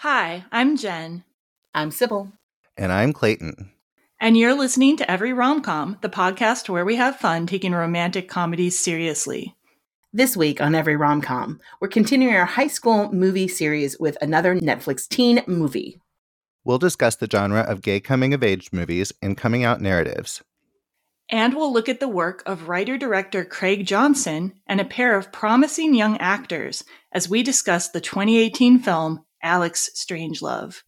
Hi, I'm Jen. I'm Sybil. And I'm Clayton. And you're listening to Every Romcom, the podcast where we have fun taking romantic comedies seriously. This week on Every Romcom, we're continuing our high school movie series with another Netflix teen movie. We'll discuss the genre of gay coming of age movies and coming out narratives. And we'll look at the work of writer director Craig Johnson and a pair of promising young actors as we discuss the 2018 film Alex Strangelove.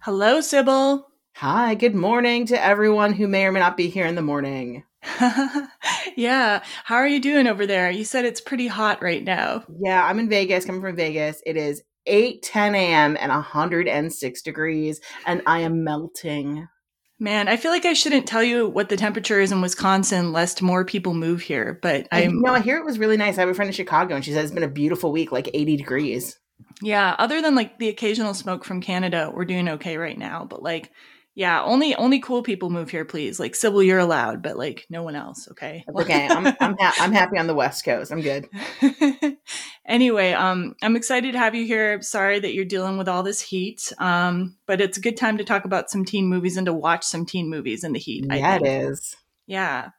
Hello, Sybil. Hi, good morning to everyone who may or may not be here in the morning. yeah. How are you doing over there? You said it's pretty hot right now. Yeah, I'm in Vegas, coming from Vegas. It is 8 10 a.m. and 106 degrees, and I am melting. Man, I feel like I shouldn't tell you what the temperature is in Wisconsin lest more people move here, but I know I hear it was really nice. I have a friend in Chicago and she said it's been a beautiful week, like 80 degrees. Yeah, other than like the occasional smoke from Canada, we're doing okay right now, but like yeah, only only cool people move here, please. Like Sybil, you're allowed, but like no one else. Okay. okay. I'm I'm, ha- I'm happy on the West Coast. I'm good. anyway, um, I'm excited to have you here. Sorry that you're dealing with all this heat. Um, but it's a good time to talk about some teen movies and to watch some teen movies in the heat. Yeah, it is. Yeah.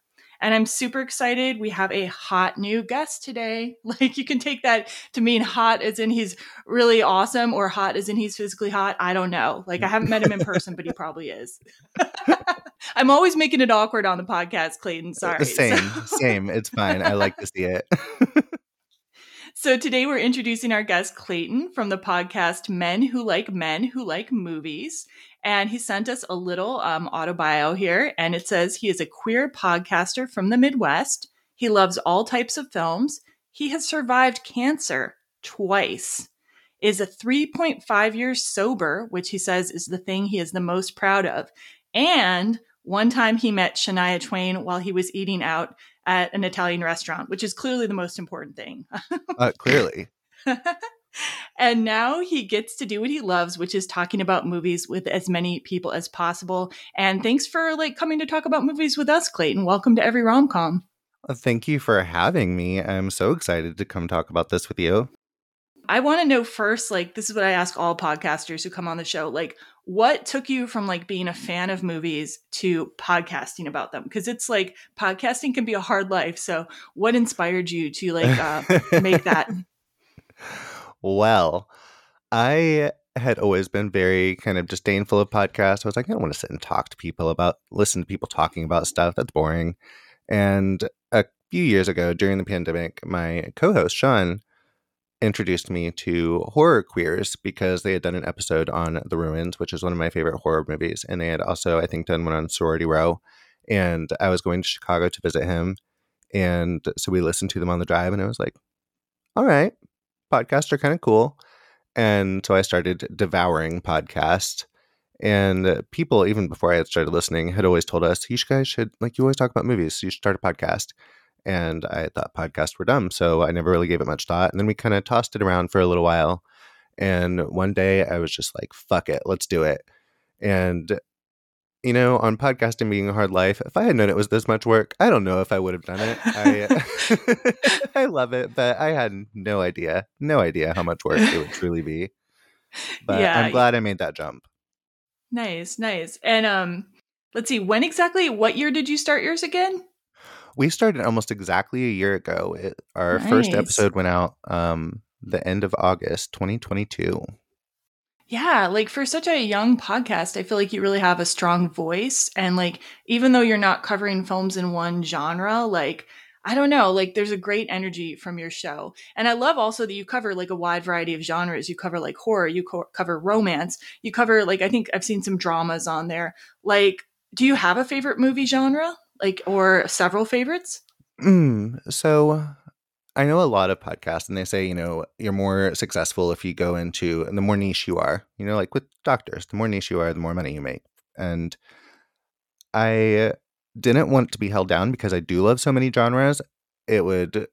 And I'm super excited. We have a hot new guest today. Like you can take that to mean hot as in he's really awesome or hot as in he's physically hot. I don't know. Like I haven't met him in person, but he probably is. I'm always making it awkward on the podcast, Clayton. Uh, Sorry. Same, so. same. It's fine. I like to see it. so today we're introducing our guest Clayton from the podcast Men Who Like Men Who Like Movies. And he sent us a little um, autobio here, and it says he is a queer podcaster from the Midwest. He loves all types of films. He has survived cancer twice, is a 3.5 years sober, which he says is the thing he is the most proud of. And one time he met Shania Twain while he was eating out at an Italian restaurant, which is clearly the most important thing. uh, clearly. and now he gets to do what he loves, which is talking about movies with as many people as possible. And thanks for like coming to talk about movies with us, Clayton. Welcome to every rom com. Thank you for having me. I'm so excited to come talk about this with you. I want to know first, like, this is what I ask all podcasters who come on the show. Like, what took you from like being a fan of movies to podcasting about them? Because it's like podcasting can be a hard life. So, what inspired you to like uh, make that? Well, I had always been very kind of disdainful of podcasts. I was like, I don't want to sit and talk to people about, listen to people talking about stuff. That's boring. And a few years ago during the pandemic, my co host, Sean, introduced me to horror queers because they had done an episode on The Ruins, which is one of my favorite horror movies. And they had also, I think, done one on Sorority Row. And I was going to Chicago to visit him. And so we listened to them on the drive, and I was like, all right, podcasts are kind of cool. And so I started devouring podcasts. And people, even before I had started listening, had always told us, you guys should, like, you always talk about movies, so you should start a podcast. And I thought podcasts were dumb. So I never really gave it much thought. And then we kind of tossed it around for a little while. And one day I was just like, fuck it, let's do it. And you know, on podcasting being a hard life, if I had known it was this much work, I don't know if I would have done it. I, I love it, but I had no idea, no idea how much work it would truly be. But yeah, I'm glad I made that jump. Nice, nice. And um, let's see, when exactly, what year did you start yours again? We started almost exactly a year ago. It, our nice. first episode went out um, the end of August 2022. Yeah, like for such a young podcast, I feel like you really have a strong voice. And like, even though you're not covering films in one genre, like, I don't know, like there's a great energy from your show. And I love also that you cover like a wide variety of genres. You cover like horror, you co- cover romance, you cover like, I think I've seen some dramas on there. Like, do you have a favorite movie genre? Like, or several favorites? Mm, so I know a lot of podcasts and they say, you know, you're more successful if you go into and the more niche you are, you know, like with doctors, the more niche you are, the more money you make. And I didn't want to be held down because I do love so many genres. It would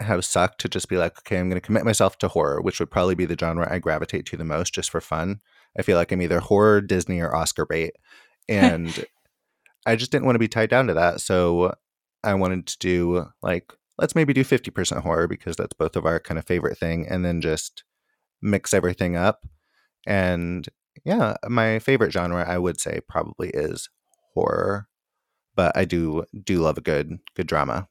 have sucked to just be like, okay, I'm going to commit myself to horror, which would probably be the genre I gravitate to the most just for fun. I feel like I'm either horror, Disney, or Oscar bait. And I just didn't want to be tied down to that. So I wanted to do like, let's maybe do 50% horror because that's both of our kind of favorite thing. And then just mix everything up. And yeah, my favorite genre I would say probably is horror. But I do do love a good good drama.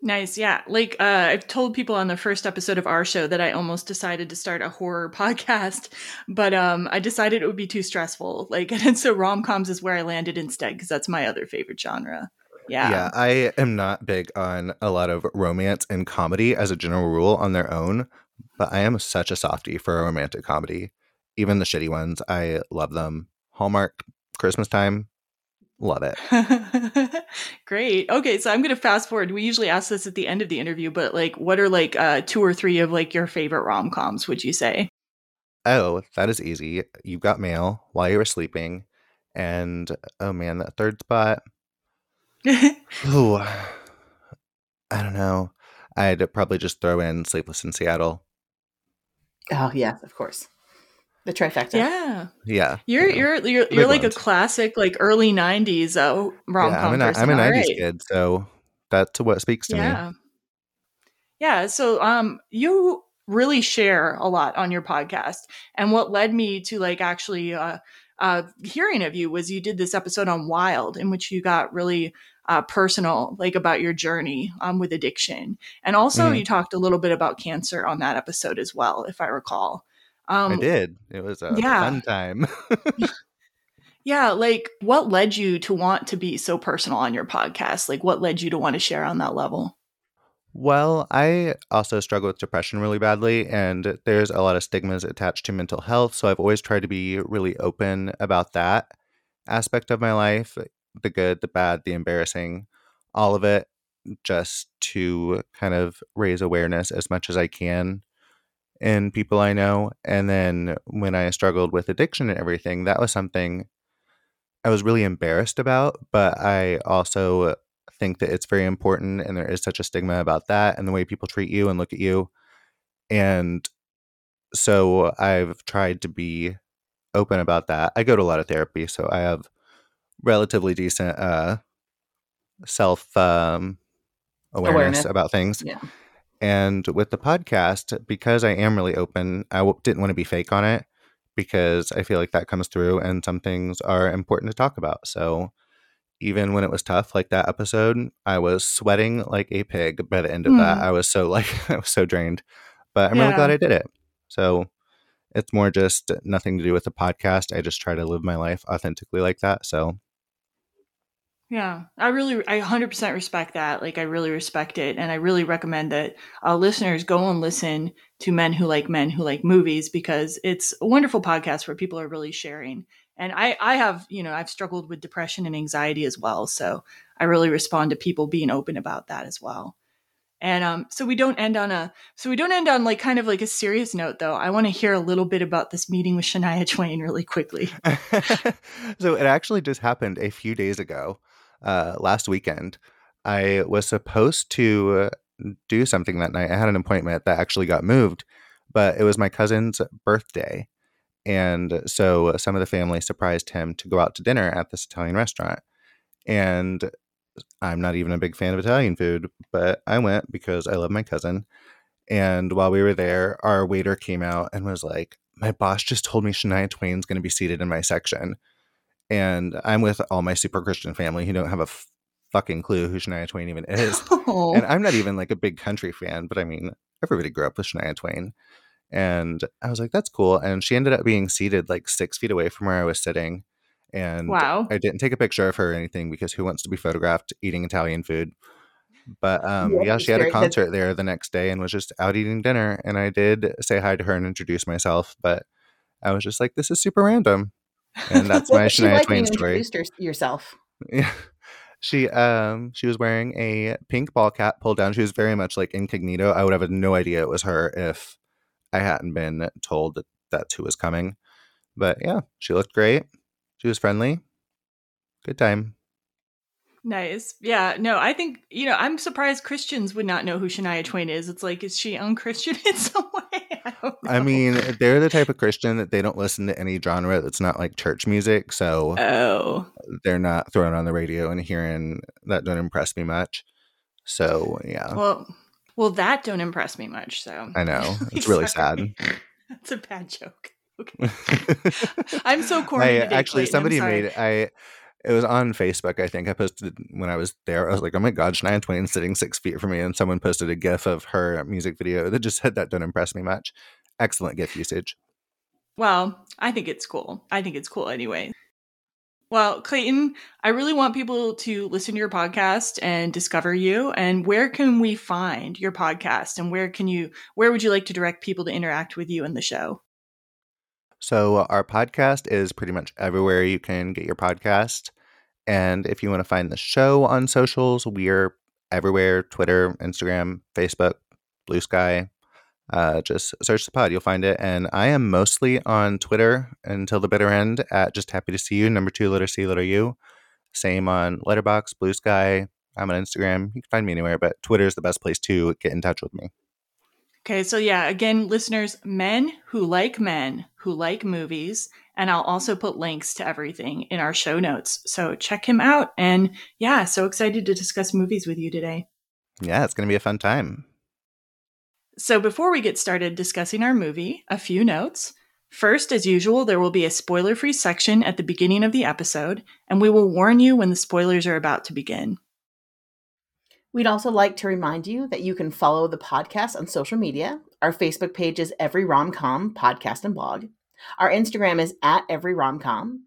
Nice. Yeah. Like uh, I've told people on the first episode of our show that I almost decided to start a horror podcast, but um, I decided it would be too stressful. Like, and so rom coms is where I landed instead because that's my other favorite genre. Yeah. Yeah. I am not big on a lot of romance and comedy as a general rule on their own, but I am such a softie for a romantic comedy. Even the shitty ones, I love them. Hallmark, Christmas time, Love it. Great. Okay, so I'm going to fast forward. We usually ask this at the end of the interview, but like what are like uh two or three of like your favorite rom-coms, would you say? Oh, that is easy. You got mail while you were sleeping. And oh man, that third spot. oh, I don't know. I'd probably just throw in Sleepless in Seattle. Oh, yes, of course the trifecta. Yeah, yeah. You're you're you're, you're like ones. a classic, like early '90s uh, rom com. Yeah, I'm, I'm, a '90s right. kid, so that's what speaks to yeah. me. Yeah. So, um, you really share a lot on your podcast, and what led me to like actually uh, uh, hearing of you was you did this episode on Wild, in which you got really uh, personal, like about your journey um, with addiction. And also, mm. you talked a little bit about cancer on that episode as well, if I recall. Um, I did. It was a yeah. fun time. yeah, like what led you to want to be so personal on your podcast? Like what led you to want to share on that level? Well, I also struggle with depression really badly, and there's a lot of stigmas attached to mental health. So I've always tried to be really open about that aspect of my life the good, the bad, the embarrassing, all of it, just to kind of raise awareness as much as I can in people I know. And then when I struggled with addiction and everything, that was something I was really embarrassed about. But I also think that it's very important and there is such a stigma about that and the way people treat you and look at you. And so I've tried to be open about that. I go to a lot of therapy, so I have relatively decent uh self um awareness, awareness. about things. Yeah. And with the podcast, because I am really open, I w- didn't want to be fake on it because I feel like that comes through and some things are important to talk about. So even when it was tough, like that episode, I was sweating like a pig by the end of mm. that. I was so like, I was so drained, but I'm yeah. really glad I did it. So it's more just nothing to do with the podcast. I just try to live my life authentically like that. So yeah, I really, I 100% respect that. Like, I really respect it. And I really recommend that uh, listeners go and listen to Men Who Like Men Who Like Movies because it's a wonderful podcast where people are really sharing. And I, I have, you know, I've struggled with depression and anxiety as well. So I really respond to people being open about that as well. And um, so we don't end on a, so we don't end on like kind of like a serious note though. I want to hear a little bit about this meeting with Shania Twain really quickly. so it actually just happened a few days ago uh, last weekend. I was supposed to do something that night. I had an appointment that actually got moved, but it was my cousin's birthday. And so some of the family surprised him to go out to dinner at this Italian restaurant. And I'm not even a big fan of Italian food, but I went because I love my cousin. And while we were there, our waiter came out and was like, My boss just told me Shania Twain's going to be seated in my section and I'm with all my super Christian family who don't have a f- fucking clue who Shania Twain even is. Oh. And I'm not even like a big country fan, but I mean, everybody grew up with Shania Twain. And I was like, that's cool. And she ended up being seated like six feet away from where I was sitting. And wow. I didn't take a picture of her or anything because who wants to be photographed eating Italian food? But um, yeah, yeah she had a concert there the next day and was just out eating dinner. And I did say hi to her and introduce myself, but I was just like, this is super random and that's my Shania like Twain story. Introduced yourself. Yeah. She um she was wearing a pink ball cap pulled down. She was very much like incognito. I would have no idea it was her if I hadn't been told that that's who was coming. But yeah, she looked great. She was friendly. Good time. Nice. Yeah. No, I think, you know, I'm surprised Christians would not know who Shania Twain is. It's like, is she unchristian in some way? I. I mean, they're the type of Christian that they don't listen to any genre that's not like church music. So oh, they're not throwing on the radio and hearing that don't impress me much. So yeah, well, well, that don't impress me much. So I know it's really sad. That's a bad joke. Okay. I'm so corny. I actually. Somebody made I it was on Facebook. I think I posted when I was there. I was like, "Oh my god, Shania Twain sitting six feet from me," and someone posted a GIF of her music video that just said that don't impress me much. Excellent GIF usage. Well, I think it's cool. I think it's cool anyway. Well, Clayton, I really want people to listen to your podcast and discover you. And where can we find your podcast? And where can you, where would you like to direct people to interact with you in the show? So our podcast is pretty much everywhere you can get your podcast. And if you want to find the show on socials, we're everywhere Twitter, Instagram, Facebook, Blue Sky. Uh, just search the pod, you'll find it. And I am mostly on Twitter until the bitter end at just happy to see you, number two, letter C, letter U. Same on Letterboxd, Blue Sky. I'm on Instagram. You can find me anywhere, but Twitter is the best place to get in touch with me. Okay, so yeah, again, listeners, men who like men who like movies, and I'll also put links to everything in our show notes. So check him out. And yeah, so excited to discuss movies with you today. Yeah, it's going to be a fun time. So before we get started discussing our movie, a few notes. First, as usual, there will be a spoiler free section at the beginning of the episode, and we will warn you when the spoilers are about to begin. We'd also like to remind you that you can follow the podcast on social media. Our Facebook page is Every Romcom Podcast and Blog. Our Instagram is at Every Romcom.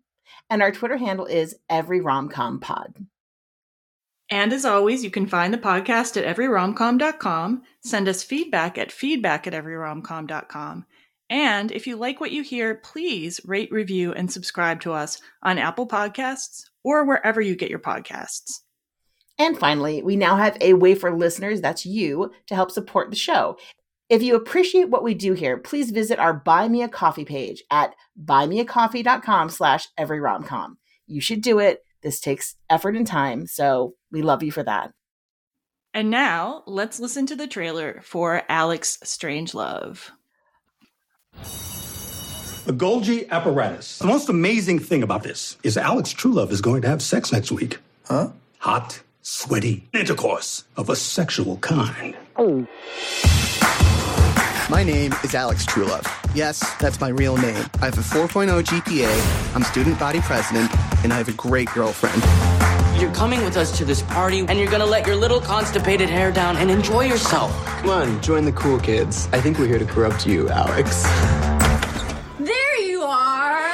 And our Twitter handle is Every Romcom Pod. And as always, you can find the podcast at everyromcom.com. Send us feedback at feedback at everyromcom.com. And if you like what you hear, please rate, review, and subscribe to us on Apple Podcasts or wherever you get your podcasts. And finally, we now have a way for listeners, that's you, to help support the show. If you appreciate what we do here, please visit our Buy Me a Coffee page at buymeacoffee.com slash everyromcom. You should do it. This takes effort and time, so we love you for that. And now, let's listen to the trailer for Alex Strangelove. The Golgi apparatus. The most amazing thing about this is Alex Truelove is going to have sex next week. Huh? Hot, sweaty intercourse of a sexual kind. Oh. My name is Alex Truelove. Yes, that's my real name. I have a 4.0 GPA, I'm student body president, and I have a great girlfriend. You're coming with us to this party, and you're gonna let your little constipated hair down and enjoy yourself. Come on, join the cool kids. I think we're here to corrupt you, Alex. There you are.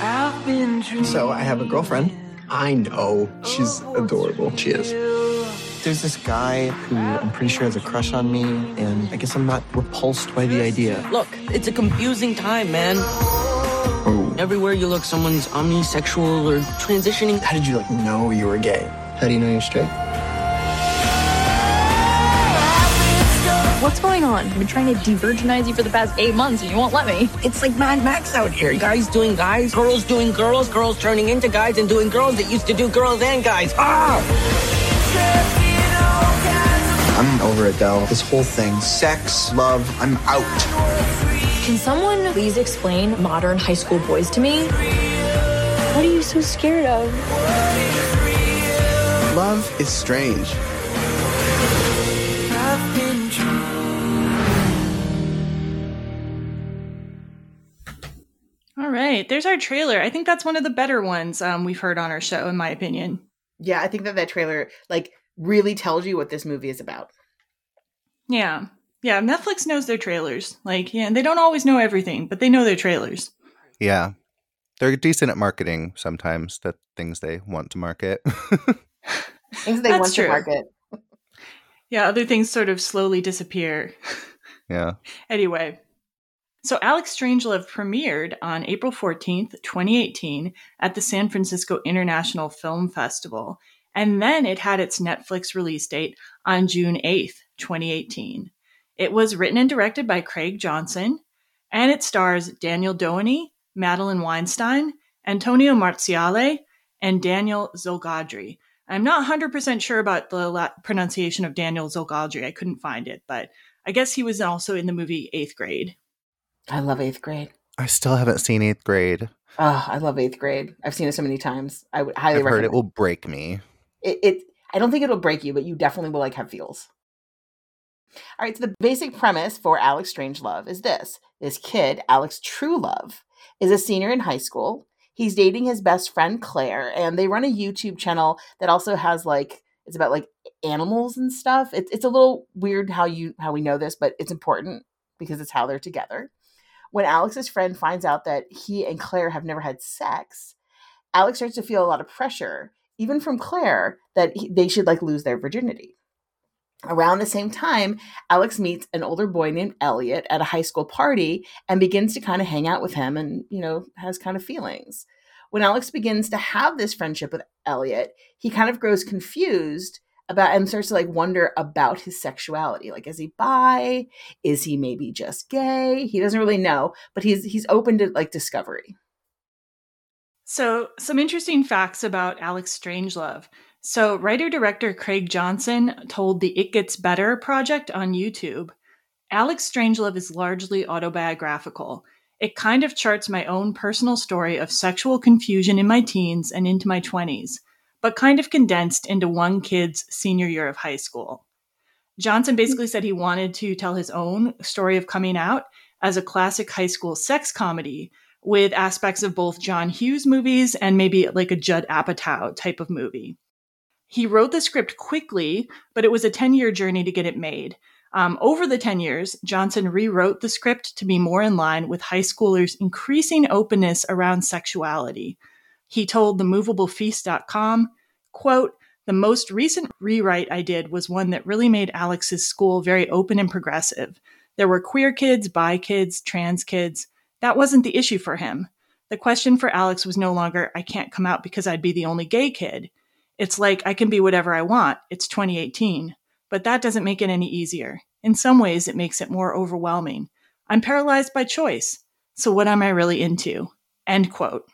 I've been. So, I have a girlfriend. I know. She's oh, adorable. She is. There's this guy who I'm pretty sure has a crush on me, and I guess I'm not repulsed by the idea. Look, it's a confusing time, man. Oh. Everywhere you look, someone's omnisexual or transitioning. How did you, like, know you were gay? How do you know you're straight? What's going on? I've been trying to de-virginize you for the past eight months and you won't let me. It's like Mad Max out here. Guys doing guys, girls doing girls, girls turning into guys and doing girls that used to do girls and guys. Ah! I'm over it, Dell. This whole thing, sex, love, I'm out. Can someone please explain modern high school boys to me? What are you so scared of? Love is strange. All right, there's our trailer. I think that's one of the better ones um, we've heard on our show, in my opinion. Yeah, I think that that trailer, like, really tells you what this movie is about. Yeah. Yeah, Netflix knows their trailers. Like, yeah, they don't always know everything, but they know their trailers. Yeah. They're decent at marketing sometimes, the things they want to market. Things they That's want true. to market. Yeah, other things sort of slowly disappear. yeah. Anyway, so Alex Strangelove premiered on April 14th, 2018, at the San Francisco International Film Festival, and then it had its Netflix release date on June 8th, 2018. It was written and directed by Craig Johnson, and it stars Daniel Doheny, Madeline Weinstein, Antonio Marziale, and Daniel Zolghadri. I'm not 100% sure about the la- pronunciation of Daniel Zolghadri. I couldn't find it, but I guess he was also in the movie Eighth Grade. I love eighth grade. I still haven't seen eighth grade. Oh, I love eighth grade. I've seen it so many times. I would highly I've recommend heard it will break me. it, it i don't think it'll break you but you definitely will like have feels all right so the basic premise for alex Strangelove is this this kid alex Truelove, is a senior in high school he's dating his best friend claire and they run a youtube channel that also has like it's about like animals and stuff it, it's a little weird how you how we know this but it's important because it's how they're together when alex's friend finds out that he and claire have never had sex alex starts to feel a lot of pressure even from Claire, that he, they should like lose their virginity. Around the same time, Alex meets an older boy named Elliot at a high school party and begins to kind of hang out with him and, you know, has kind of feelings. When Alex begins to have this friendship with Elliot, he kind of grows confused about and starts to like wonder about his sexuality. Like, is he bi? Is he maybe just gay? He doesn't really know, but he's he's open to like discovery. So, some interesting facts about Alex Strangelove. So, writer director Craig Johnson told the It Gets Better project on YouTube Alex Strangelove is largely autobiographical. It kind of charts my own personal story of sexual confusion in my teens and into my 20s, but kind of condensed into one kid's senior year of high school. Johnson basically said he wanted to tell his own story of coming out as a classic high school sex comedy with aspects of both John Hughes movies and maybe like a Judd Apatow type of movie. He wrote the script quickly, but it was a 10 year journey to get it made. Um, over the 10 years, Johnson rewrote the script to be more in line with high schoolers' increasing openness around sexuality. He told themovablefeast.com, quote, the most recent rewrite I did was one that really made Alex's school very open and progressive. There were queer kids, bi kids, trans kids. That wasn't the issue for him. The question for Alex was no longer, I can't come out because I'd be the only gay kid. It's like, I can be whatever I want. It's 2018. But that doesn't make it any easier. In some ways, it makes it more overwhelming. I'm paralyzed by choice. So what am I really into? End quote.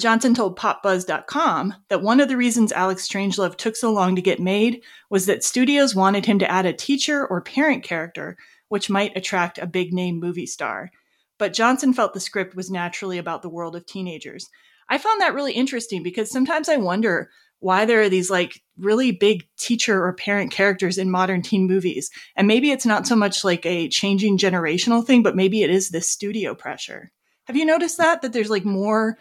Johnson told PopBuzz.com that one of the reasons Alex Strangelove took so long to get made was that studios wanted him to add a teacher or parent character, which might attract a big name movie star. But Johnson felt the script was naturally about the world of teenagers. I found that really interesting because sometimes I wonder why there are these like really big teacher or parent characters in modern teen movies. And maybe it's not so much like a changing generational thing, but maybe it is this studio pressure. Have you noticed that? That there's like more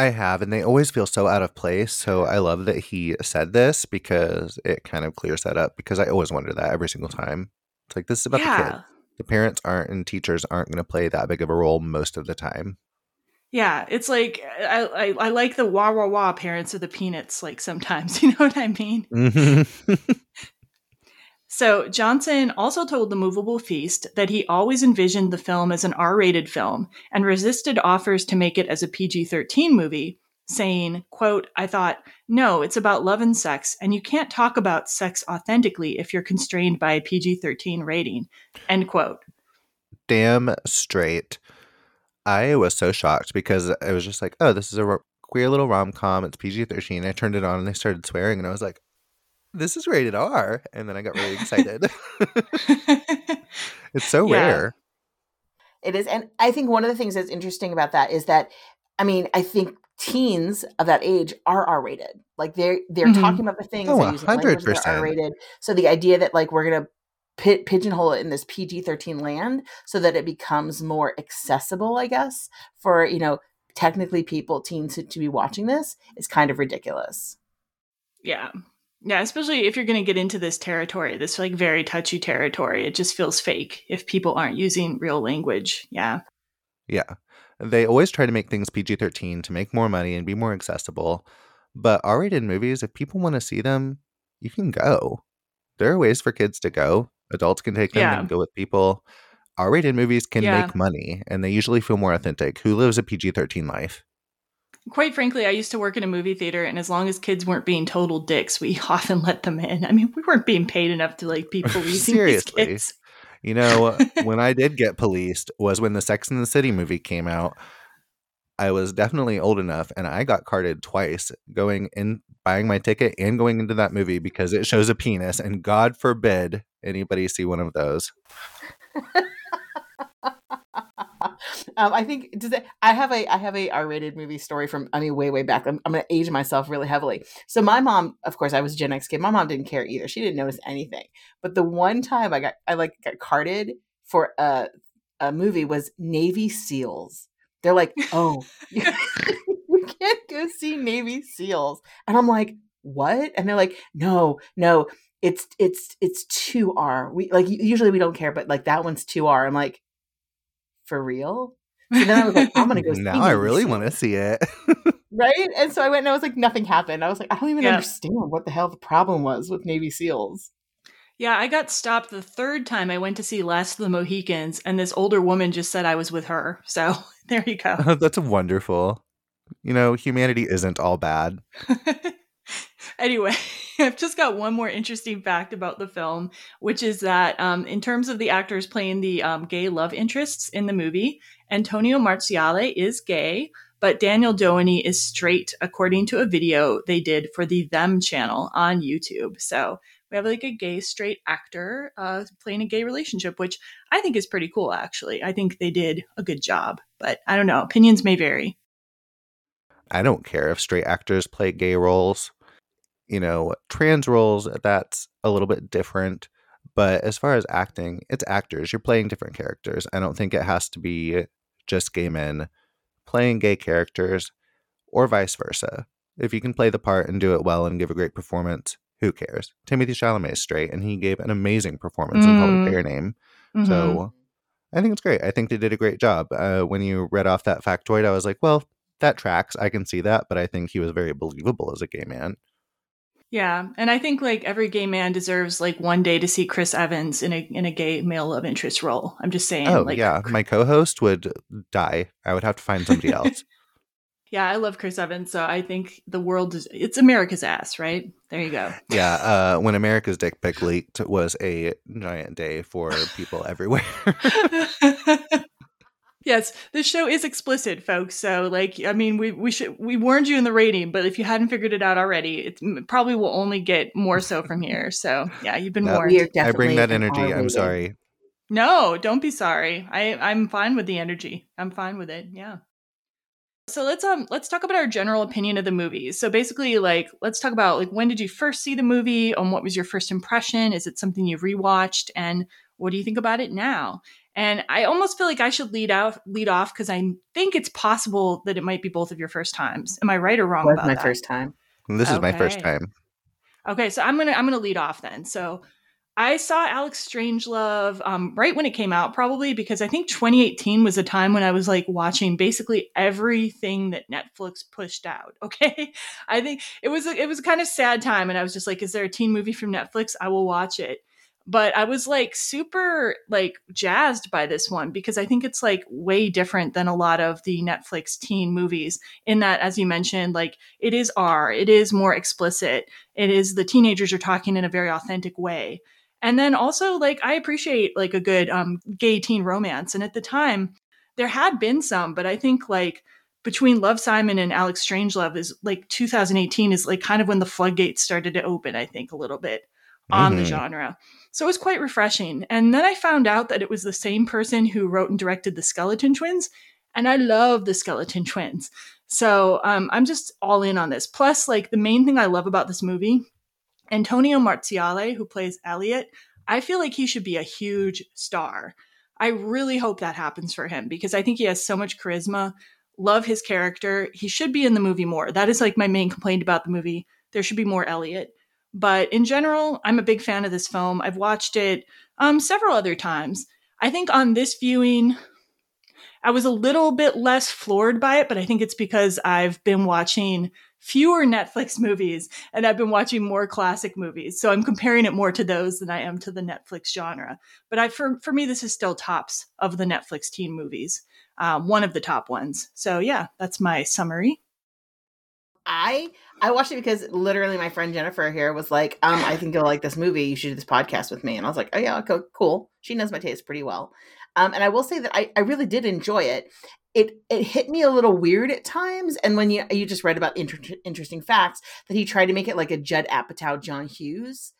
I have, and they always feel so out of place. So I love that he said this because it kind of clears that up. Because I always wonder that every single time. It's like this is about the kid. The parents aren't and teachers aren't going to play that big of a role most of the time. Yeah, it's like I, I I like the wah wah wah parents of the peanuts. Like sometimes, you know what I mean. Mhm. So Johnson also told the Movable Feast that he always envisioned the film as an R-rated film and resisted offers to make it as a PG-13 movie, saying, "quote I thought, no, it's about love and sex, and you can't talk about sex authentically if you're constrained by a PG-13 rating." End quote. Damn straight. I was so shocked because I was just like, oh, this is a queer little rom com. It's PG 13. I turned it on and they started swearing, and I was like, this is rated R. And then I got really excited. it's so Yeah. rare. It is, and I think one of the things that's interesting about that is that, I mean, I think teens of that age are R rated. Like they're they're Mhm. talking about the things Oh, they're using 100%. are R rated. So the idea that like we're gonna pi- pigeonhole it in this PG thirteen land so that it becomes more accessible, I guess, for you know technically people teens to, to be watching this is kind of ridiculous. Yeah. Yeah, especially if you're going to get into this territory, this like very touchy territory. It just feels fake if people aren't using real language. Yeah. Yeah. They always try to make things PG 13 to make more money and be more accessible. But R rated movies, if people want to see them, you can go. There are ways for kids to go. Adults can take them Yeah. and go with people. R rated movies can Yeah. make money and they usually feel more authentic. Who lives a PG 13 life? Quite frankly, I used to work in a movie theater, and as long as kids weren't being total dicks, we often let them in. I mean, we weren't being paid enough to like be policing these Seriously. kids. You know, uh, when I did get policed was when the Sex and the City movie came out. I was definitely old enough and I got carded twice going in buying my ticket and going into that movie because it shows a penis and God forbid anybody see one of those. um, I think does it, I have a I have a R-rated movie story from I mean way way back. I'm, I'm going to age myself really heavily. So my mom, of course, I was a Gen X kid. My mom didn't care either. She didn't notice anything. But the one time I got I like got carded for a a movie was Navy SEALs. They're like, oh, we can't go see Navy SEALs, and I'm like, what? And they're like, no, no, it's it's it's two R. We like usually we don't care, but like that one's two R. I'm like, for real? So then I was like, I'm gonna go. now I really want to see it. right? And so I went and I was like, nothing happened. I was like, I don't even Yeah. understand what the hell the problem was with Navy SEALs. Yeah, I got stopped the third time I went to see Last of the Mohicans, and this older woman just said I was with her. So there you go. That's wonderful. You know, humanity isn't all bad. Anyway, I've just got one more interesting fact about the film, which is that um, in terms of the actors playing the um, gay love interests in the movie, Antonio Marziale is gay, but Daniel Doheny is straight, according to a video they did for the Them channel on YouTube. So we have like a gay straight actor uh, playing a gay relationship, which I think is pretty cool, actually. I think they did a good job, but I don't know. Opinions may vary. I don't care if straight actors play gay roles. You know, trans roles, that's a little bit different. But as far as acting, it's actors. You're playing different characters. I don't think it has to be just gay men playing gay characters or vice versa. If you can play the part and do it well and give a great performance, who cares? Timothée Chalamet is straight and he gave an amazing performance in Mm. Public Fair Name. Mhm. So I think it's great. I think they did a great job. Uh, when you read off that factoid, I was like, well, that tracks. I can see that, but I think he was very believable as a gay man. Yeah, and I think like every gay man deserves like one day to see Chris Evans in a in a gay male love interest role. I'm just saying. oh like, yeah, my co-host would die. I would have to find somebody else. yeah, I love Chris Evans, so I think the world is it's America's ass, right? There you go. yeah, uh, when America's dick pic leaked was a giant day for people everywhere. yes, this show is explicit, folks. So like, I mean, we we should we warned you in the rating, but if you hadn't figured it out already, it probably will only get more so from here. So yeah, you've been No, warned. I bring that energy. I'm R-rated. sorry. No, don't be sorry. I I'm fine with the energy. I'm fine with it. Yeah. So let's um let's talk about our general opinion of the movie. So basically like let's talk about like when did you first see the movie and what was your first impression? Is it something you've rewatched and what do you think about it now? And I almost feel like I should lead out lead off cuz I think it's possible that it might be both of your first times. Am I right or wrong was about my that? first time. This is my first time. Okay, so I'm gonna I'm gonna lead off then. So I saw Alex Strangelove um, right when it came out, probably because I think 2018 was a time when I was like watching basically everything that Netflix pushed out. Okay, I think it was a, it was a kind of sad time, and I was just like, "Is there a teen movie from Netflix? I will watch it." But I was like super like jazzed by this one because I think it's like way different than a lot of the Netflix teen movies. In that, as you mentioned, like it is R, it is more explicit it is the teenagers are talking in a very authentic way and then also like i appreciate like a good um gay teen romance and at the time there had been some but i think like between love simon and alex strangelove is like 2018 is like kind of when the floodgates started to open i think a little bit on the Mhm. genre so it was quite refreshing and then i found out that it was the same person who wrote and directed the skeleton twins and i love the skeleton twins so um, I'm just all in on this. Plus, like the main thing I love about this movie, Antonio Marziale, who plays Elliot, I feel like he should be a huge star. I really hope that happens for him because I think he has so much charisma. Love his character. He should be in the movie more. That is like my main complaint about the movie. There should be more Elliot. But in general, I'm a big fan of this film. I've watched it um, several other times. I think on this viewing, I was a little bit less floored by it, but I think it's because I've been watching fewer Netflix movies and I've been watching more classic movies. So I'm comparing it more to those than I am to the Netflix genre. But I, for, for me, this is still tops of the Netflix teen movies, um, one of the top ones. So yeah, that's my summary. I I watched it because literally my friend Jennifer here was like, um, I think you'll like this movie. You should do this podcast with me. And I was like, oh, yeah, okay, cool. She knows my taste pretty well. Um, and I will say that I, I really did enjoy it. It it hit me a little weird at times. And when you you just read about inter- interesting facts that he tried to make it like a Judd Apatow, John Hughes.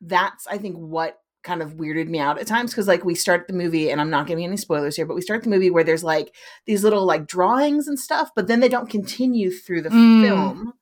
That's I think what kind of weirded me out at times because like we start the movie and I'm not giving any spoilers here, but we start the movie where there's like these little like drawings and stuff, but then they don't continue through the Mm. film.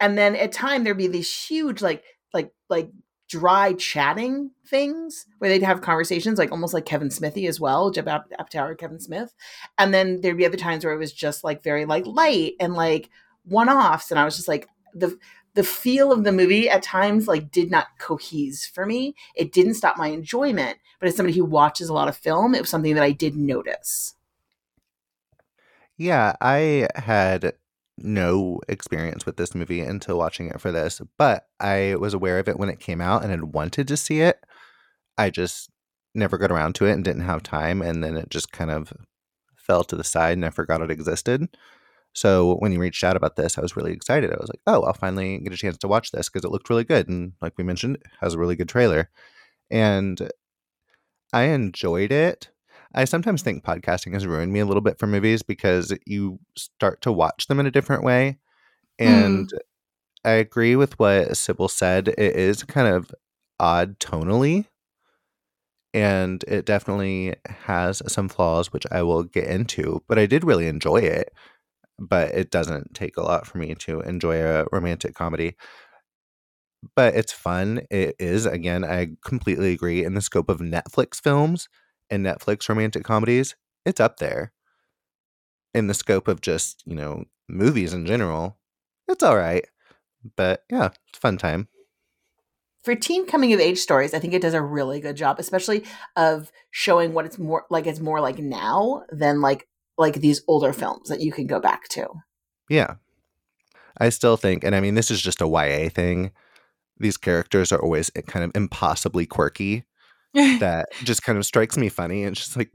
And then at time there'd be these huge like like like dry chatting things where they'd have conversations like almost like Kevin Smithy as well, Jeb Ap- Apatow Kevin Smith. And then there'd be other times where it was just like very like light and like one-offs and I was just like the the feel of the movie at times like did not cohese for me. It didn't stop my enjoyment, but as somebody who watches a lot of film, it was something that I did notice. Yeah, I had no experience with this movie until watching it for this, but I was aware of it when it came out and had wanted to see it. I just never got around to it and didn't have time, and then it just kind of fell to the side and I forgot it existed. So when you reached out about this, I was really excited. I was like, "Oh, I'll finally get a chance to watch this because it looked really good." And like we mentioned, has a really good trailer, and I enjoyed it. I sometimes think podcasting has ruined me a little bit for movies because you start to watch them in a different way. And mm-hmm. I agree with what Sybil said. It is kind of odd tonally. And it definitely has some flaws, which I will get into. But I did really enjoy it. But it doesn't take a lot for me to enjoy a romantic comedy. But it's fun. It is, again, I completely agree. In the scope of Netflix films, and Netflix romantic comedies, it's up there. In the scope of just, you know, movies in general, it's all right. But yeah, it's a fun time. For teen coming of age stories, I think it does a really good job, especially of showing what it's more like it's more like now than like like these older films that you can go back to. Yeah. I still think, and I mean, this is just a YA thing. These characters are always eh, kind of impossibly quirky. that just kind of strikes me funny. And it's just like,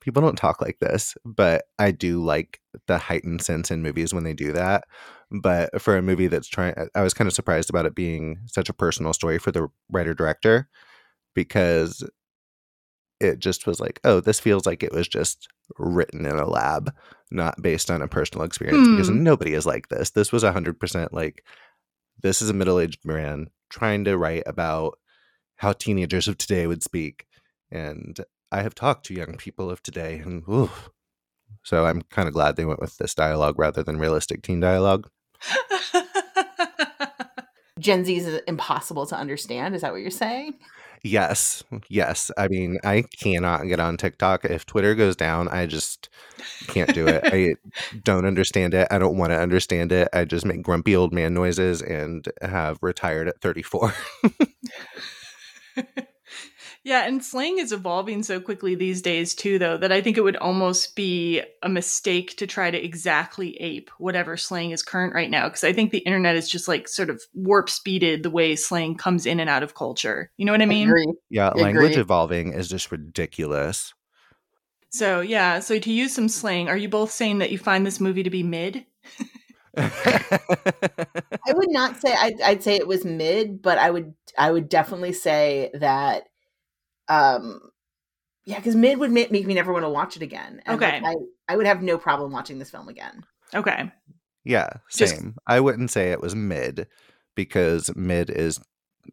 people don't talk like this, but I do like the heightened sense in movies when they do that. But for a movie that's trying, I was kind of surprised about it being such a personal story for the writer director because it just was like, oh, this feels like it was just written in a lab, not based on a personal experience because Hmm. nobody is like this. This was 100% like, this is a middle aged man trying to write about how teenagers of today would speak. And I have talked to young people of today, and ooh. so I'm kind of glad they went with this dialogue rather than realistic teen dialogue. Gen Z is impossible to understand. Is that what you're saying? Yes, yes. I mean, I cannot get on TikTok. If Twitter goes down, I just can't do it. I don't understand it. I don't want to understand it. I just make grumpy old man noises and have retired at 34. yeah, and slang is evolving so quickly these days too, though, that I think it would almost be a mistake to try to exactly ape whatever slang is current right now. Because I think the internet is just like sort of warp speeded the way slang comes in and out of culture. You know what I mean? Agree. yeah, language Agree. evolving is just ridiculous. So yeah, so to use some slang, are you both saying that you find this movie to be mid? I would not say I'd, I'd say it was mid, but I would I would definitely say that um yeah, because mid would make, make me never want to watch it again. And, like, Okay. I, I would have no problem watching this film again. Okay. Yeah, Just- same. I wouldn't say it was mid because mid is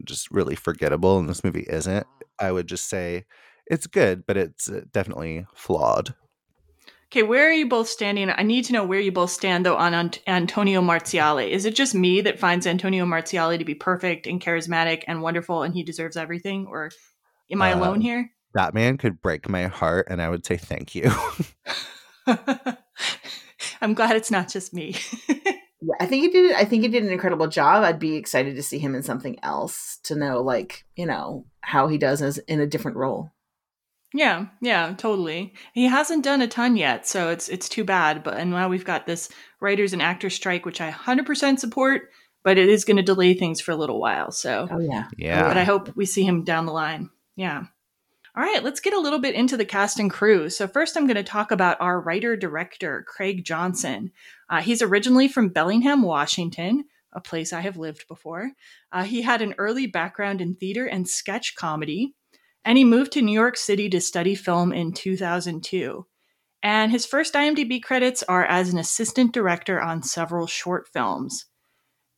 just really forgettable and this movie isn't. I would just say it's good, but it's uh, definitely flawed. Okay, where are you both standing? I need to know where you both stand though on Ant- Antonio Marziale. Is it just me that finds Antonio Marziale to be perfect and charismatic and wonderful and he deserves everything or am I alone Um, here? That man could break my heart and I would say thank you. I'm glad it's not just me. Yeah, I think he did. I think he did an incredible job. I'd be excited to see him in something else to know, like you know, how he does as in a different role. Yeah, yeah, totally. He hasn't done a ton yet, so it's it's too bad. But and now we've got this writers and actors strike, which I 100% support, but it is going to delay things for a little while. So Oh yeah, Yeah. but I hope we see him down the line. Yeah. All right, let's get a little bit into the cast and crew. So, first, I'm going to talk about our writer director, Craig Johnson. Uh, he's originally from Bellingham, Washington, a place I have lived before. Uh, he had an early background in theater and sketch comedy, and he moved to New York City to study film in 2002. And his first IMDb credits are as an assistant director on several short films.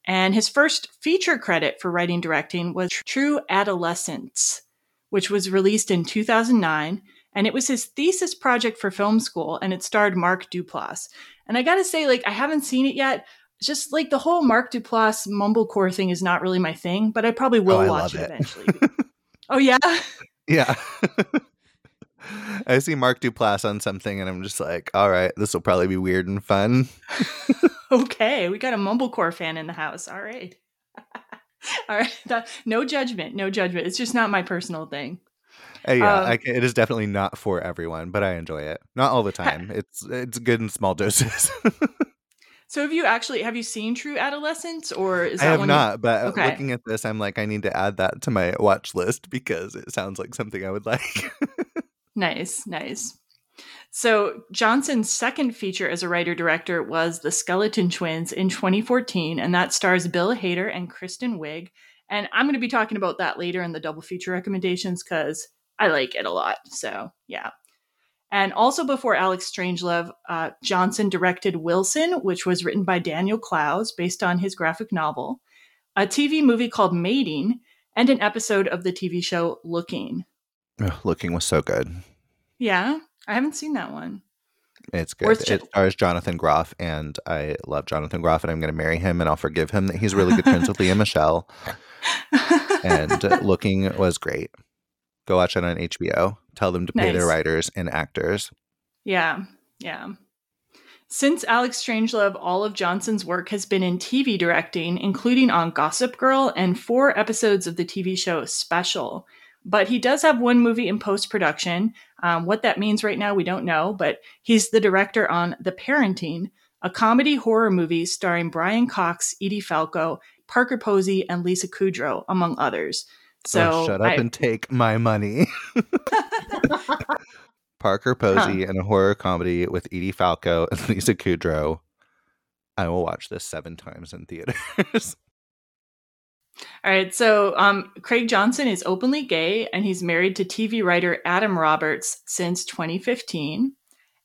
And his first feature credit for writing directing was True Adolescents, which was released in 2009. And it was his thesis project for film school, and it starred Mark Duplass. And I gotta say, like, I haven't seen it yet. Just like the whole Mark Duplass mumblecore thing is not really my thing, but I probably oh, will Oh, I watch it, it. eventually. oh, yeah? Yeah. I see Mark Duplass on something and I'm just like, all right, this will probably be weird and fun. okay, we got a mumblecore fan in the house. All right. All right. That- no judgment. No judgment. It's just not my personal thing. Uh, yeah, Um, I it is definitely not for everyone, but I enjoy it. Not all the time. It's it's good in small doses. So have you actually have you seen True Adolescents or is I that have one you- not, but uh, Okay. looking at this, I'm like, I need to add that to my watch list because it sounds like something I would like. Nice, nice. So Johnson's second feature as a writer director was The Skeleton Twins in 2014, and that stars Bill Hader and Kristen Wiig. And I'm going to be talking about that later in the double feature recommendations because I like it a lot. So yeah. And also before Alex Strangelove, uh, Johnson directed Wilson, which was written by Daniel Clowes based on his graphic novel, a TV movie called Mating, and an episode of the TV show Looking. Looking was so good. Yeah, I haven't seen that one. It's good. Worth It stars Jonathan Groff, and I love Jonathan Groff, and I'm going to marry him, and I'll forgive him that he's really good friends with Lea Michele. And Looking was great. Go watch it on HBO. Tell them to pay their writers and actors. Yeah, yeah. Since Alex Strangelove, all of Johnson's work has been in TV directing, including on Gossip Girl and four episodes of the TV show Special. But he does have one movie in post production. Um, what that means right now, we don't know, but he's the director on The Parenting, a comedy horror movie starring Brian Cox, Edie Falco, Parker Posey, and Lisa Kudrow, among others. So Oh, shut up I- and take my money. Parker Posey in a horror comedy with Edie Falco and Lisa Kudrow. I will watch this seven times in theaters. All right, so um, Craig Johnson is openly gay and he's married to TV writer Adam Roberts since 2015.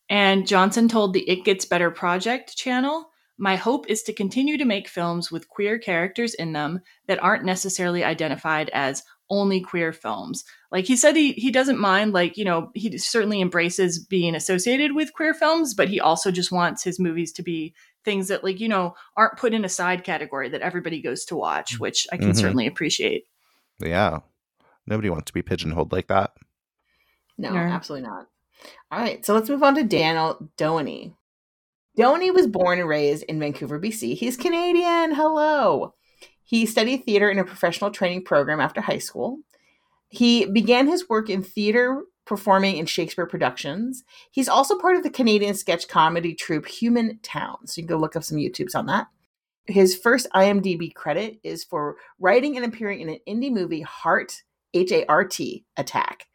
And Johnson told the It Gets Better Project channel, My hope is to continue to make films with queer characters in them that aren't necessarily identified as only queer films. Like he said, he, he doesn't mind, like, you know, he certainly embraces being associated with queer films, but he also just wants his movies to be things that, like, you know, aren't put in a side category that everybody goes to watch, which I can Mhm. certainly appreciate. yeah. Nobody wants to be pigeonholed like that. No, No. absolutely not. All right, so let's move on to Daniel Doheny. Doheny was born and raised in Vancouver, BC. He's Canadian. Hello. He studied theater in a professional training program after high school. He began his work in theater, performing in Shakespeare productions. He's also part of the Canadian sketch comedy troupe Human Town. So you can go look up some YouTubes on that. His first IMDb credit is for writing and appearing in an indie movie, Heart, H A R T, Attack,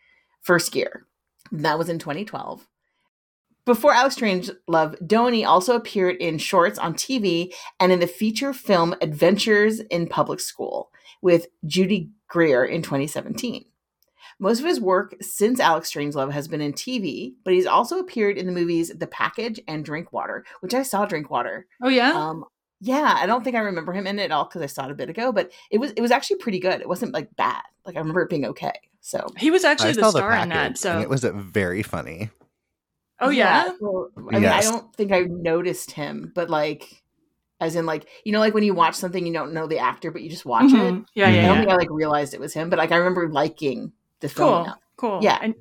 First Gear. That was in 2012. Before Alex Strangelove, Doheny also appeared in shorts on TV and in the feature film Adventures in Public School with Judy Greer in 2017. Most of his work since Alex Strangelove has been in TV, but he's also appeared in the movies The Package and Drinkwater, which I saw Drinkwater. Oh, yeah? Um, yeah, I don't think I remember him in it at all because I saw it a bit ago, but it was it was actually pretty good. It wasn't like bad. Like I remember it being okay. So he was actually I the saw star in package, that. and So, it was very funny. Oh, yeah? well, I mean, Yes. I don't think I noticed him, but like, as in like you know, like when you watch something you don't know the actor, but you just watch it. Mhm. Yeah, I yeah, don't yeah. think I like realized it was him, but like I remember liking the film. Cool. Cool. Yeah. And,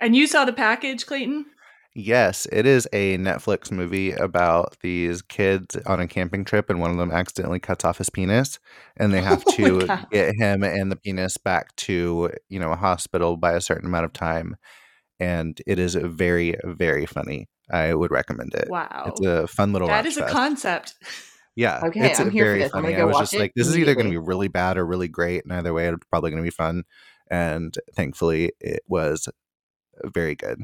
and you saw the package, Clayton? Yes, it is a Netflix movie about these kids on a camping trip, and one of them accidentally cuts off his penis, and they have Oh to God. get him and the penis back to you know a hospital by a certain amount of time, and it is very very funny. I would recommend it. Wow. It's a fun little. That is a fest. concept. Yeah, Okay, it's I'm here for very this. Funny. go I was just like, this is either going to be really bad or really great, and either way, it's probably going to be fun. And thankfully, it was very good.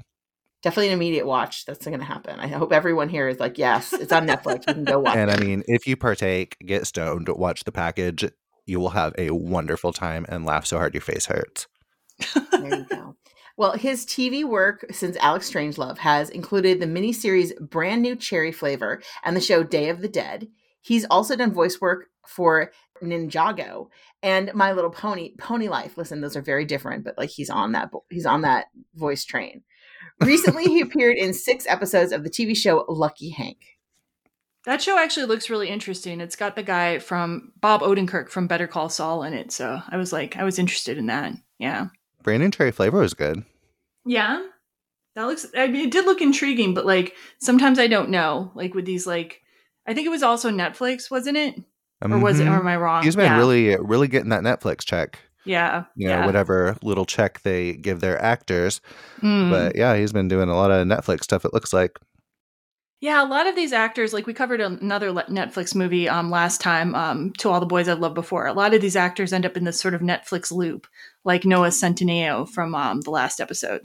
definitely an immediate watch. That's going to happen. I hope everyone here is like, yes, it's on Netflix. We can go watch. And I mean, if you partake, get stoned, watch the package, you will have a wonderful time and laugh so hard your face hurts. there you go. Well, his TV work since Alex Strangelove has included the miniseries Brand New Cherry Flavor and the show Day of the Dead. He's also done voice work for Ninjago and My Little Pony, Pony Life. Listen, those are very different, but like he's on that he's on that voice train. Recently, he appeared in six episodes of the TV show Lucky Hank. That show actually looks really interesting. It's got the guy from Bob Odenkirk from Better Call Saul in it, so I was like, I was interested in that. Yeah. Brand New Cherry Flavor was good. Yeah. That looks I mean it did look intriguing, but like sometimes I don't know. Like with these like I think it was also Netflix, wasn't it? Or was it or am I wrong? He's been yeah. really, really getting that Netflix check. Yeah. You know, yeah. whatever little check they give their actors. Mm. But yeah, he's been doing a lot of Netflix stuff, it looks like. Yeah, a lot of these actors, like we covered another Netflix movie um, last time, um, To All the Boys I've Loved Before. A lot of these actors end up in this sort of Netflix loop, like Noah Centineo from um, the last episode.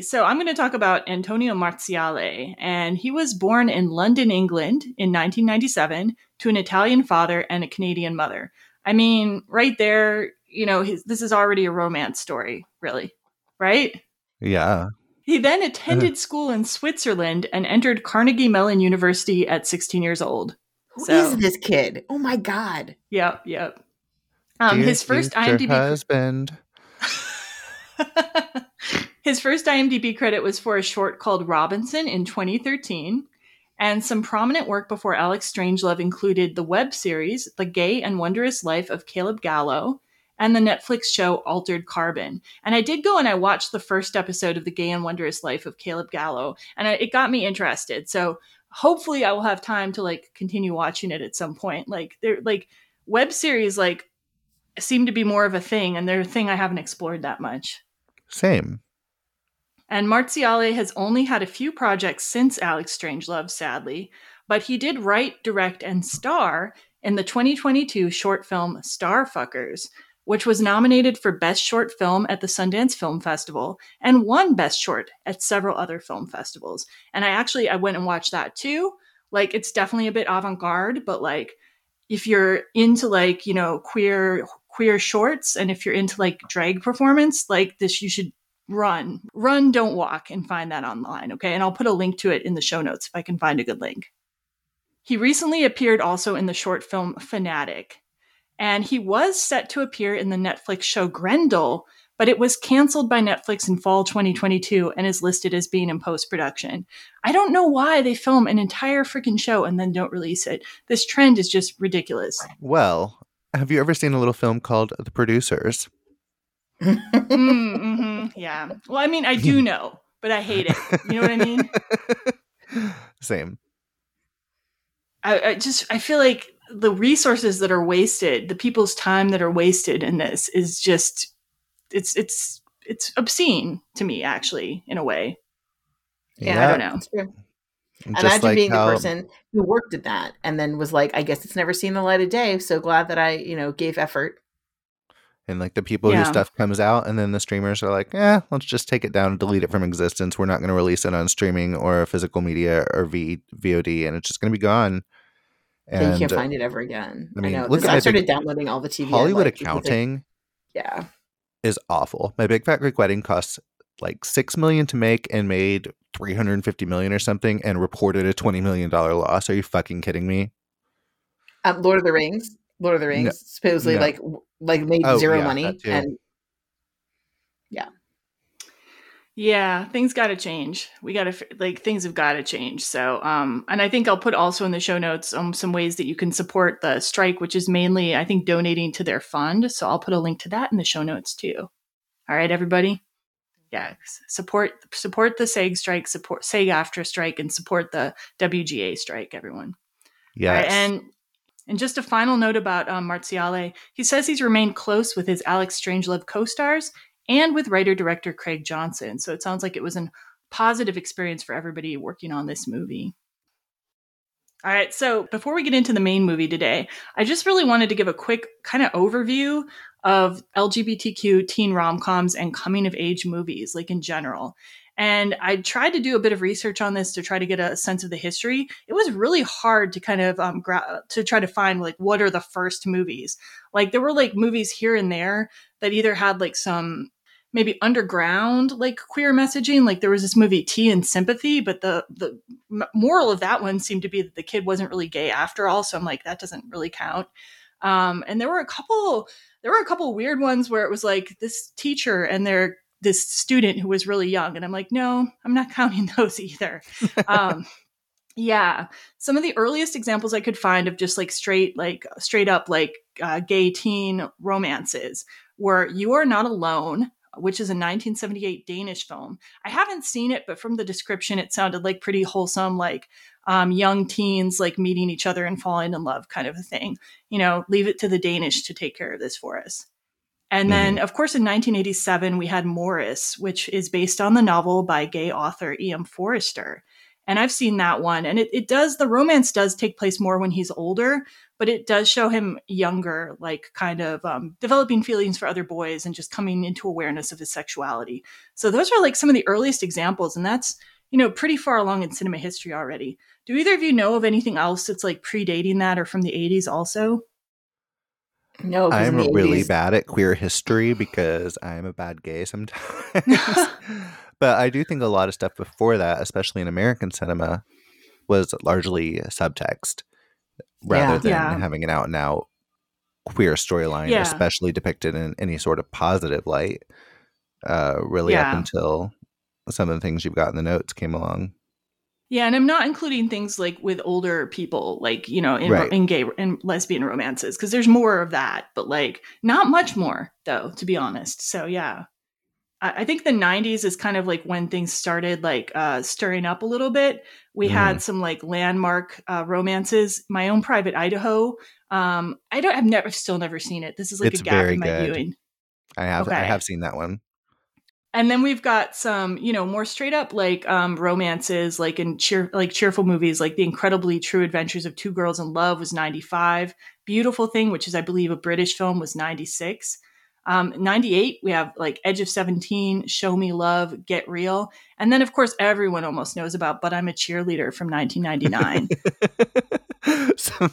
So I'm going to talk about Antonio Marziale, and he was born in London, England in 1997 to an Italian father and a Canadian mother. I mean, right there, you know, his, this is already a romance story, really, right? Yeah. He then attended school in Switzerland and entered Carnegie Mellon University at 16 years old. Who is So- this kid? Oh my god! Yep, yep. Um, his first IMDb husband. his first IMDb credit was for a short called Robinson in 2013, and some prominent work before Alex Strangelove included the web series The Gay and Wondrous Life of Caleb Gallo and the Netflix show Altered Carbon. And I did go and I watched the first episode of The Gay and Wondrous Life of Caleb Gallo, and I, it got me interested. So hopefully I will have time to like continue watching it at some point. Like they're like web series like seem to be more of a thing, and they're a thing I haven't explored that much. Same. And Marziale has only had a few projects since Alex Strangelove, sadly, but he did write, direct, and star in the 2022 short film Starfuckers, which was nominated for Best Short Film at the Sundance Film Festival and won Best Short at several other film festivals. And I actually I went and watched that too. Like it's definitely a bit avant-garde, but like if you're into like, you know, queer queer shorts and if you're into like drag performance, like this you should run. Run don't walk and find that online okay? And i'll put a link to it in the show notes if i can find a good link. He recently appeared also in the short film fanatic and he was set to appear in the netflix show grendel but it was canceled by netflix in fall 2022 and is listed as being in post-production. I don't know why they film an entire freaking show and then don't release it. This trend is just ridiculous. Well, have you ever seen a little film called The Producers? mm, hmm yeah well i mean i do know but i hate it you know what i mean Same. I, I just I feel like the resources that are wasted, the people's time that are wasted in this is just it's it's it's obscene to me actually in a way. Yeah, I don't know. Imagine like being how- the person who worked at that and then was like, I guess it's never seen the light of day. So glad that I, you know, gave effort. And like the people Yeah. whose stuff comes out, and then the streamers are like, "Yeah, let's just take it down and delete it from existence. We're not going to release it on streaming or physical media or v- VOD, and it's just going to be gone." And you can't find it ever again. I mean, know. look This- I started big- downloading all the TV. I Hollywood like because, like, accounting yeah. is awful. My Big Fat Greek Wedding costs like six million to make and made three hundred and fifty million or something, and reported a twenty million dollar loss. Are you fucking kidding me? Um, Lord of the Rings. Lord of the Rings No. supposedly No. like like made Oh, zero yeah, money and Yeah, Yeah, things got to change. We got to like things have got to change. So, um, and I think I'll put also in the show notes um some ways that you can support the strike, which is mainly I think donating to their fund. So I'll put a link to that in the show notes too. All right, everybody. Yeah, support support the SAG strike, support SAG-AFTRA strike, and support the WGA strike. Everyone. Yes. All right, and and just a final note about um, Marziale. He says he's remained close with his Alex Strangelove co-stars and with writer-director Craig Johnson. So it sounds like it was a positive experience for everybody working on this movie. All right, so before we get into the main movie today, I just really wanted to give a quick kind of overview of LGBTQ teen rom coms and coming of age movies, like in general. And I tried to do a bit of research on this to try to get a sense of the history. It was really hard to kind of um, gra- to try to find like what are the first movies. Like there were like movies here and there that either had like some maybe underground like queer messaging like there was this movie tea and sympathy but the the moral of that one seemed to be that the kid wasn't really gay after all so i'm like that doesn't really count um, and there were a couple there were a couple weird ones where it was like this teacher and their this student who was really young and i'm like no i'm not counting those either. Um, yeah. Some of the earliest examples i could find of just like straight like straight up like uh, gay teen romances were you are not alone which is a 1978 Danish film. I haven't seen it, but from the description, it sounded like pretty wholesome, like um, young teens like meeting each other and falling in love kind of a thing. You know, leave it to the Danish to take care of this for us. And then, mm-hmm. of course, in 1987, we had Maurice, which is based on the novel by gay author E.M. Forster. And I've seen that one. And it, it does, the romance does take place more when he's older, but it does show him younger, like kind of um, developing feelings for other boys and just coming into awareness of his sexuality. So those are like some of the earliest examples. And that's, you know, pretty far along in cinema history already. Do either of you know of anything else that's like predating that or from the 80s also? No, I'm really bad at queer history because I'm a bad gay sometimes. but I do think a lot of stuff before that, especially in American cinema, was largely subtext rather yeah. than yeah. having an out and out queer storyline, yeah. especially depicted in any sort of positive light. Uh, really, up until some of the things you've got in the notes came along. Yeah, and I'm not including things like with older people, like you know, in, right. in gay and lesbian romances, because there's more of that, but like not much more, though, to be honest. So yeah, I think the 90s is kind of like when things started like uh, stirring up a little bit. We mm. had some like landmark uh, romances. My own private Idaho. Um, I don't. I've never, still never seen it. This is like it's a gap in my good. viewing. I have. Okay. I have seen that one. And then we've got some, you know, more straight up like um, romances, like in cheer, like cheerful movies, like The Incredibly True Adventures of Two Girls in Love was ninety five. Beautiful Thing, which is I believe a British film, was ninety six. Um, 98, we have like Edge of 17, Show Me Love, Get Real. And then, of course, everyone almost knows about But I'm a Cheerleader from 1999. Some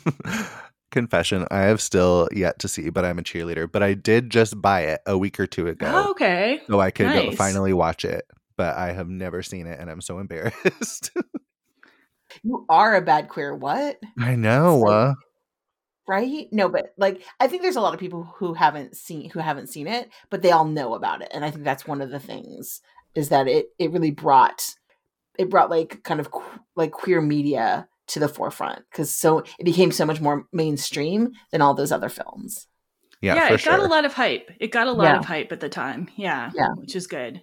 confession I have still yet to see, but I'm a cheerleader. But I did just buy it a week or two ago. Oh, okay. So I could nice. finally watch it, but I have never seen it and I'm so embarrassed. you are a bad queer. What? I know. Like, uh, right? No but like i think there's a lot of people who haven't seen who haven't seen it but they all know about it and i think that's one of the things is that it it really brought it brought like kind of like queer media to the forefront because so it became so much more mainstream than all those other films. Yeah yeah it sure. got a lot of hype. It got a lot yeah. of hype at the time. Yeah yeah. which is good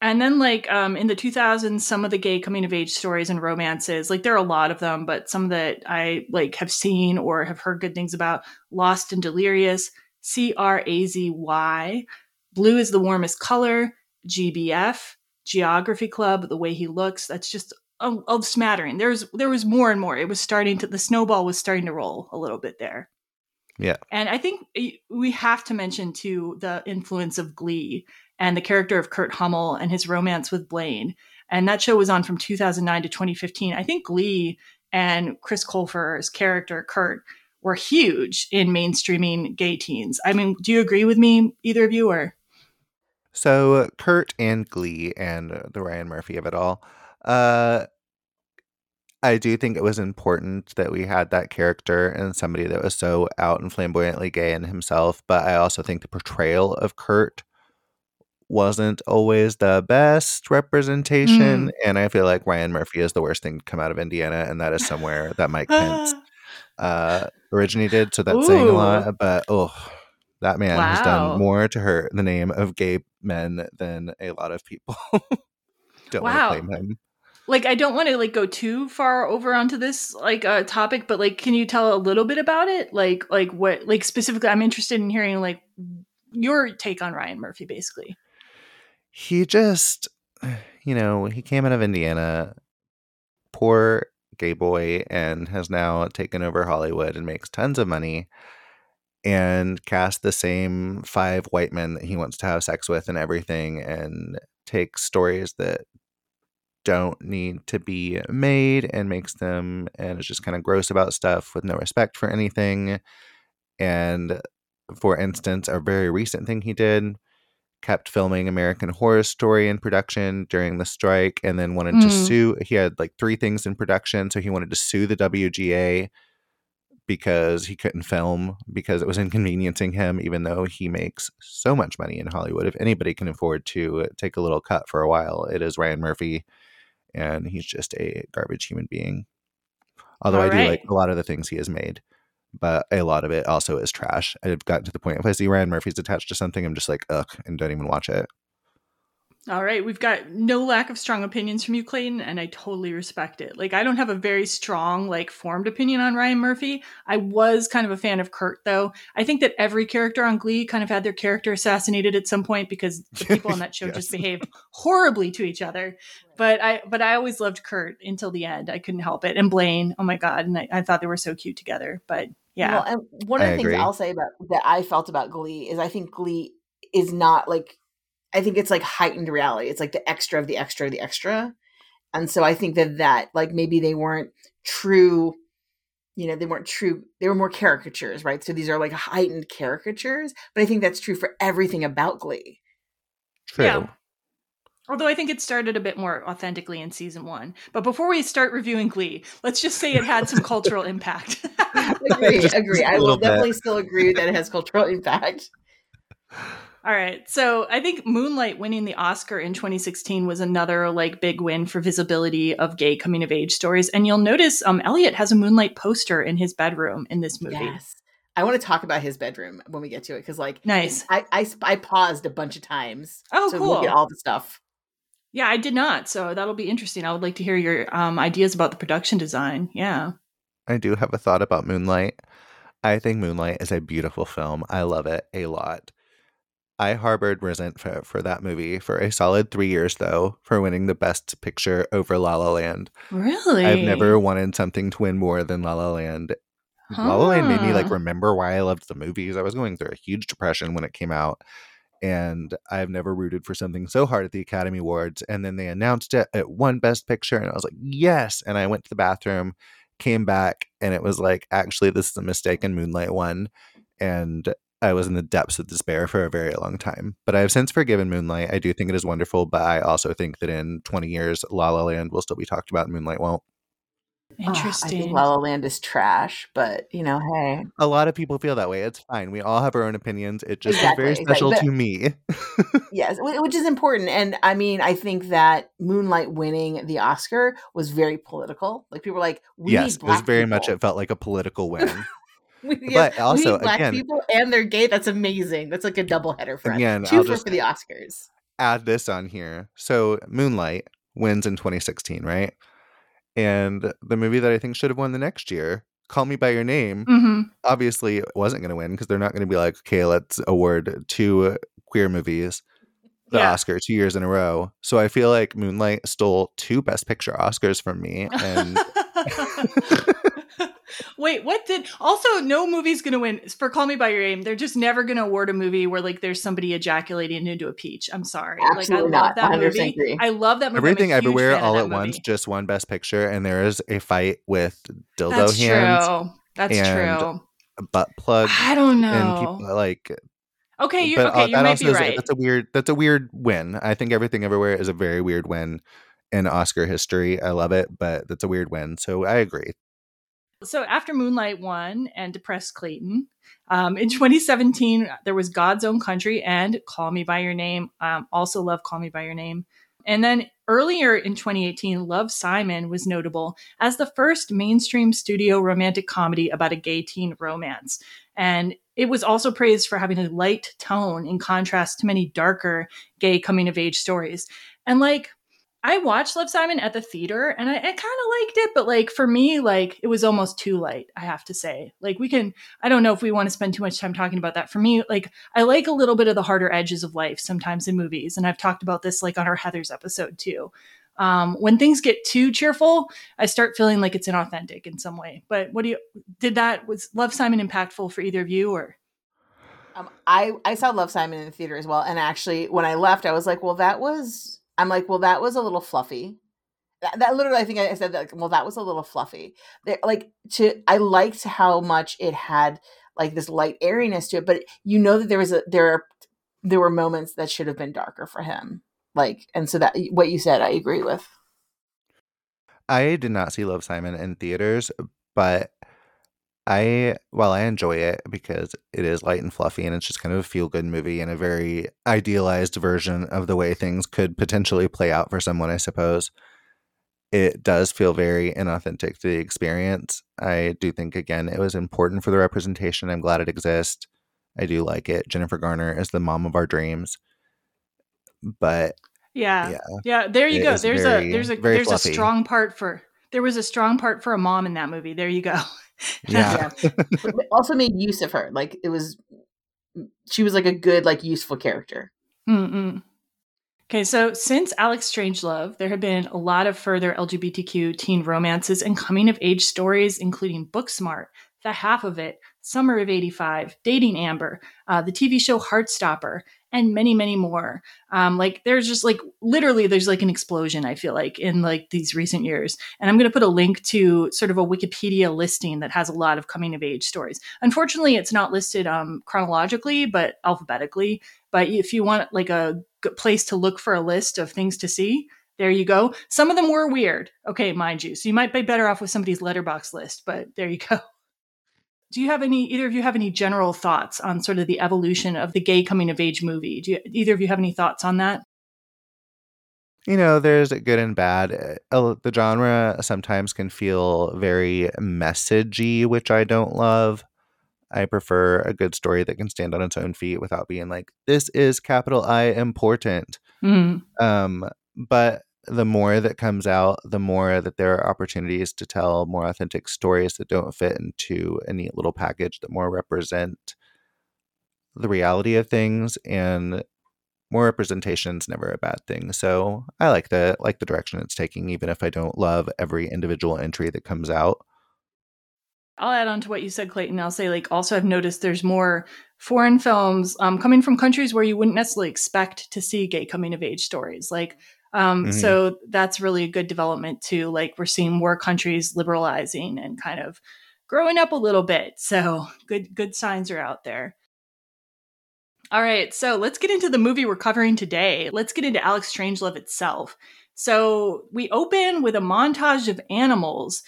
and then, like um, in the 2000s, some of the gay coming of age stories and romances, like there are a lot of them, but some that I like have seen or have heard good things about: Lost and Delirious, C R A Z Y, Blue is the warmest color, GBF, Geography Club, The Way He Looks. That's just a, a smattering. There's there was more and more. It was starting to the snowball was starting to roll a little bit there. Yeah. And I think we have to mention too the influence of Glee and the character of Kurt Hummel and his romance with Blaine. And that show was on from 2009 to 2015. I think Glee and Chris Colfer's character, Kurt, were huge in mainstreaming gay teens. I mean, do you agree with me, either of you, or? So, Kurt and Glee and the Ryan Murphy of it all. Uh, I do think it was important that we had that character and somebody that was so out and flamboyantly gay in himself. But I also think the portrayal of Kurt wasn't always the best representation. Mm. And I feel like Ryan Murphy is the worst thing to come out of Indiana, and that is somewhere that Mike Pence uh, originated. So that's Ooh. saying a lot. But oh, that man wow. has done more to hurt the name of gay men than a lot of people. Don't wow. want to blame him. Like I don't want to like go too far over onto this like uh topic, but like can you tell a little bit about it? Like like what like specifically I'm interested in hearing like your take on Ryan Murphy basically he just, you know, he came out of Indiana, poor gay boy, and has now taken over Hollywood and makes tons of money and cast the same five white men that he wants to have sex with and everything and takes stories that don't need to be made and makes them and is just kind of gross about stuff with no respect for anything. And for instance, a very recent thing he did kept filming American Horror Story in production during the strike and then wanted to Mm. sue. He had like three things in production, so he wanted to sue the WGA because he couldn't film because it was inconveniencing him, even though he makes so much money in Hollywood. If anybody can afford to take a little cut for a while, it is Ryan Murphy, and he's just a garbage human being. Although I All do like a lot of the things he has made, but a lot of it also is trash. I've gotten to the point if I see Ryan Murphy's attached to something, I'm just like, ugh, and don't even watch it. All right, we've got no lack of strong opinions from you, Clayton, and I totally respect it. Like, I don't have a very strong, like, formed opinion on Ryan Murphy. I was kind of a fan of Kurt, though. I think that every character on Glee kind of had their character assassinated at some point because the people on that show just Yes. behaved horribly to each other. But I, but I always loved Kurt until the end. I couldn't help it, and Blaine. Oh my god, and I, I thought they were so cute together. But yeah, Well, and one of I the things agree. I'll say about that I felt about Glee is I think Glee is not like I think it's like heightened reality. It's like the extra of the extra of the extra. And so I think that that like maybe they weren't true you know, they weren't true. They were more caricatures, right? So these are like heightened caricatures, but I think that's true for everything about Glee. True. Yeah. Although I think it started a bit more authentically in season one. But before we start reviewing Glee, let's just say it had some cultural impact. Agree, Just agree. a I will little bit. definitely still agree that it has cultural impact. All right. So I think Moonlight winning the Oscar in 2016 was another like big win for visibility of gay coming of age stories. And you'll notice um Elliot has a Moonlight poster in his bedroom in this movie. Yes. I want to talk about his bedroom when we get to it because, like, Nice. I, I I paused a bunch of times. Oh, to look cool. at all the stuff. Yeah, I did not. So that'll be interesting. I would like to hear your um ideas about the production design. Yeah. I do have a thought about Moonlight. I think Moonlight is a beautiful film. I love it a lot. I harbored resentment for that movie for a solid three years, though, for winning the Best Picture over La La Land. Really? I've never wanted something to win more than La La Land. La La Land made me like remember why I loved the movies. I was going through a huge depression when it came out, and I've never rooted for something so hard at the Academy Awards. And then they announced it at one Best Picture, and I was like, yes. And I went to the bathroom, came back, and it was like, actually, this is a mistake, and Moonlight won. And I was in the depths of despair for a very long time. But I have since forgiven Moonlight. I do think it is wonderful, but I also think that in 20 years, La La Land will still be talked about, and Moonlight won't. Ah, I Interesting. think La La Land is trash, but you know, hey, A lot of people feel that way. It's fine. We all have our own opinions. It just is very Exactly, exactly. special But- to me. yes, which is important. And I mean, I think that Moonlight winning the Oscar was very political. Like people were like, we yes, need it was black very much. It felt like a political win. We- but we also, need black again- people and they're gay. That's amazing. That's like a double header for Again, us. 2 I'll for, for the Oscars. Add this on here. So Moonlight wins in 2016, right? And the movie that I think should have won the next year, Call Me by Your Name, hmm obviously wasn't going to win because they're not going to be like, okay, let's award two queer movies the Yeah. Oscar two years in a row. So I feel like Moonlight stole two Best Picture Oscars from me, and Wait, what did also no movie's gonna win for Call Me by Your Name? They're just never gonna award a movie where like there's somebody ejaculating into a peach. I'm sorry. Absolutely like I Absolutely love not. that 100% movie. agree. I love that movie. Everything Everywhere All that at Once just won Best Picture, and there is a fight with dildo here. That's hands, true. That's and true. butt plugs, I don't and know. people like. okay, you but okay, uh, you might also be is right. that's a weird that's a weird win. I think Everything Everywhere is a very weird win in Oscar history. I love it, but that's a weird win. So I agree. So after Moonlight won and depressed Clayton, um, in 2017 there was God's Own Country and Call Me by Your Name. Um, also love Call Me by Your Name. And then earlier in 2018, Love Simon was notable as the first mainstream studio romantic comedy about a gay teen romance. And it was also praised for having a light tone in contrast to many darker gay coming of age stories. And like, I watched Love Simon at the theater and I, I kind of liked it, but like for me, like it was almost too light, I have to say. Like we can, I don't know if we want to spend too much time talking about that. For me, like I like a little bit of the harder edges of life sometimes in movies. And I've talked about this like on our Heather's episode too. Um, when things get too cheerful, I start feeling like it's inauthentic in some way. But what do you, did that, was Love Simon impactful for either of you or? Um, I I saw Love Simon in the theater as well, and actually, when I left, I was like, "Well, that was." I'm like, "Well, that was a little fluffy." That, that literally, I think I said that. Like, well, that was a little fluffy. There- like to, I liked how much it had like this light airiness to it, but you know that there was a there are there were moments that should have been darker for him. Like, and so that what you said, I agree with. I did not see Love Simon in theaters, but I well, I enjoy it because it is light and fluffy and it's just kind of a feel good movie and a very idealized version of the way things could potentially play out for someone, I suppose. It does feel very inauthentic to the experience. I do think again it was important for the representation. I'm glad it exists. I do like it. Jennifer Garner is the mom of our dreams. But Yeah. Yeah. Yeah, there you go. There's very- a there's a there's fluffy. a strong part for there was a strong part for a mom in that movie. There you go. yeah. it also made use of her. Like it was, she was like a good, like useful character. Mm-mm. Okay, so since Alex Strangelove, there have been a lot of further LGBTQ teen romances and coming of age stories, including Booksmart, The Half of It, Summer of 85, Dating Amber, uh, the TV show Heartstopper, and many, many more. Um, like there's just like literally there's like an explosion, I feel like, in like these recent years. And I'm gonna put a link to sort of a Wikipedia listing that has a lot of coming of age stories. Unfortunately, it's not listed um, chronologically, but alphabetically. But if you want like a good place to look for a list of things to see, there you go. Some of them were weird, okay, mind you. So you might be better off with somebody's Letterboxd list, but there you go. Do you have any, either of you have any general thoughts on sort of the evolution of the gay coming of age movie? Do you, either of you have any thoughts on that? you know, there's good and bad. Uh, The genre sometimes can feel very messagey, which I don't love. I prefer a good story that can stand on its own feet without being like, this is capital I important. Mm, Um, but the more that comes out, the more that there are opportunities to tell more authentic stories that don't fit into a neat little package that more represent the reality of things and more representation is never a bad thing. So I like the like the direction it's taking, even if I don't love every individual entry that comes out. I'll add on to what you said, Clayton. I'll say, like, also I've noticed there's more foreign films um, coming from countries where you wouldn't necessarily expect to see gay coming of age stories. Like, um, Mhm. so that's really a good development too. Like, we're seeing more countries liberalizing and kind of growing up a little bit. So good, good signs are out there. All right, so let's get into the movie we're covering today. Let's get into Alex Strangelove itself. So we open with a montage of animals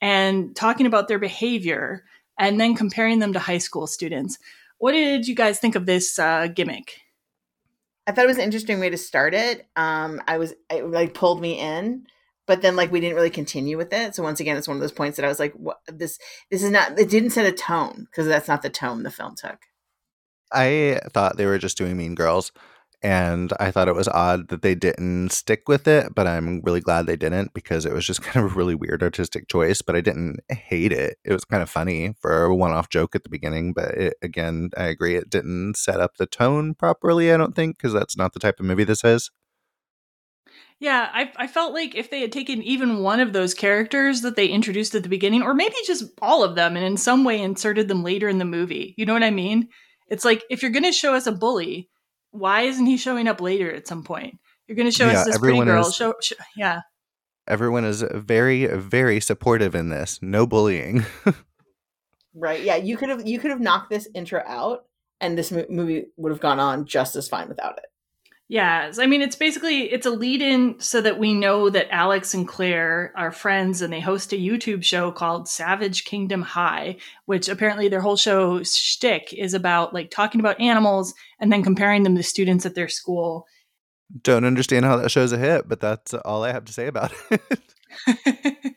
and talking about their behavior and then comparing them to high school students. What did you guys think of this uh, gimmick? I thought it was an interesting way to start it. Um, I was it like pulled me in, but then like we didn't really continue with it. So once again, it's one of those points that I was like, "What this? This is not." It didn't set a tone because that's not the tone the film took. I thought they were just doing Mean Girls, and I thought it was odd that they didn't stick with it. But I'm really glad they didn't because it was just kind of a really weird artistic choice. But I didn't hate it. It was kind of funny for a one-off joke at the beginning. But it, again, I agree it didn't set up the tone properly. I don't think because that's not the type of movie this is. Yeah, I, I felt like if they had taken even one of those characters that they introduced at the beginning, or maybe just all of them, and in some way inserted them later in the movie, you know what I mean? It's like if you're going to show us a bully, why isn't he showing up later at some point? You're going to show Yeah, us this pretty girl. is- Show, show, yeah, Everyone is very, very supportive in this. No bullying. Right? Yeah, you could have you could have knocked this intro out, and this mo- movie would have gone on just as fine without it. Yeah, I mean, it's basically it's a lead-in so that we know that Alex and Claire are friends, and they host a YouTube show called Savage Kingdom High, which apparently their whole show shtick is about like talking about animals and then comparing them to students at their school. Don't understand how that show's a hit, but that's all I have to say about it.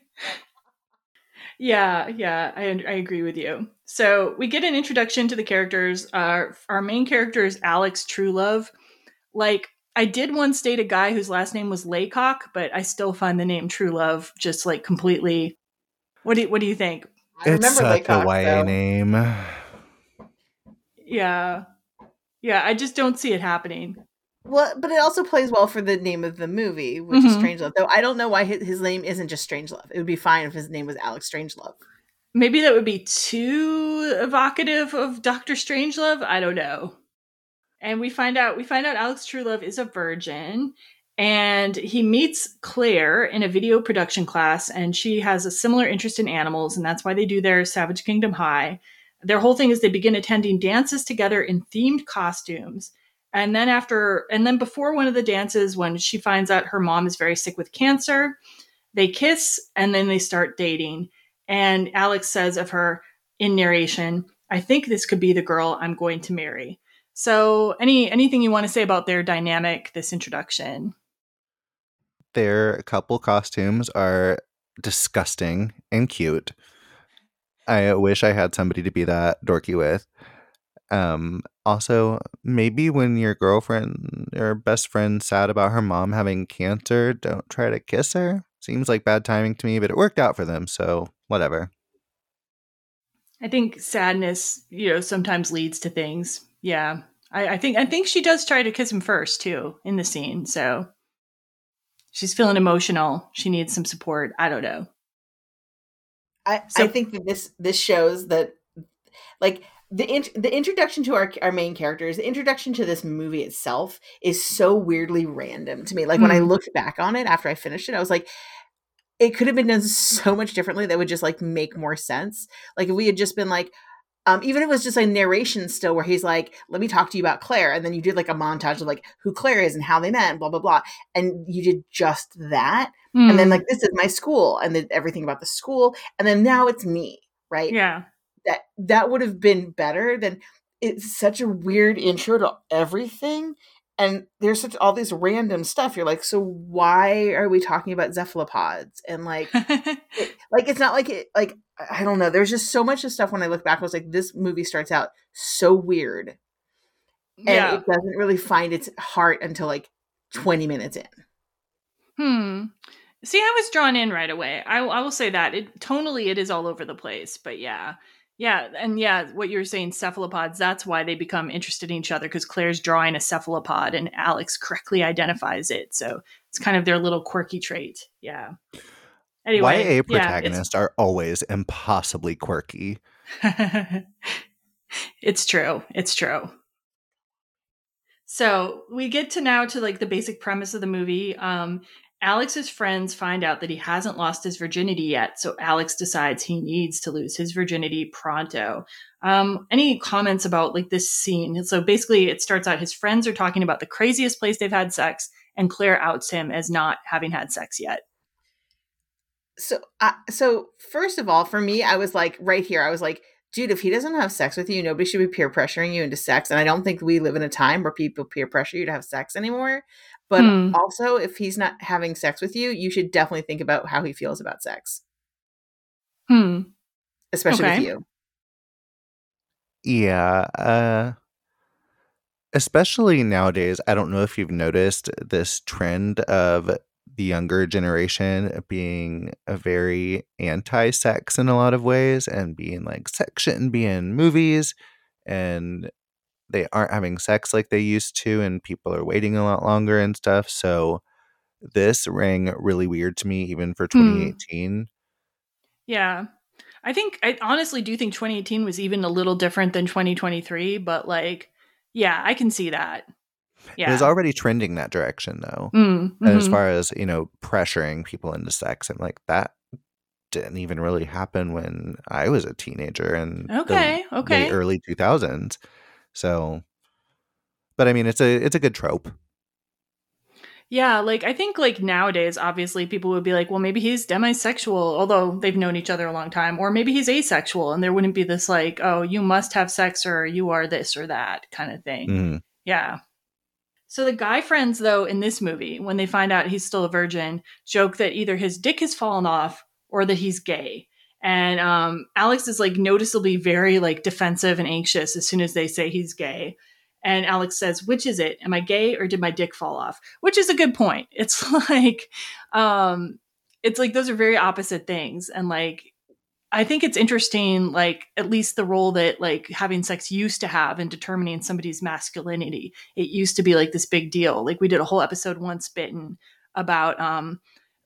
yeah, yeah, I I agree with you. So we get an introduction to the characters. Our our main character is Alex Truelove. Like I did once date a guy whose last name was Laycock, but I still find the name Truelove just like completely. What do you, what do you think? I it's remember such Laycock, a YA though. name. Yeah, yeah, I just don't see it happening. Well, but it also plays well for the name of the movie, which is mm-hmm. Strange Strangelove. Though I don't know why his, his name isn't just Strangelove. It would be fine if his name was Alex Strangelove. maybe that would be too evocative of Doctor Strangelove. I don't know. And we find out we find out Alex Truelove is a virgin and he meets Claire in a video production class and she has a similar interest in animals and that's why they do their Savage Kingdom High. Their whole thing is they begin attending dances together in themed costumes. And then after and then before one of the dances when she finds out her mom is very sick with cancer, they kiss and then they start dating. And Alex says of her in narration, I think this could be the girl I'm going to marry. So, any anything you want to say about their dynamic, this introduction? Their couple costumes are disgusting and cute. I wish I had somebody to be that dorky with. Um, also, maybe when your girlfriend or best friend sad about her mom having cancer, don't try to kiss her. Seems like bad timing to me, but it worked out for them, so whatever. I think sadness, you know, sometimes leads to things. Yeah. I, I think I think she does try to kiss him first too in the scene. So she's feeling emotional. She needs some support. I don't know. I, so, I think that this this shows that like the in, the introduction to our our main characters, the introduction to this movie itself is so weirdly random to me. Like mm. when I hmm. looked back on it after I finished it, I was like, it could have been done so much differently that would just like make more sense. Like if we had just been like, um, even if it was just a narration still where he's like, let me talk to you about Claire. And then you did like a montage of like who Claire is and how they met and blah, blah, blah. And you did just that. Mm. And then hmm. like, this is my school and then everything about the school. And then now it's me. Right. Yeah. That, that would have been better than it's such a weird intro to everything. And there's such all these random stuff. You're like, so why are we talking about cephalopods? And like, it, like it's not like it, like I don't know. There's just so much of stuff when I look back. I was like, this movie starts out so weird, and yeah. it doesn't really find its heart until like 20 minutes in. Hmm. See, I was drawn in right away. I, I will say that it tonally it is all over the place, but yeah, yeah, and yeah, what you're saying, cephalopods. That's why they become interested in each other because Claire's drawing a cephalopod, and Alex correctly identifies it. So it's kind of their little quirky trait. Yeah. Anyway, YA protagonists yeah, are always impossibly quirky. it's true. It's true. So we get to now to like the basic premise of the movie. Um, Alex's friends find out that he hasn't lost his virginity yet, so Alex decides he needs to lose his virginity pronto. Um, any comments about like this scene? So basically, it starts out his friends are talking about the craziest place they've had sex, and Claire outs him as not having had sex yet so uh, so first of all for me i was like right here i was like dude if he doesn't have sex with you nobody should be peer pressuring you into sex and i don't think we live in a time where people peer pressure you to have sex anymore but hmm. also if he's not having sex with you you should definitely think about how he feels about sex hmm especially okay. with you yeah uh especially nowadays i don't know if you've noticed this trend of the younger generation being a very anti-sex in a lot of ways and being like sex shouldn't be in movies and they aren't having sex like they used to and people are waiting a lot longer and stuff so this rang really weird to me even for 2018 hmm. yeah i think i honestly do think 2018 was even a little different than 2023 but like yeah i can see that yeah. It was already trending that direction though. Mm, mm-hmm. As far as, you know, pressuring people into sex and like that didn't even really happen when I was a teenager and okay, the, okay. the early 2000s. So but I mean it's a it's a good trope. Yeah, like I think like nowadays obviously people would be like, well maybe he's demisexual although they've known each other a long time or maybe he's asexual and there wouldn't be this like, oh, you must have sex or you are this or that kind of thing. Mm. Yeah. So the guy friends, though, in this movie, when they find out he's still a virgin, joke that either his dick has fallen off or that he's gay. And um, Alex is like noticeably very like defensive and anxious as soon as they say he's gay. And Alex says, "Which is it? Am I gay or did my dick fall off?" Which is a good point. It's like, um, it's like those are very opposite things, and like I think it's interesting, like at least the role that like having sex used to have in determining somebody's masculinity. It used to be like this big deal. Like we did a whole episode once bitten about um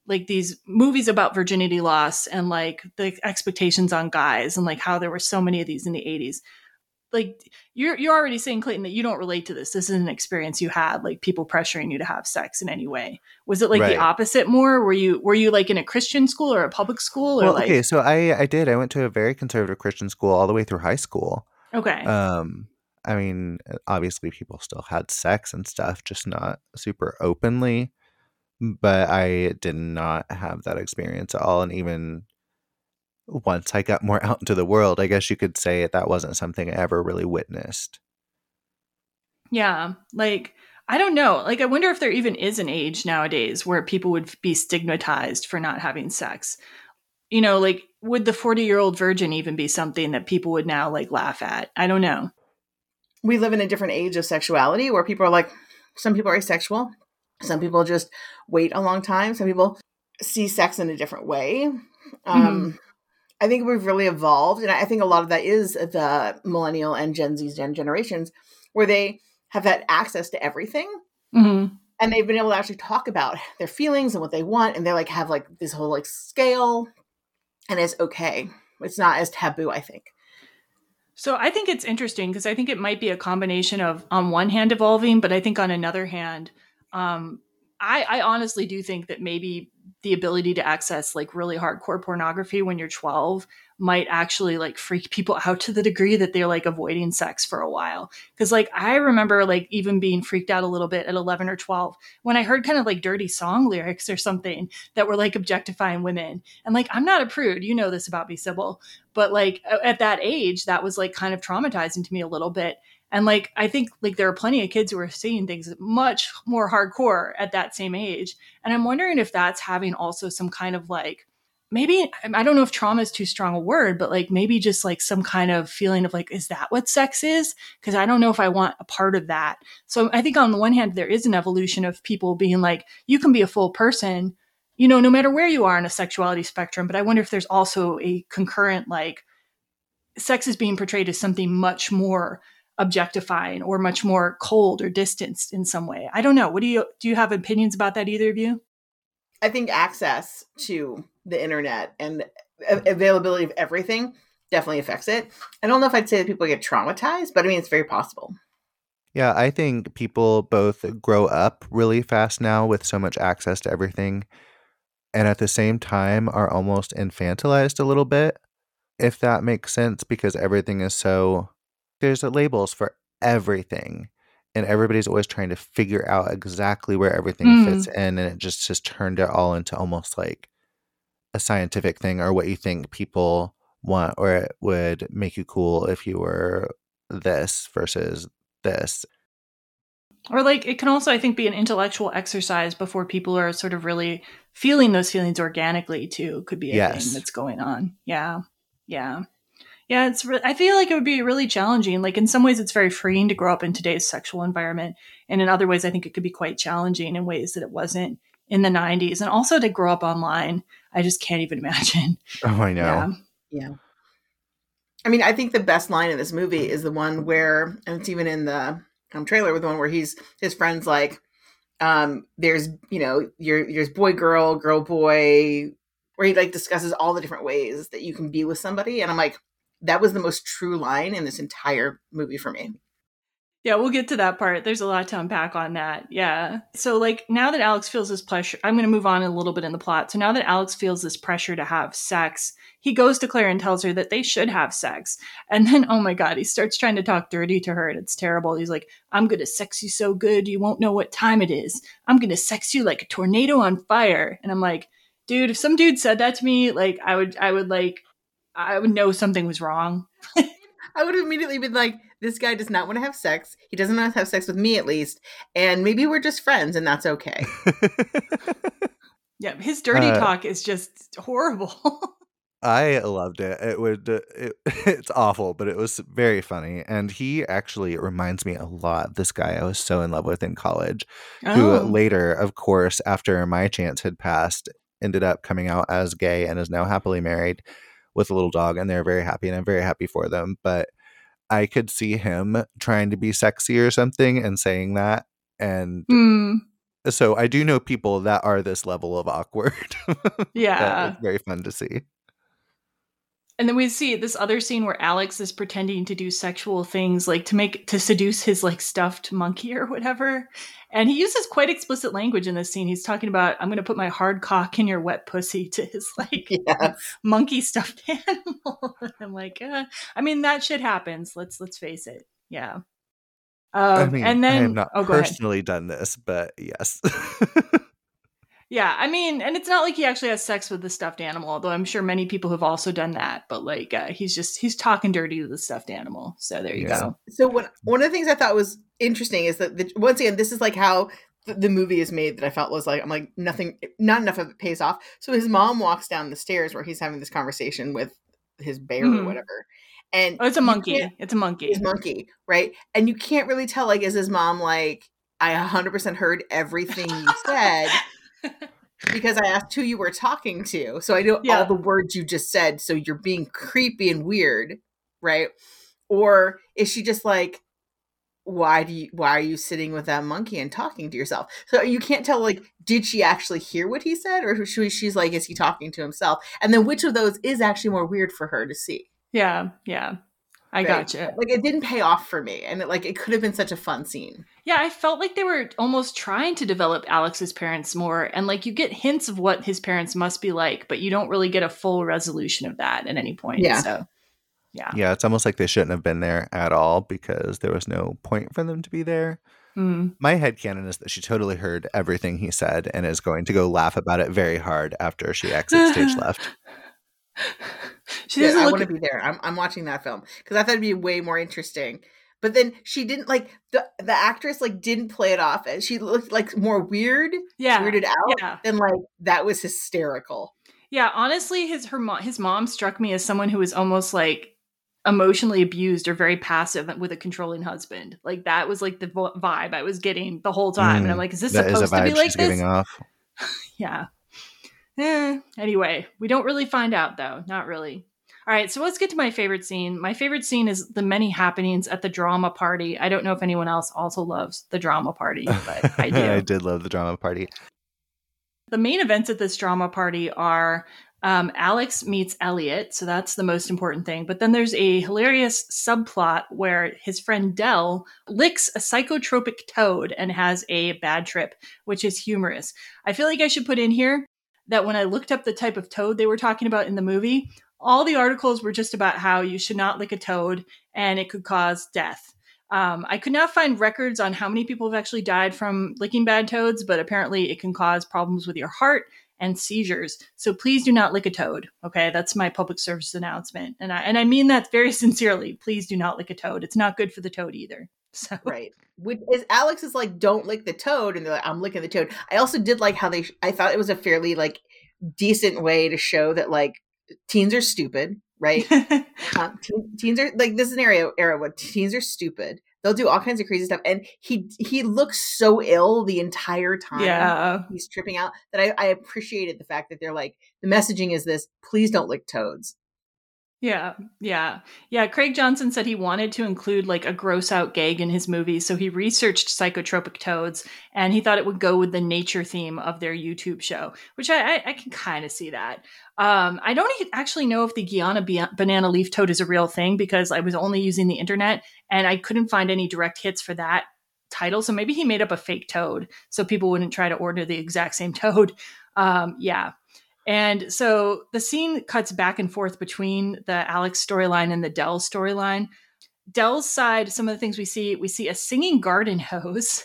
like these movies about virginity loss and like the expectations on guys and like how there were so many of these in the 80s like you're you're already saying clayton that you don't relate to this this is an experience you had like people pressuring you to have sex in any way was it like Right. the opposite more were you were you like in a christian school or a public school or Well, like okay, so I I did. I went to a very conservative Christian school all the way through high school. okay Um, I mean, obviously people still had sex and stuff, just not super openly. But I did not have that experience at all, and even once I got more out into the world, I guess you could say that wasn't something I ever really witnessed. Yeah, like I don't know. Like I wonder if there even is an age nowadays where people would be stigmatized for not having sex. You know, like would the 40-year-old virgin even be something that people would now like laugh at? I don't know. we live in a different age of sexuality where people are like some people are asexual some people just wait a long time. Some people see sex in a different way. Um i think we've really evolved and i think a lot of that is the millennial and gen z gen generations where they have had access to everything Mhm. and they've been able to actually talk about their feelings and what they want and they like have like this whole like scale and it's okay. It's not as taboo i think. So I think it's interesting because I think it might be a combination of on one hand evolving, but I think on another hand, um, I, I honestly do think that maybe the ability to access like really hardcore pornography when you're 12 might actually like freak people out to the degree that they're like avoiding sex for a while. Cause like I remember like even being freaked out a little bit at 11 or 12 when I heard kind of like dirty song lyrics or something that were like objectifying women. And like, I'm not a prude. You know this about me, Sybil but like at that age that was like kind of traumatizing to me a little bit and like i think like there are plenty of kids who are seeing things much more hardcore at that same age and i'm wondering if that's having also some kind of like maybe i don't know if trauma is too strong a word but like maybe just like some kind of feeling of like is that what sex is because i don't know if i want a part of that so i think on the one hand there is an evolution of people being like you can be a full person you know, no matter where you are in a sexuality spectrum. But I wonder if there's also a concurrent, like, sex is being portrayed as something much more objectifying or much more cold or distanced in some way. I don't know. What do you do? You have opinions about that, either of you? I think access to the internet and availability of everything definitely affects it. I don't know if I'd say that people get traumatized, but I mean, it's very possible. Yeah, I think people both grow up really fast now with so much access to everything, and at the same time are almost infantilized a little bit, if that makes sense, because everything is so. There's labels for everything, and everybody's always trying to figure out exactly where everything Mm. fits in, and it just has turned it all into almost like a scientific thing or what you think people want, or it would make you cool if you were this versus this. Or like it can also, I think, be an intellectual exercise before people are sort of really feeling those feelings organically too. Could be a Yes. thing that's going on. Yeah, yeah, yeah. It's. Re- I feel like it would be really challenging. Like in some ways, it's very freeing to grow up in today's sexual environment, and in other ways, I think it could be quite challenging in ways that it wasn't in the '90s, and also to grow up online. I just can't even imagine. Oh, I know. Yeah. Yeah. I mean, I think the best line in this movie is the one where, and it's even in the um, trailer, with the one where he's his friends like, um, there's you know, your there's boy girl girl boy, where he like discusses all the different ways that you can be with somebody, and I'm like, that was the most true line in this entire movie for me. Yeah, we'll get to that part. There's a lot to unpack on that. Yeah. So, like, now that Alex feels this pressure, I'm going to move on a little bit in the plot. So, now that Alex feels this pressure to have sex, he goes to Claire and tells her that they should have sex. And then, oh my God, he starts trying to talk dirty to her, and it's terrible. He's like, I'm going to sex you so good, you won't know what time it is. I'm going to sex you like a tornado on fire. And I'm like, dude, if some dude said that to me, like, I would, I would, like, I would know something was wrong. I would have immediately been like, this guy does not want to have sex. He doesn't want to have sex with me, at least. And maybe we're just friends, and that's okay. Yeah, his dirty Uh, talk is just horrible. I loved it. It would it, it's awful, but it was very funny. And he actually reminds me a lot of this guy I was so in love with in college, who Oh. later, of course, after my chance had passed, ended up coming out as gay and is now happily married with a little dog, and they're very happy, and I'm very happy for them. But I could see him trying to be sexy or something and saying that, and Hmm. So I do know people that are this level of awkward. Yeah. very fun to see. And then we see this other scene where Alex is pretending to do sexual things, like to make to seduce his like stuffed monkey or whatever. And he uses quite explicit language in this scene. He's talking about, "I'm going to put my hard cock in your wet pussy" to his like Yes. monkey stuffed animal. I'm like, uh, I mean, that shit happens. Let's let's face it. Yeah. Um, I mean, and then I have not oh, personally done this, but yes. Yeah, I mean, and it's not like he actually has sex with the stuffed animal, although I'm sure many people have also done that. But like, uh, he's just he's talking dirty to the stuffed animal. So there you Yeah. go. So one one of the things I thought was interesting is that the, once again, this is like how the, the movie is made. That I felt was like I'm like nothing, not enough of it pays off. So his mom walks down the stairs where he's having this conversation with his bear or Mhm. whatever, and Oh, it's a monkey. It's a monkey. his monkey, right? And you can't really tell like is his mom like I 100% heard everything you said because I asked who you were talking to. So I know Yeah. all the words you just said. So you're being creepy and weird, right? Or is she just like, why do you why are you sitting with that monkey and talking to yourself? So you can't tell like, did she actually hear what he said? Or she, she's like, is he talking to himself? And then which of those is actually more weird for her to see? yeah, yeah. I right? gotcha. Like it didn't pay off for me. And it, like it could have been such a fun scene. Yeah, I felt like they were almost trying to develop Alex's parents more, and like you get hints of what his parents must be like, but you don't really get a full resolution of that at any point. Yeah. So, yeah. yeah, it's almost like they shouldn't have been there at all because there was no point for them to be there. Mm. My headcanon is that she totally heard everything he said and is going to go laugh about it very hard after she exits stage left. She doesn't I look. want to be there. I'm, I'm watching that film because I thought it'd be way more interesting. But then she didn't like the the actress like didn't play it off. and She looked like more weird, yeah, weirded out, yeah. than like that was hysterical. Yeah, honestly, his her mo- his mom struck me as someone who was almost like emotionally abused or very passive with a controlling husband. Like that was like the vibe I was getting the whole time, and I'm Mm, like, is this That is supposed to be like this? Yeah. Eh, anyway, we don't really find out though. Not really. All right, so let's get to my favorite scene. My favorite scene is the many happenings at the drama party. I don't know if anyone else also loves the drama party, but I do. I did love the drama party. the main events at this drama party are um, Alex meets Elliot, so that's the most important thing. But then there's a hilarious subplot where his friend Dell licks a psychotropic toad and has a bad trip, which is humorous. I feel like I should put in here that when I looked up the type of toad they were talking about in the movie, all the articles were just about how you should not lick a toad and it could cause death. Um, I could not find records on how many people have actually died from licking bad toads, but apparently it can cause problems with your heart and seizures. So please do not lick a toad. Okay, that's my public service announcement, and I and I mean that very sincerely. Please do not lick a toad. It's not good for the toad either. So Right. Which is Alex is like, don't lick the toad, and they're like, I'm licking the toad. I also did like how they. I thought it was a fairly like decent way to show that like teens are stupid, right? uh, teen, teens are like this is an area era where teens are stupid. They'll do all kinds of crazy stuff, and he he looks so ill the entire time. yeah, he's tripping out. That I, I appreciated the fact that they're like the messaging is this: please don't lick toads. Yeah, yeah, yeah. Craig Johnson said he wanted to include like a gross out gag in his movie, so he researched psychotropic toads, and he thought it would go with the nature theme of their YouTube show, which I, I, I can kind of see that. Um, I don't actually know if the Guyana ba- banana leaf toad is a real thing because I was only using the internet and I couldn't find any direct hits for that title. So maybe he made up a fake toad so people wouldn't try to order the exact same toad. Um, yeah. And so the scene cuts back and forth between the Alex storyline and the Dell storyline. Dell's side, some of the things we see, we see a singing garden hose.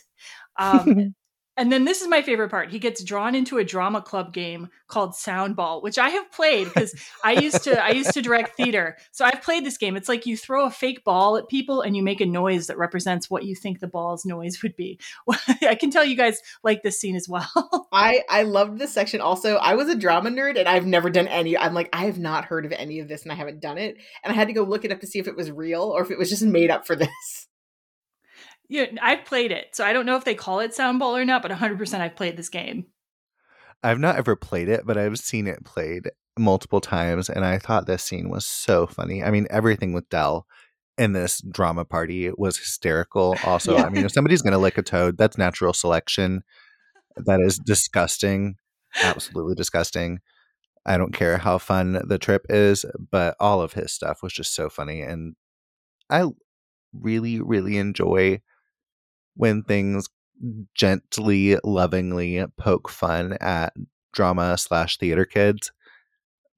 Um, and then this is my favorite part. He gets drawn into a drama club game called Soundball, which I have played because I used to I used to direct theater. So I've played this game. It's like you throw a fake ball at people and you make a noise that represents what you think the ball's noise would be. I can tell you guys like this scene as well. I I loved this section. Also, I was a drama nerd, and I've never done any. I'm like, I have not heard of any of this, and I haven't done it. And I had to go look it up to see if it was real or if it was just made up for this. Yeah, I've played it, so I don't know if they call it soundball or not, but 100% I've played this game. I've not ever played it, but I've seen it played multiple times, and I thought this scene was so funny. I mean, everything with Dell in this drama party was hysterical. Also, Yeah. I mean, if somebody's going to lick a toad, that's natural selection. that is disgusting. Absolutely disgusting. I don't care how fun the trip is, but all of his stuff was just so funny. And I really, really enjoy when things gently, lovingly poke fun at drama slash theater kids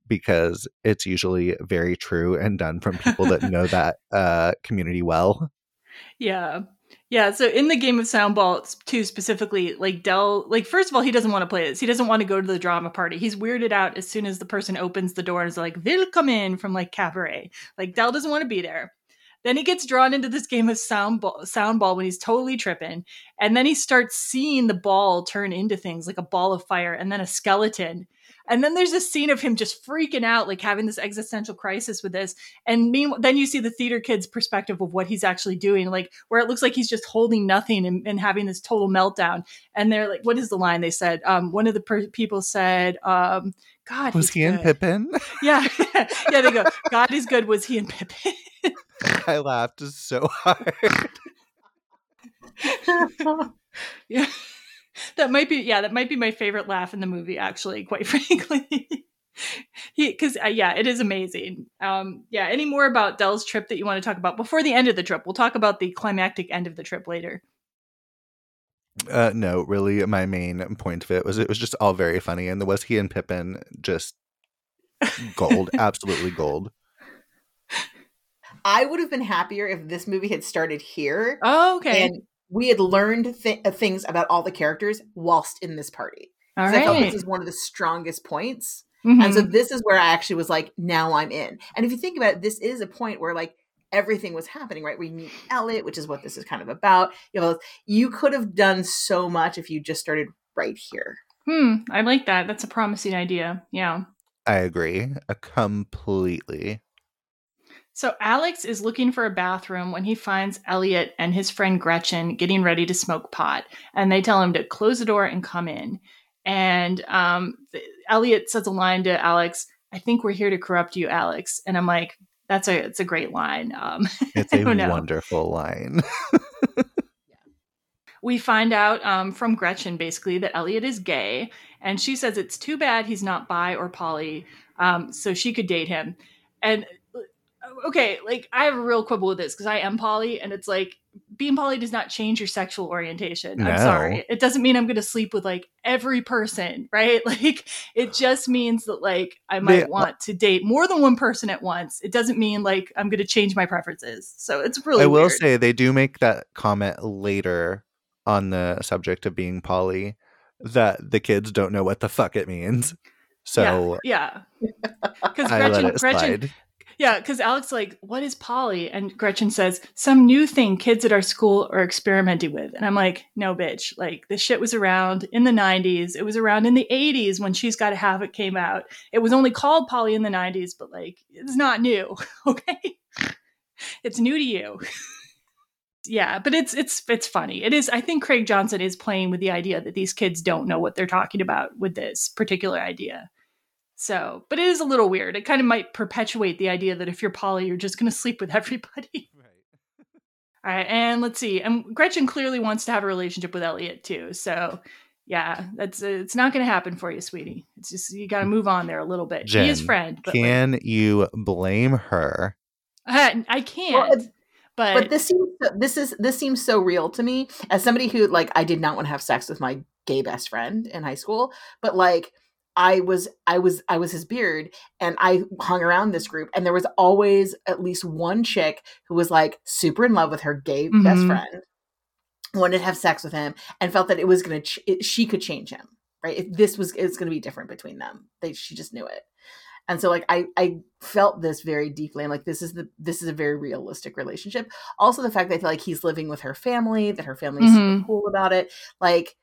because it's usually very true and done from people that know that uh, community well. Yeah. Yeah, so in the game of Soundball too specifically, like Dell, like first of all, he doesn't want to play this. He doesn't want to go to the drama party. He's weirded out as soon as the person opens the door and is like, "They'll come in from like cabaret." Like Dell doesn't want to be there. Then he gets drawn into this game of sound ball, sound ball when he's totally tripping, and then he starts seeing the ball turn into things like a ball of fire and then a skeleton. And then there's a scene of him just freaking out, like having this existential crisis with this. And meanwhile, then you see the theater kid's perspective of what he's actually doing, like where it looks like he's just holding nothing and, and having this total meltdown. And they're like, what is the line they said? Um, one of the per- people said, um, God, was he good. in Pippin? Yeah, yeah. They go, God is good. Was he in Pippin? I laughed so hard. yeah that might be yeah that might be my favorite laugh in the movie actually quite frankly he because uh, yeah it is amazing um yeah any more about dell's trip that you want to talk about before the end of the trip we'll talk about the climactic end of the trip later uh no really my main point of it was it was just all very funny and the was he and pippin just gold absolutely gold I would have been happier if this movie had started here. Oh, okay. And we had learned th- uh, things about all the characters whilst in this party. All right. I felt this is one of the strongest points. Mhm. And so this is where I actually was like, now I'm in. And if you think about it, this is a point where like everything was happening, right? We meet Elliot, which is what this is kind of about. You know, you could have done so much if you just started right here. hmm i like that that's a promising idea yeah i agree uh, completely So Alex is looking for a bathroom when he finds Elliot and his friend Gretchen getting ready to smoke pot, and they tell him to close the door and come in. And um, Elliot says a line to Alex, "I think we're here to corrupt you, Alex." And I'm like, "That's a it's a great line." Um, it's a wonderful line we find out um, from Gretchen basically that Elliot is gay, and she says it's too bad he's not bi or poly, um, so she could date him. And Uh, okay, like I have a real quibble with this because I am poly, and it's like being poly does not change your sexual orientation. I'm sorry, it doesn't mean I'm going to sleep with like every person, right? Like it just means that like I might They- want to date more than one person at once. It doesn't mean like I'm going to change my preferences. So it's really i will weird. say they do make that comment later on the subject of being poly that the kids don't know what the fuck it means so yeah, because let Gretchen, Gretchen, slide yeah, because Alex like, what is poly? And Gretchen says some new thing kids at our school are experimenting with, and I'm like, no, bitch, like this shit was around in the '90s. It was around in the '80s when She's Got to Have It came out. It was only called poly in the '90s, but like, it's not new, okay? it's new to you. yeah but it's it's it's funny it is i think craig johnson is playing with the idea that these kids don't know what they're talking about with this particular idea so but it is a little weird. It kind of might perpetuate the idea that if you're poly you're just going to sleep with everybody. Right. all right and let's see and gretchen clearly wants to have a relationship with elliot too so yeah that's it's not going to happen for you sweetie. It's just you got to move on there a little bit. She is friend but like, can you blame her? Uh, I, I can't Well, but, but this seems this is this seems so real to me. As somebody who like I did not want to have sex with my gay best friend in high school, but like I was I was I was his beard and I hung around this group and there was always at least one chick who was like super in love with her gay best Mhm. friend wanted to have sex with him and felt that it was going to ch- it, she could change him right if this was it's going to be different between them they she just knew it and so like i i felt this very deeply and like this is the this is a very realistic relationship also the fact that I feel like he's living with her family that her family is Mhm. super cool about it like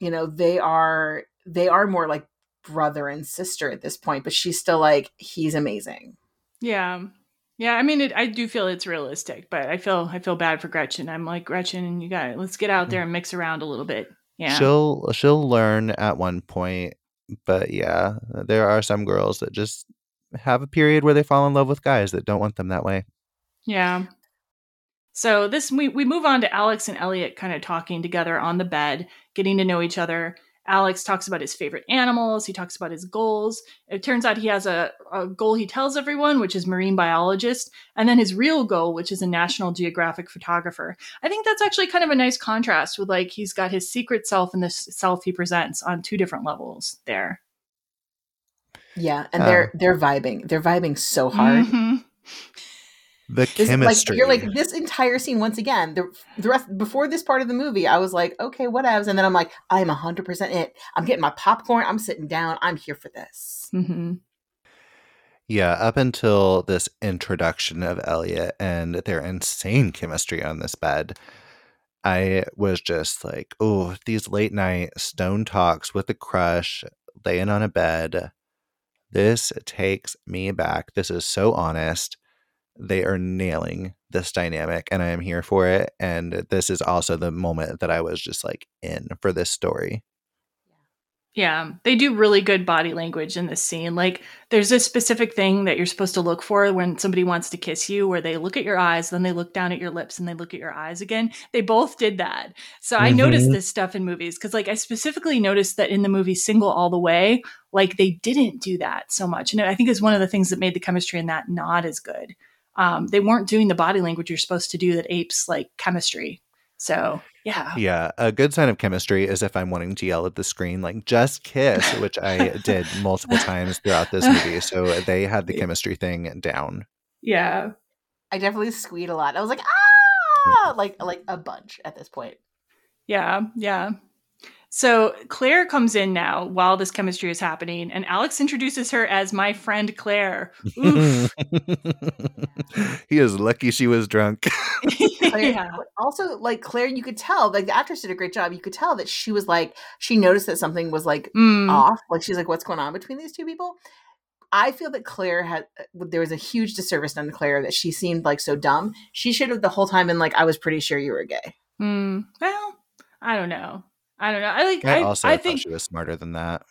you know they are they are more like brother and sister at this point but she's still like he's amazing Yeah. Yeah, I mean it I do feel it's realistic, but I feel I feel bad for Gretchen. I'm like, Gretchen, you got it. Let's get out there and mix around a little bit. Yeah. she'll she'll learn at one point but yeah there are some girls that just have a period where they fall in love with guys that don't want them that way Yeah. So this we, we move on to Alex and Elliot kind of talking together on the bed, getting to know each other. Alex talks about his favorite animals. He talks about his goals. It turns out he has a, a goal he tells everyone, which is marine biologist, and then his real goal, which is a National Geographic photographer. I think that's actually kind of a nice contrast with like he's got his secret self and the self he presents on two different levels there. Yeah, and they're Uh. they're vibing. They're vibing so hard. Mhm. The This, chemistry. like you're like this entire scene once again. The the rest before this part of the movie, I was like, okay, whatevs, and then I'm like, I'm hundred percent it. I'm getting my popcorn. I'm sitting down. I'm here for this. Mhm. Yeah, up until this introduction of Elliot and their insane chemistry on this bed, I was just like, oh, these late night stone talks with a crush, laying on a bed. This takes me back. This is so honest. They are nailing this dynamic, and I am here for it. And this is also the moment that I was just like in for this story. Yeah, they do really good body language in this scene. Like, there's a specific thing that you're supposed to look for when somebody wants to kiss you, where they look at your eyes, then they look down at your lips, and they look at your eyes again. They both did that. So I noticed Mhm. this stuff in movies because, like, I specifically noticed that in the movie Single All the Way, like, they didn't do that so much. And I think it's one of the things that made the chemistry in that not as good. Um, they weren't doing the body language you're supposed to do that apes like chemistry. So, yeah. Yeah, a good sign of chemistry is if I'm wanting to yell at the screen, like, just kiss, which I did multiple times throughout this movie. So they had the chemistry thing down. Yeah. I definitely squeed a lot. I was like, ah, like like a bunch at this point. Yeah, yeah. So Claire comes in now while this chemistry is happening, and Alex introduces her as my friend Claire. Oof. he is lucky she was drunk. Claire, yeah. also like Claire, you could tell like the actress did a great job. You could tell that she was like she noticed that something was like Mm, off. Like she's like, what's going on between these two people? I feel that Claire had uh, there was a huge disservice done to Claire that she seemed like so dumb. She should have the whole time been like, I was pretty sure you were gay. mm. Well, I don't know. I don't know. I like. I I, also I think she was smarter than that.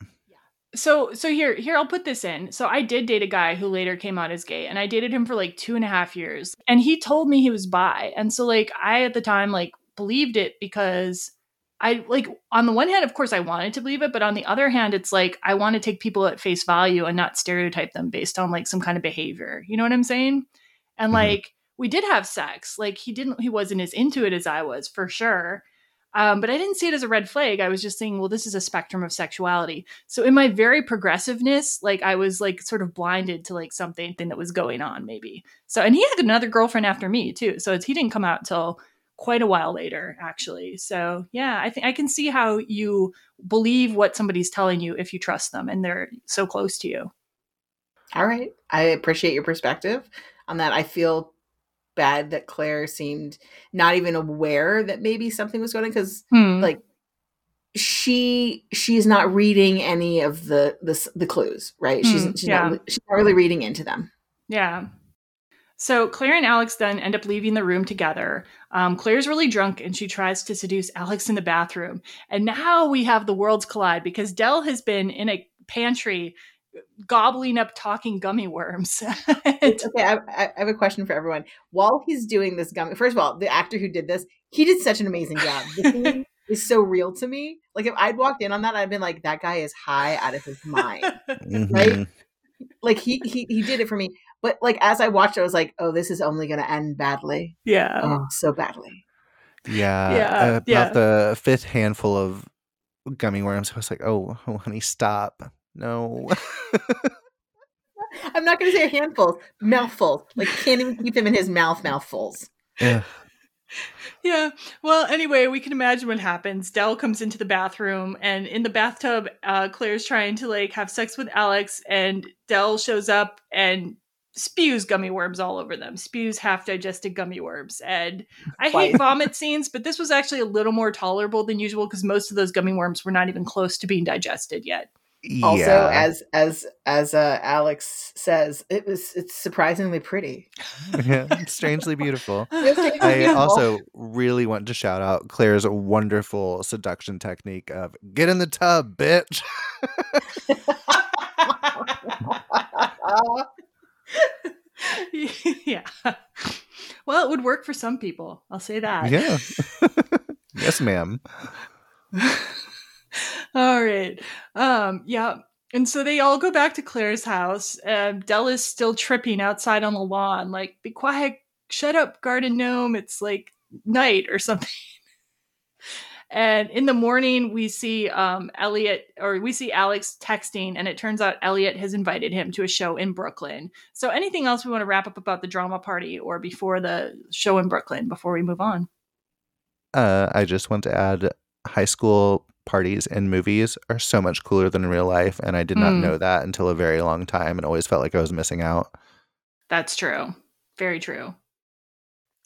so. So here, here, I'll put this in. So I did date a guy who later came out as gay, and I dated him for like two and a half years, and he told me he was bi, and so like I at the time like believed it because I like on the one hand, of course, I wanted to believe it, but on the other hand, it's like I want to take people at face value and not stereotype them based on like some kind of behavior. You know what I'm saying? And Mhm. like we did have sex. Like he didn't, he wasn't as into it as I was for sure. Um, but I didn't see it as a red flag. I was just saying, well, this is a spectrum of sexuality. So in my very progressiveness, like I was like sort of blinded to like something that was going on, maybe. So and he had another girlfriend after me too. So he didn't come out till quite a while later, actually. So yeah, I think I can see how you believe what somebody's telling you if you trust them and they're so close to you. All right. I appreciate your perspective on that. I feel bad that Claire seemed not even aware that maybe something was going on because Hmm. like she she's not reading any of the the, the clues, right? She's Hmm, she's, yeah. not, she's not really reading into them. Yeah. So Claire and Alex then end up leaving the room together. Um, Claire's really drunk and she tries to seduce Alex in the bathroom. And now we have the worlds collide because Dell has been in a pantry gobbling up talking gummy worms. Okay, I, I I have a question for everyone. While he's doing this gummy, first of all, the actor who did this, he did such an amazing job. The scene is so real to me. Like if I'd walked in on that, I'd been like, that guy is high out of his mind. Mhm. like he he he did it for me. But like as I watched, it, I was like, oh, this is only going to end badly. yeah. Oh, so badly. Yeah. Yeah, About yeah. the fifth handful of gummy worms, I was like, oh honey, stop. No. I'm not going to say handfuls, mouthfuls. Like can't even keep him in his mouth. Mouthfuls. Ugh. Yeah. Well, anyway, we can imagine what happens. Dell comes into the bathroom, and in the bathtub, uh, Claire's trying to like have sex with Alex, and Dell shows up and spews gummy worms all over them. Spews half digested gummy worms, and I hate vomit scenes, but this was actually a little more tolerable than usual because most of those gummy worms were not even close to being digested yet. Also, yeah. as as as uh, Alex says, it was it's surprisingly pretty. yeah, strangely beautiful. I also really want to shout out Claire's wonderful seduction technique of get in the tub, bitch. yeah. Well, it would work for some people. I'll say that. Yeah. yes, ma'am. all right. Um, yeah. And so they all go back to Claire's house. Uh, Della's still tripping outside on the lawn, like, be quiet, shut up, garden gnome. It's like night or something. And in the morning, we see um, Elliot or we see Alex texting, and it turns out Elliot has invited him to a show in Brooklyn. So, anything else we want to wrap up about the drama party or before the show in Brooklyn before we move on? Uh, I just want to add high school parties and movies are so much cooler than in real life. And I did not Mm. know that until a very long time and always felt like I was missing out. That's true. Very true.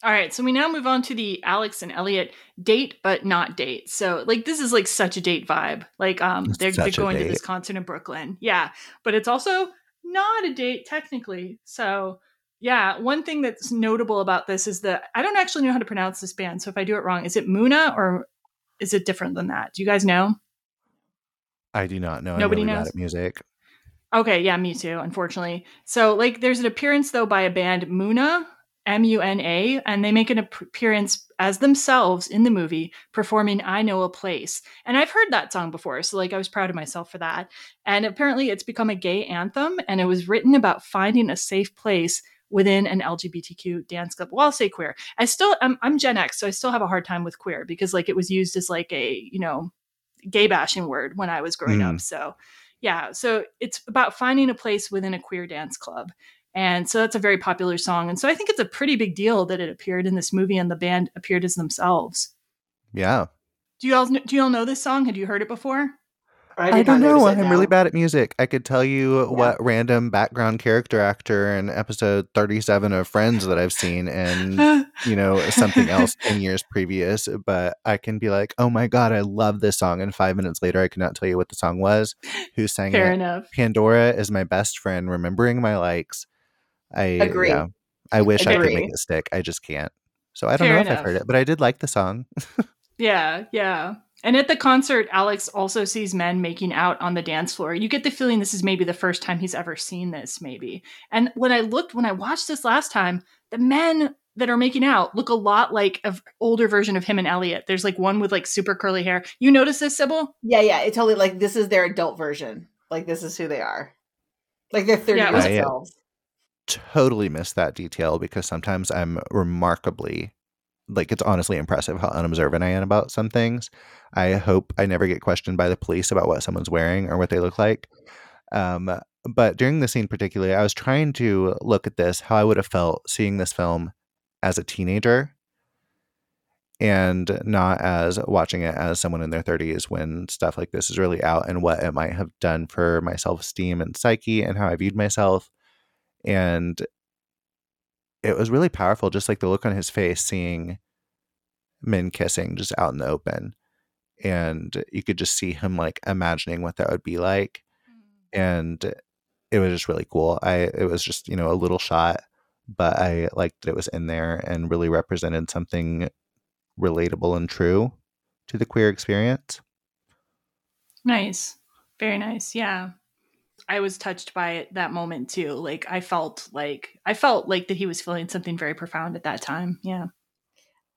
All right, so we now move on to the Alex and Elliot date but not date. So like this is like such a date vibe. Like um they're, they're going to this concert in Brooklyn. Yeah, but it's also not a date technically. So yeah, one thing that's notable about this is that I don't actually know how to pronounce this band. So if I do it wrong, is it Muna or is it different than that? Do you guys know? I do not know. Nobody I'm really knows? at music. Okay, yeah, me too, unfortunately. So, like, there's an appearance, though, by a band, Muna, M U N A, and they make an appearance as themselves in the movie performing I Know a Place. And I've heard that song before, so, like, I was proud of myself for that. And apparently, it's become a gay anthem, and it was written about finding a safe place within an LGBTQ dance club. Well, I'll say queer. I still, I'm, I'm Gen X, so I still have a hard time with queer because, like, it was used as, like, a, you know, gay bashing word when I was growing Mm. up. So, yeah, so it's about finding a place within a queer dance club. And so that's a very popular song. And so I think it's a pretty big deal that it appeared in this movie and the band appeared as themselves. Yeah. Do you all do you all know this song? Had you heard it before? I, I, don't know. I'm really bad at music. I could tell you what random background character actor in episode 37 of Friends that I've seen and, you know, something else 10 years previous, but I can be like, oh my God, I love this song. And five minutes later, I cannot tell you what the song was, who sang Fair it. Fair enough. Pandora is my best friend, remembering my likes. I Agree. yeah, I wish I could make it stick. I just can't. So I don't Fair know if. I've heard it, but I did like the song. Yeah, yeah. And at the concert, Alex also sees men making out on the dance floor. You get the feeling this is maybe the first time he's ever seen this, maybe. And when I looked, when I watched this last time, the men that are making out look a lot like an older version of him and Elliot. There's like one with like super curly hair. You notice this, Sybil? Yeah, yeah. It's totally like this is their adult version. Like this is who they are. Like they're 30 Yeah, years old. totally missed that detail because sometimes I'm remarkably like it's honestly impressive how unobservant I am about some things. I hope I never get questioned by the police about what someone's wearing or what they look like. Um, but during the scene particularly, I was trying to look at this how I would have felt seeing this film as a teenager and not as watching it as someone in their 30s when stuff like this is really out and what it might have done for my self-esteem and psyche and how I viewed myself and it was really powerful just like the look on his face seeing men kissing just out in the open and you could just see him like imagining what that would be like mm. and it was just really cool i it was just you know a little shot but i liked that it was in there and really represented something relatable and true to the queer experience Nice. Very nice. Yeah. I was touched by it that moment too. Like I felt like I felt like that he was feeling something very profound at that time. Yeah.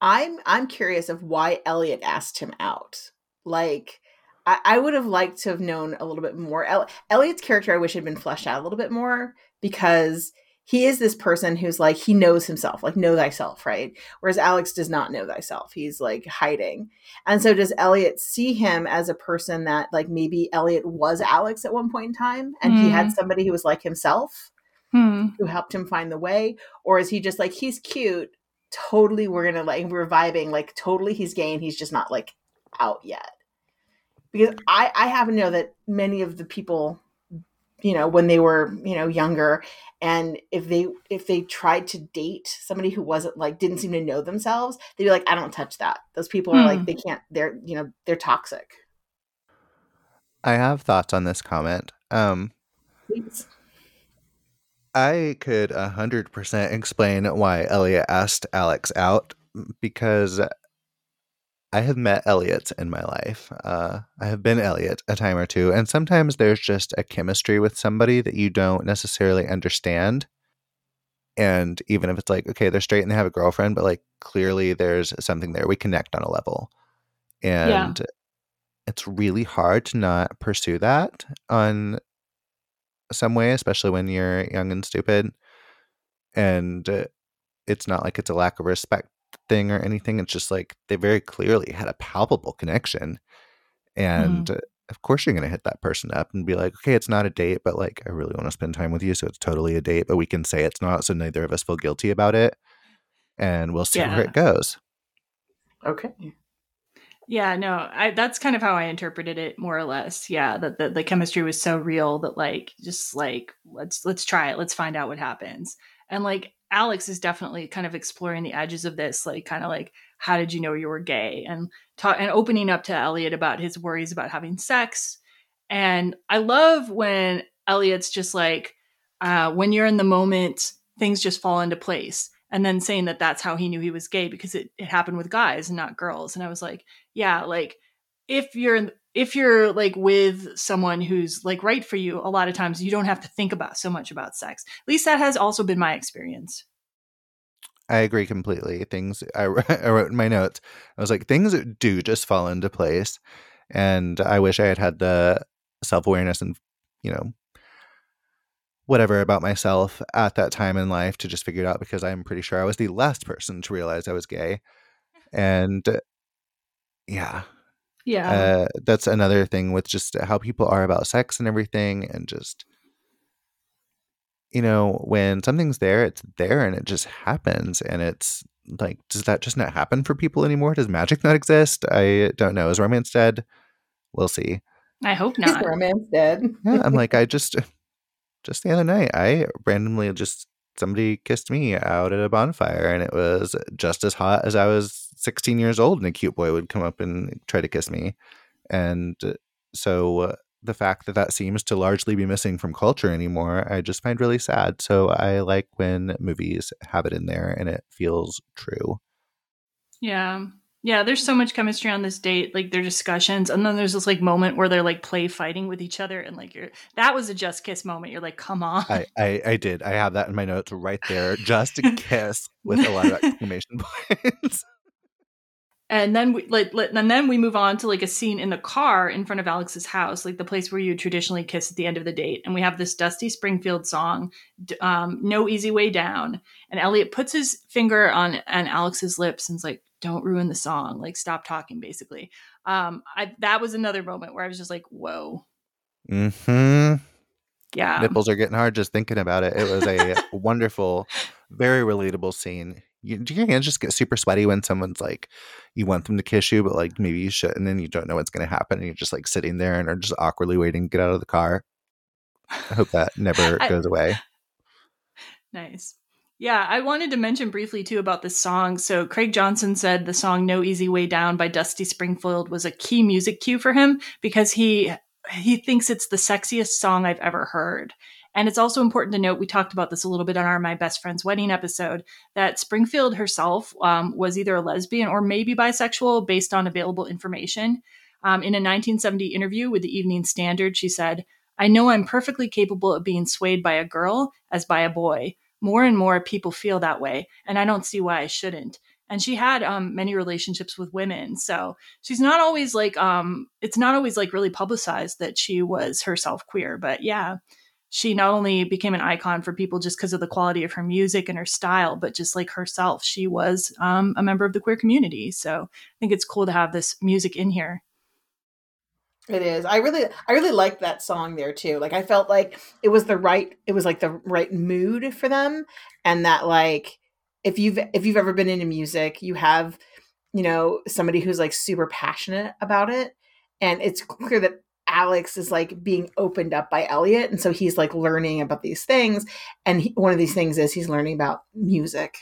I'm I'm curious of why Elliot asked him out. Like I, I would have liked to have known a little bit more. El- Elliot's character I wish had been fleshed out a little bit more because he is this person who's like he knows himself, like know thyself, right? Whereas Alex does not know thyself. He's like hiding. And so does Elliot see him as a person that like maybe Elliot was Alex at one point in time and he had somebody who was like himself Hmm. who helped him find the way or is he just like he's cute totally we're gonna like we're vibing like totally he's gay and he's just not like out yet because i i happen to know that many of the people you know when they were you know younger and if they if they tried to date somebody who wasn't like didn't seem to know themselves they'd be like i don't touch that those people are Hmm. like they can't they're you know they're toxic i have thoughts on this comment um Please. I could a hundred percent explain why Elliot asked Alex out because I have met Elliot in my life. Uh, I have been Elliot a time or two, and sometimes there's just a chemistry with somebody that you don't necessarily understand, And even if it's like, okay, they're straight and they have a girlfriend, but like clearly there's something there. We connect on a level. And it's really hard to not pursue that on some way, especially when you're young and stupid. And uh, it's not like it's a lack of respect thing or anything. It's just like they very clearly had a palpable connection. And Mhm. uh, of course, you're going to hit that person up and be like, okay, it's not a date, but like, I really want to spend time with you. So it's totally a date, but we can say it's not. So neither of us feel guilty about it. And we'll see where it goes. Okay. Yeah, no, I that's kind of how I interpreted it more or less. Yeah, that the, the chemistry was so real that like just like let's let's try it. Let's find out what happens. And like Alex is definitely kind of exploring the edges of this, like kind of like how did you know you were gay and ta- and opening up to Elliot about his worries about having sex. And I love when Elliot's just like uh, when you're in the moment, things just fall into place. And then saying that that's how he knew he was gay because it, it happened with guys and not girls. And I was like, yeah, like if you're if you're like with someone who's like right for you, a lot of times you don't have to think about so much about sex. At least that has also been my experience. I agree completely. Things I, I wrote in my notes. I was like, things do just fall into place, and I wish I had had the self awareness and you know whatever about myself at that time in life to just figure it out because I'm pretty sure I was the last person to realize I was gay, and uh, yeah, Yeah. uh, that's another thing with just how people are about sex and everything, and just you know, when something's there, it's there and it just happens. And it's like, does that just not happen for people anymore? Does magic not exist? I don't know. Is romance dead? We'll see. I hope Is not. romance dead? Yeah, I'm like, I just, just the other night, I randomly just, somebody kissed me out at a bonfire and it was just as hot as I was 16 years old and a cute boy would come up and try to kiss me. And uh, so uh, the fact that that seems to largely be missing from culture anymore, I just find really sad. So I like when movies have it in there and it feels true. Yeah. Yeah, there's so much chemistry on this date, like their discussions, and then there's this like moment where they're like play fighting with each other, and like you're that was a just kiss moment. You're like, come on. I, I, I did. I have that in my notes right there. Just a kiss with a lot of exclamation points. And then we like and then we move on to like a scene in the car in front of Alex's house, like the place where you traditionally kiss at the end of the date. And we have this Dusty Springfield song, um, "No Easy Way Down," and Elliot puts his finger on on Alex's lips and's like, "Don't ruin the song, like stop talking." Basically, um, I, that was another moment where I was just like, "Whoa, hmm yeah." Nipples are getting hard just thinking about it. It was a wonderful, very relatable scene. You, do your hands just get super sweaty when someone's like, you want them to kiss you, but like maybe you shouldn't, and then you don't know what's going to happen, and you're just like sitting there and are just awkwardly waiting to get out of the car. I hope that never I- goes away. Nice. Yeah, I wanted to mention briefly too about this song. So Craig Johnson said the song "No Easy Way Down" by Dusty Springfield was a key music cue for him because he he thinks it's the sexiest song I've ever heard. And it's also important to note we talked about this a little bit on our My Best Friend's Wedding episode that Springfield herself um, was either a lesbian or maybe bisexual based on available information. Um, in a 1970 interview with the Evening Standard, she said, "I know I'm perfectly capable of being swayed by a girl as by a boy." more and more people feel that way and i don't see why i shouldn't and she had um, many relationships with women so she's not always like um, it's not always like really publicized that she was herself queer but yeah she not only became an icon for people just because of the quality of her music and her style but just like herself she was um, a member of the queer community so i think it's cool to have this music in here It is. I really I really liked that song there too. Like I felt like it was the right it was like the right mood for them and that like if you've if you've ever been into music, you have you know somebody who's like super passionate about it and it's clear that Alex is like being opened up by Elliot and so he's like learning about these things and he, one of these things is he's learning about music.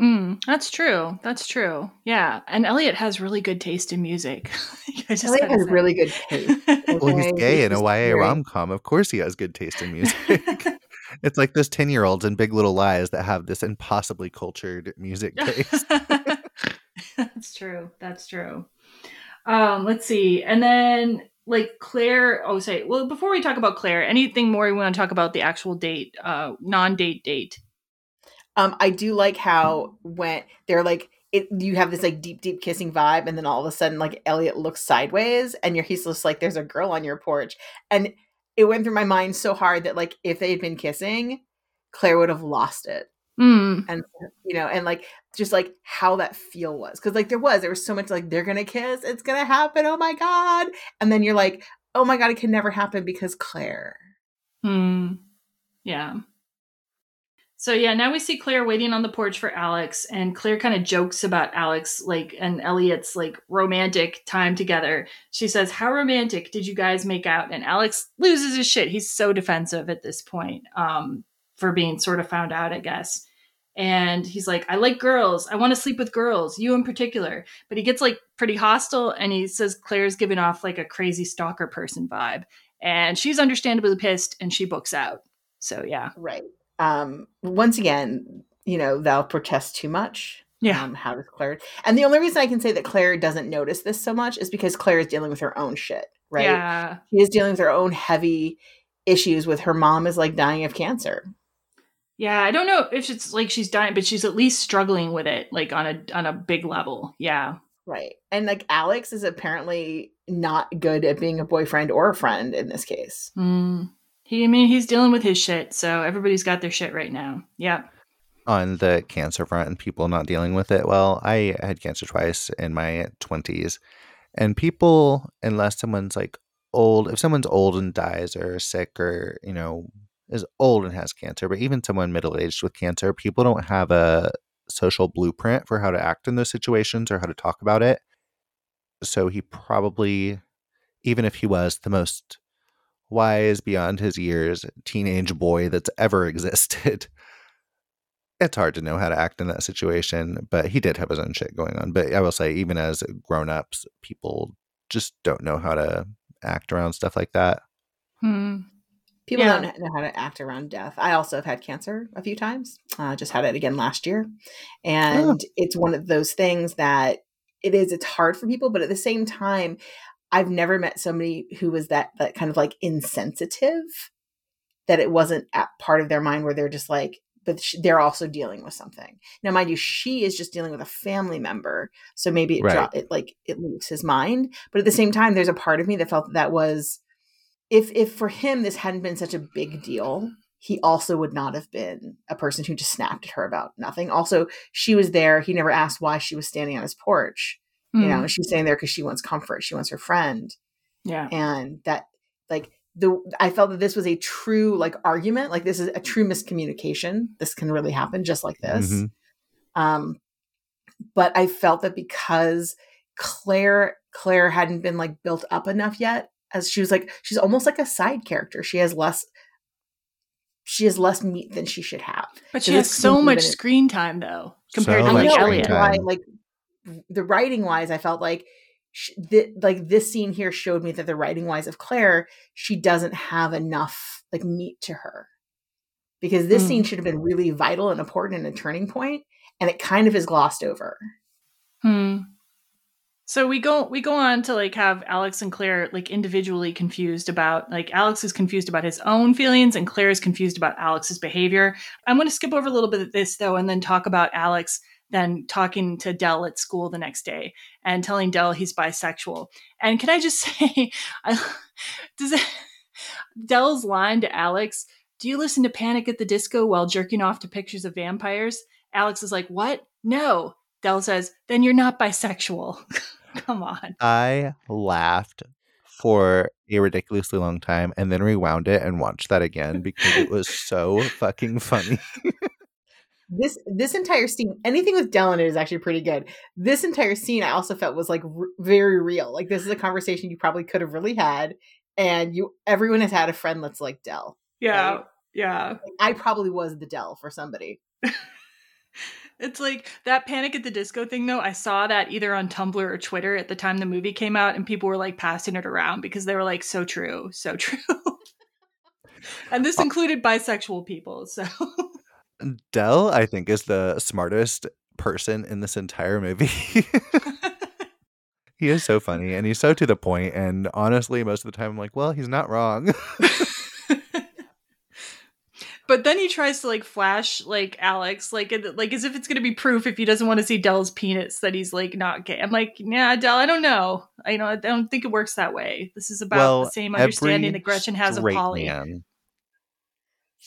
Mm, that's true. That's true. Yeah, and Elliot has really good taste in music. Just Elliot has say. really good taste. Well, he's gay in a YA rom com. Of course, he has good taste in music. it's like those 10 year olds in Big Little Lies that have this impossibly cultured music taste. That's true. That's true. Um, let's see. And then like Claire, oh say, well, before we talk about Claire, anything more you want to talk about the actual date, uh non-date date? Um, I do like how when they're like it, you have this like deep, deep kissing vibe, and then all of a sudden, like Elliot looks sideways, and you're he's just like, "There's a girl on your porch," and it went through my mind so hard that like if they had been kissing, Claire would have lost it, Mm. and you know, and like just like how that feel was, because like there was there was so much like they're gonna kiss, it's gonna happen, oh my god, and then you're like, oh my god, it can never happen because Claire. Hmm. Yeah. So yeah, now we see Claire waiting on the porch for Alex, and Claire kind of jokes about Alex, like and Elliot's like romantic time together. She says, "How romantic did you guys make out?" And Alex loses his shit. He's so defensive at this point, um, for being sort of found out, I guess. And he's like, "I like girls. I want to sleep with girls, you in particular." But he gets like pretty hostile, and he says Claire's giving off like a crazy stalker person vibe, and she's understandably pissed, and she books out. So yeah. Right. Um, once again, you know, thou protest too much. Yeah. Um, how does Claire? And the only reason I can say that Claire doesn't notice this so much is because Claire is dealing with her own shit, right? Yeah. She is dealing with her own heavy issues with her mom is like dying of cancer. Yeah, I don't know if it's like she's dying, but she's at least struggling with it, like on a on a big level. Yeah. Right. And like Alex is apparently not good at being a boyfriend or a friend in this case. Mm. He, I mean, he's dealing with his shit, so everybody's got their shit right now. Yeah. on the cancer front and people not dealing with it well i had cancer twice in my 20s and people unless someone's like old if someone's old and dies or sick or you know is old and has cancer but even someone middle-aged with cancer people don't have a social blueprint for how to act in those situations or how to talk about it so he probably even if he was the most wise beyond his years teenage boy that's ever existed it's hard to know how to act in that situation, but he did have his own shit going on. But I will say, even as grown ups, people just don't know how to act around stuff like that. Hmm. People Yeah. don't know how to act around death. I also have had cancer a few times. Uh, just had it again last year, and it's one of those things that it is. It's hard for people, but at the same time, I've never met somebody who was that that kind of like insensitive that it wasn't at part of their mind where they're just like, but they're also dealing with something. Now, mind you, she is just dealing with a family member, so maybe it, dro- it like it leaves his mind. But at the same time, there's a part of me that felt that, that was if if for him this hadn't been such a big deal he also would not have been a person who just snapped at her about nothing also she was there he never asked why she was standing on his porch Hmm. you know she's staying there because she wants comfort she wants her friend Yeah. and that like the i felt that this was a true like argument like this is a true miscommunication this can really happen just like this Mhm. um but i felt that because claire claire hadn't been like built up enough yet as she was like she's almost like a side character she has less she has less meat than she should have But she has so much even- screen time though, compared So to I like much know, screen Elliot. why, like the writing wise, I felt like sh- th- like this scene here showed me that the writing wise of Claire, she doesn't have enough like meat to her because this Mm. scene should have been really vital and important and a turning point, and it kind of is glossed over. Hmm. So we go we go on to like have Alex and Claire like individually confused about like Alex is confused about his own feelings and Claire is confused about Alex's behavior. I'm going to skip over a little bit of this though and then talk about Alex then talking to Dell at school the next day and telling Dell he's bisexual. And can I just say I does it, Dell's line to Alex, "Do you listen to Panic at the Disco while jerking off to pictures of vampires?" Alex is like, "What? No." Dell says, "Then you're not bisexual." Come on. I laughed for a ridiculously long time and then rewound it and watched that again because it was so fucking funny. This this entire scene, anything with Dell in it is actually pretty good. This entire scene, I also felt was like r- very real. Like this is a conversation you probably could have really had, and you everyone has had a friend that's like Dell. Yeah. Right. Yeah. I probably was the Dell for somebody. It's like that Panic at the Disco thing, though. I saw that either on Tumblr or Twitter at the time the movie came out, and people were like passing it around because they were like, so true, so true. and this oh. included bisexual people. So, Dell, I think, is the smartest person in this entire movie. he is so funny and he's so to the point. And honestly, most of the time, I'm like, well, he's not wrong. But then he tries to like flash like Alex, like like as if it's gonna be proof if he doesn't want to see Dell's penis that he's like not gay. I'm like, nah, Dell, I don't know. I know I don't think it works that way. This is about well, the same understanding that Gretchen has of straight Polly. man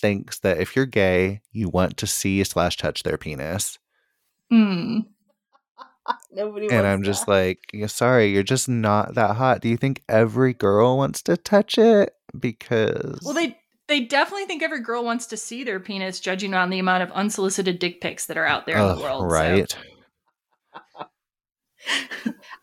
thinks that if you're gay, you want to see slash touch their penis. Hmm. Nobody and wants I'm just like, yeah, sorry, you're just not that hot. Do you think every girl wants to touch it? Because Well, they they definitely think every girl wants to see their penis, judging on the amount of unsolicited dick pics that are out there in the world. so- right?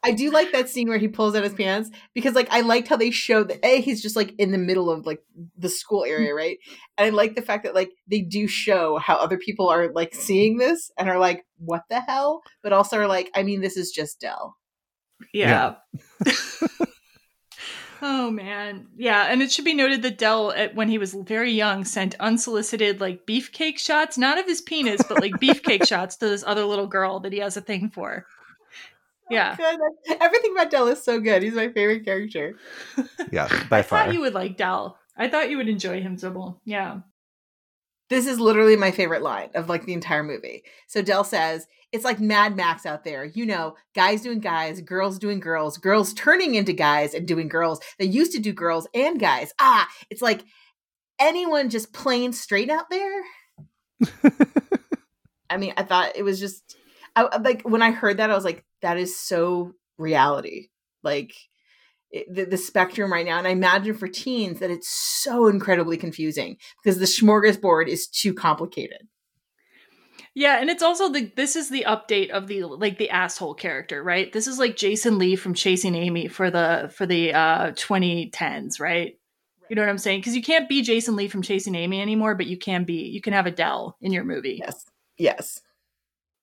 I do like that scene where he pulls out his pants because like I liked how they showed that a he's just like in the middle of like the school area, mm. right? And I like the fact that like they do show how other people are like seeing this and are like, what the hell? But also are like, I mean, this is just Dell. Yeah. oh man. Yeah, and it should be noted that Dell uh, when he was very young sent unsolicited like beefcake shots, not of his penis, but like beefcake shots to this other little girl that he has a thing for. Oh, yeah. Good. Everything about Dell is so good. He's my favorite character. Yeah, by I far. thought you would like Dell. I thought you would enjoy him, Sybil. Yeah. This is literally my favorite line of like the entire movie. So Dell says, it's like Mad Max out there. You know, guys doing guys, girls doing girls, girls turning into guys and doing girls. They used to do girls and guys. Ah, it's like anyone just plain straight out there. I mean, I thought it was just I, like when I heard that, I was like, that is so reality. Like it, the, the spectrum right now. And I imagine for teens that it's so incredibly confusing because the smorgasbord is too complicated. Yeah, and it's also the this is the update of the like the asshole character, right? This is like Jason Lee from Chasing Amy for the for the uh 2010s, right? You know what I'm saying? Because you can't be Jason Lee from Chasing Amy anymore, but you can be you can have a Dell in your movie. Yes. Yes.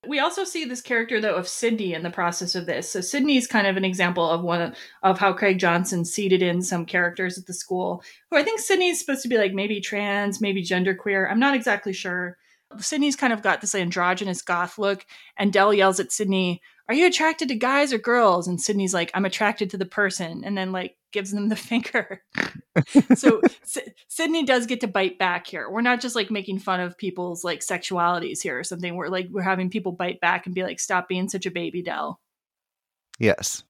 We also see this character though of Sydney in the process of this. So Sydney's kind of an example of one of, of how Craig Johnson seeded in some characters at the school. Who I think Sydney's supposed to be like maybe trans, maybe genderqueer. I'm not exactly sure. Sydney's kind of got this androgynous goth look, and Dell yells at Sydney, "Are you attracted to guys or girls?" And Sydney's like, "I'm attracted to the person," and then like gives them the finger. so S- Sydney does get to bite back here. We're not just like making fun of people's like sexualities here or something. We're like we're having people bite back and be like, "Stop being such a baby, Dell." yes.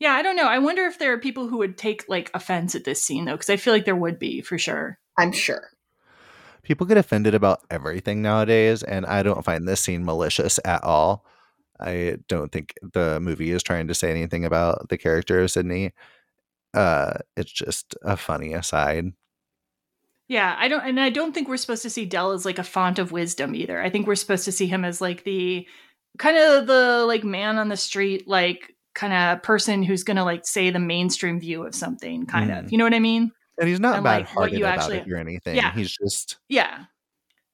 Yeah, I don't know. I wonder if there are people who would take like offense at this scene though, because I feel like there would be for sure. I'm sure. People get offended about everything nowadays, and I don't find this scene malicious at all. I don't think the movie is trying to say anything about the character of Sydney. Uh, it's just a funny aside. Yeah, I don't, and I don't think we're supposed to see Dell as like a font of wisdom either. I think we're supposed to see him as like the kind of the like man on the street, like kind of person who's gonna like say the mainstream view of something, kind of. Mm. You know what I mean? And he's not bad hearted you about actually- it or anything. Yeah. He's just Yeah.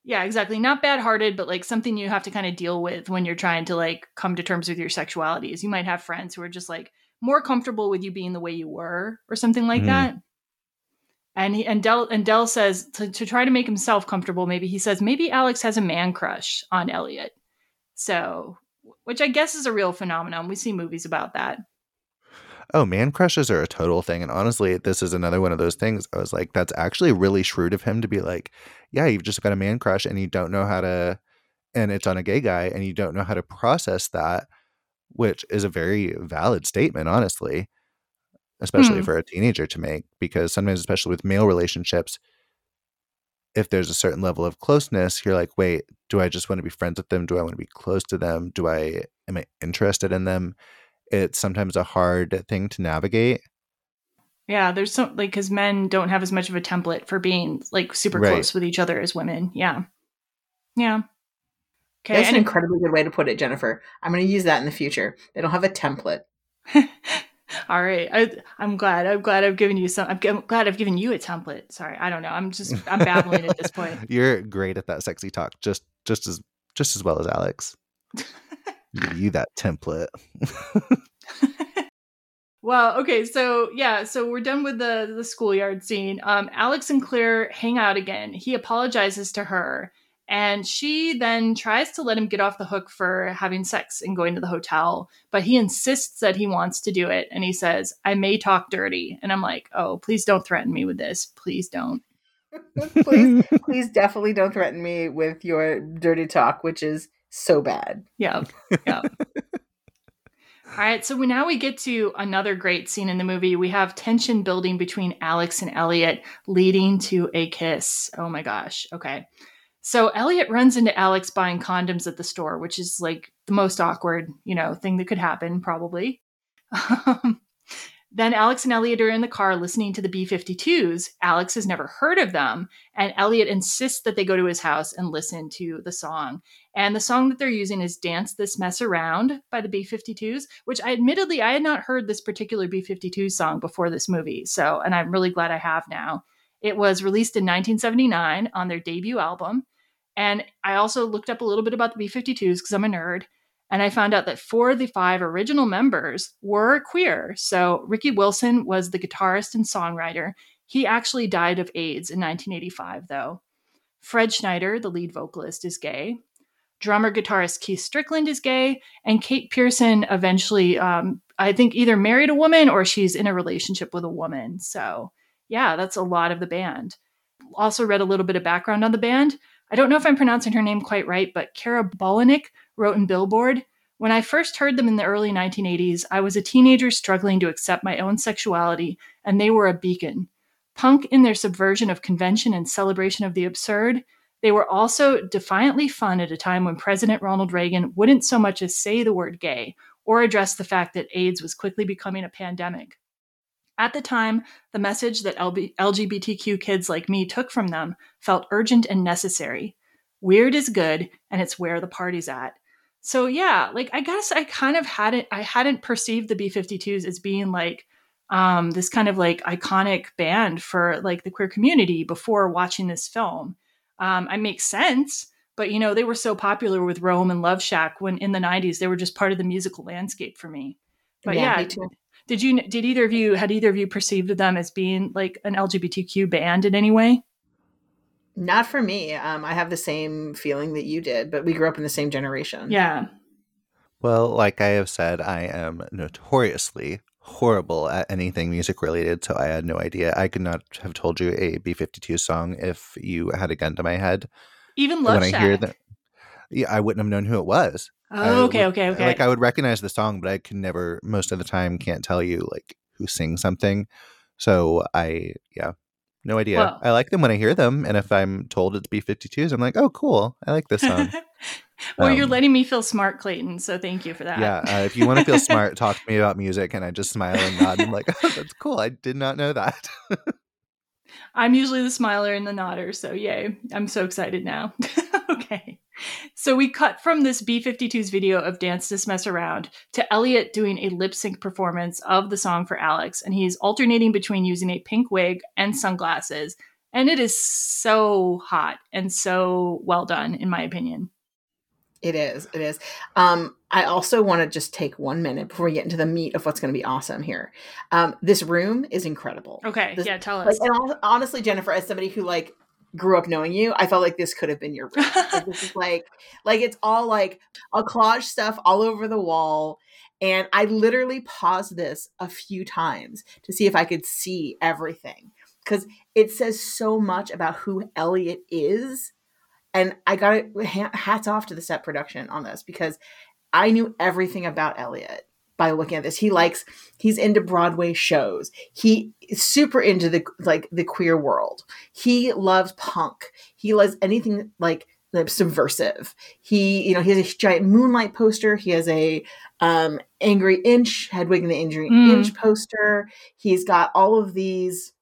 Yeah, exactly. Not bad hearted, but like something you have to kind of deal with when you're trying to like come to terms with your sexuality. Is you might have friends who are just like more comfortable with you being the way you were or something like Mhm. that. And he and Dell and Dell says to, to try to make himself comfortable, maybe he says maybe Alex has a man crush on Elliot. So which I guess is a real phenomenon. We see movies about that. Oh, man crushes are a total thing. And honestly, this is another one of those things. I was like, that's actually really shrewd of him to be like, yeah, you've just got a man crush and you don't know how to, and it's on a gay guy and you don't know how to process that, which is a very valid statement, honestly, especially Hmm. for a teenager to make. Because sometimes, especially with male relationships, if there's a certain level of closeness, you're like, wait, do I just want to be friends with them? Do I want to be close to them? Do I, am I interested in them? It's sometimes a hard thing to navigate. Yeah, there's some like because men don't have as much of a template for being like super Right. close with each other as women. Yeah, yeah. Okay, That's an incredibly good way to put it, Jennifer. I'm going to use that in the future. They don't have a template. All right, I, I'm glad. I'm glad I've given you some. I'm, g- I'm glad I've given you a template. Sorry, I don't know. I'm just I'm babbling at this point. You're great at that sexy talk, just just as just as well as Alex. Give you that template. Well, okay, so yeah, so we're done with the the schoolyard scene. Um, Alex and Claire hang out again. He apologizes to her, and she then tries to let him get off the hook for having sex and going to the hotel, but he insists that he wants to do it, and he says, "I may talk dirty," and I'm like, "Oh, please don't threaten me with this. Please don't." please, please definitely don't threaten me with your dirty talk, which is so bad. Yeah. Yeah. All right, so we, now we get to another great scene in the movie. We have tension building between Alex and Elliot, leading to a kiss. Oh my gosh. Okay. So Elliot runs into Alex buying condoms at the store, which is like the most awkward, you know, thing that could happen, probably. Um, then Alex and Elliot are in the car listening to the B 52s. Alex has never heard of them, and Elliot insists that they go to his house and listen to the song. And the song that they're using is Dance This Mess Around by the B 52s, which I admittedly I had not heard this particular B 52s song before this movie. So, and I'm really glad I have now. It was released in 1979 on their debut album. And I also looked up a little bit about the B 52s because I'm a nerd. And I found out that four of the five original members were queer. So Ricky Wilson was the guitarist and songwriter. He actually died of AIDS in 1985, though. Fred Schneider, the lead vocalist, is gay. Drummer guitarist Keith Strickland is gay. And Kate Pearson eventually, um, I think, either married a woman or she's in a relationship with a woman. So, yeah, that's a lot of the band. Also, read a little bit of background on the band. I don't know if I'm pronouncing her name quite right, but Kara Bolanek wrote in Billboard When I first heard them in the early 1980s, I was a teenager struggling to accept my own sexuality, and they were a beacon. Punk in their subversion of convention and celebration of the absurd, they were also defiantly fun at a time when President Ronald Reagan wouldn't so much as say the word gay or address the fact that AIDS was quickly becoming a pandemic. At the time, the message that LGBTQ kids like me took from them felt urgent and necessary. Weird is good, and it's where the party's at so yeah like i guess i kind of hadn't i hadn't perceived the b-52s as being like um this kind of like iconic band for like the queer community before watching this film. Um it makes sense but you know they were so popular with roam and love shack when in the 90s they were just part of the musical landscape for me. But yeah, yeah did you did either of you had either of you perceived them as being like an lgbtq band in any way not for me. Um, I have the same feeling that you did, but we grew up in the same generation. Yeah. Well, like I have said, I am notoriously horrible at anything music related, so I had no idea. I could not have told you a B 52 song if you had a gun to my head. Even Love when Shack. I hear that, yeah, I wouldn't have known who it was. Oh, okay, would, okay, okay. Like I would recognize the song, but I can never, most of the time, can't tell you like who sings something. So I, yeah, no idea. Well, I like them when I hear them, and if I'm told it's B52s, I'm like, oh, cool. I like this song. well, um, you're letting me feel smart, Clayton. So thank you for that. Yeah, uh, if you want to feel smart, talk to me about music, and I just smile and nod. I'm like, oh, that's cool. I did not know that. I'm usually the smiler and the nodder, so yay! I'm so excited now. okay. So we cut from this B 52's video of Dance This Mess Around to Elliot doing a lip sync performance of the song for Alex, and he's alternating between using a pink wig and sunglasses. And it is so hot and so well done, in my opinion. It is. It is. Um, I also want to just take one minute before we get into the meat of what's going to be awesome here. Um, this room is incredible. Okay. This, yeah. Tell us. Like, and honestly, Jennifer, as somebody who like grew up knowing you, I felt like this could have been your room. like, this is like, like it's all like a collage stuff all over the wall. And I literally paused this a few times to see if I could see everything because it says so much about who Elliot is. And I got it hats off to the set production on this because I knew everything about Elliot by looking at this. He likes he's into Broadway shows. He is super into the like the queer world. He loves punk. He loves anything like, subversive. He, you know, he has a giant moonlight poster. He has a um angry inch, Hedwig and the angry mm. inch poster. He's got all of these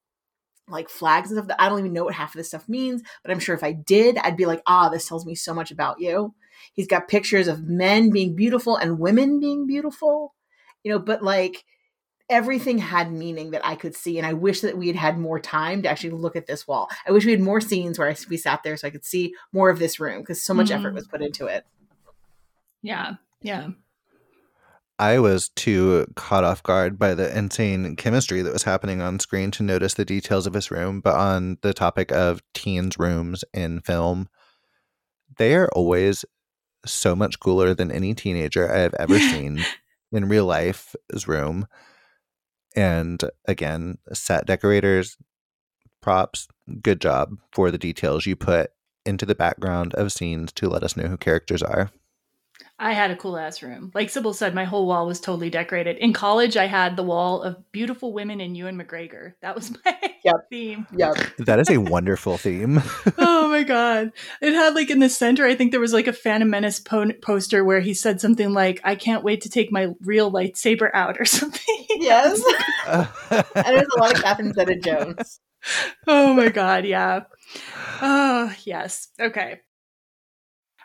like flags and stuff that I don't even know what half of this stuff means, but I'm sure if I did, I'd be like, ah, this tells me so much about you. He's got pictures of men being beautiful and women being beautiful you know, but like everything had meaning that I could see. And I wish that we had had more time to actually look at this wall. I wish we had more scenes where I, we sat there so I could see more of this room because so much mm-hmm. effort was put into it. Yeah. Yeah. I was too caught off guard by the insane chemistry that was happening on screen to notice the details of his room. But on the topic of teens' rooms in film, they are always so much cooler than any teenager I have ever seen in real life's room. And again, set decorators, props, good job for the details you put into the background of scenes to let us know who characters are. I had a cool ass room. Like Sybil said, my whole wall was totally decorated. In college, I had the wall of beautiful women and Ewan McGregor. That was my Yep. theme. Yep. That is a wonderful theme. oh my god! It had like in the center. I think there was like a Phantom Menace po- poster where he said something like, "I can't wait to take my real lightsaber out" or something. Yes. and there's a lot of Catherine Zeta Jones. oh my god! Yeah. Oh yes. Okay.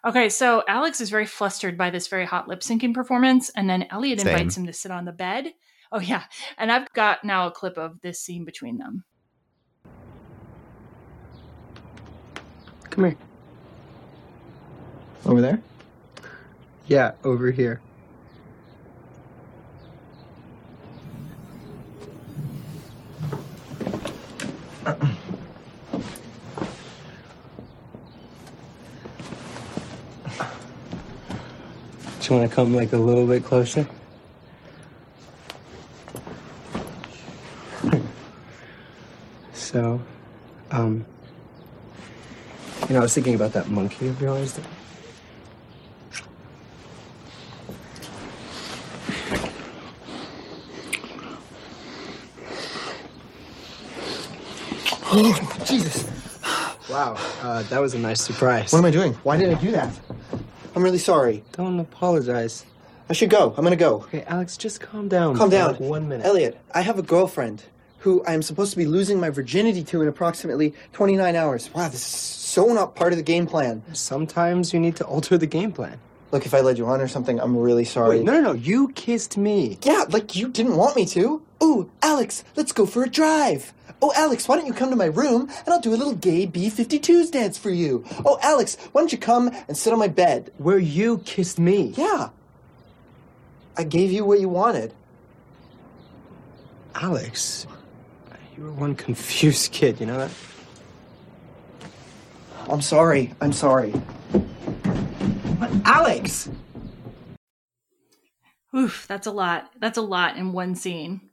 Okay, so Alex is very flustered by this very hot lip syncing performance, and then Elliot Same. invites him to sit on the bed. Oh yeah, and I've got now a clip of this scene between them. Come here. Over there? Yeah, over here. Do you want to come like a little bit closer? So, um, you know, I was thinking about that monkey of yours. Oh, Jesus. Wow, uh, that was a nice surprise. What am I doing? Why did I do that? I'm really sorry. Don't apologize. I should go. I'm gonna go. Okay, Alex, just calm down. Calm down. one minute. Elliot, I have a girlfriend who I am supposed to be losing my virginity to in approximately 29 hours. Wow, this is so not part of the game plan. Sometimes you need to alter the game plan. Look, if I led you on or something, I'm really sorry. Wait, no, no, no. You kissed me. Yeah, like you didn't want me to. Ooh, Alex, let's go for a drive. Oh, Alex, why don't you come to my room and I'll do a little gay B 52s dance for you? Oh, Alex, why don't you come and sit on my bed? Where you kissed me. Yeah. I gave you what you wanted. Alex, you were one confused kid, you know that? I'm sorry. I'm sorry. But Alex! Oof, that's a lot. That's a lot in one scene.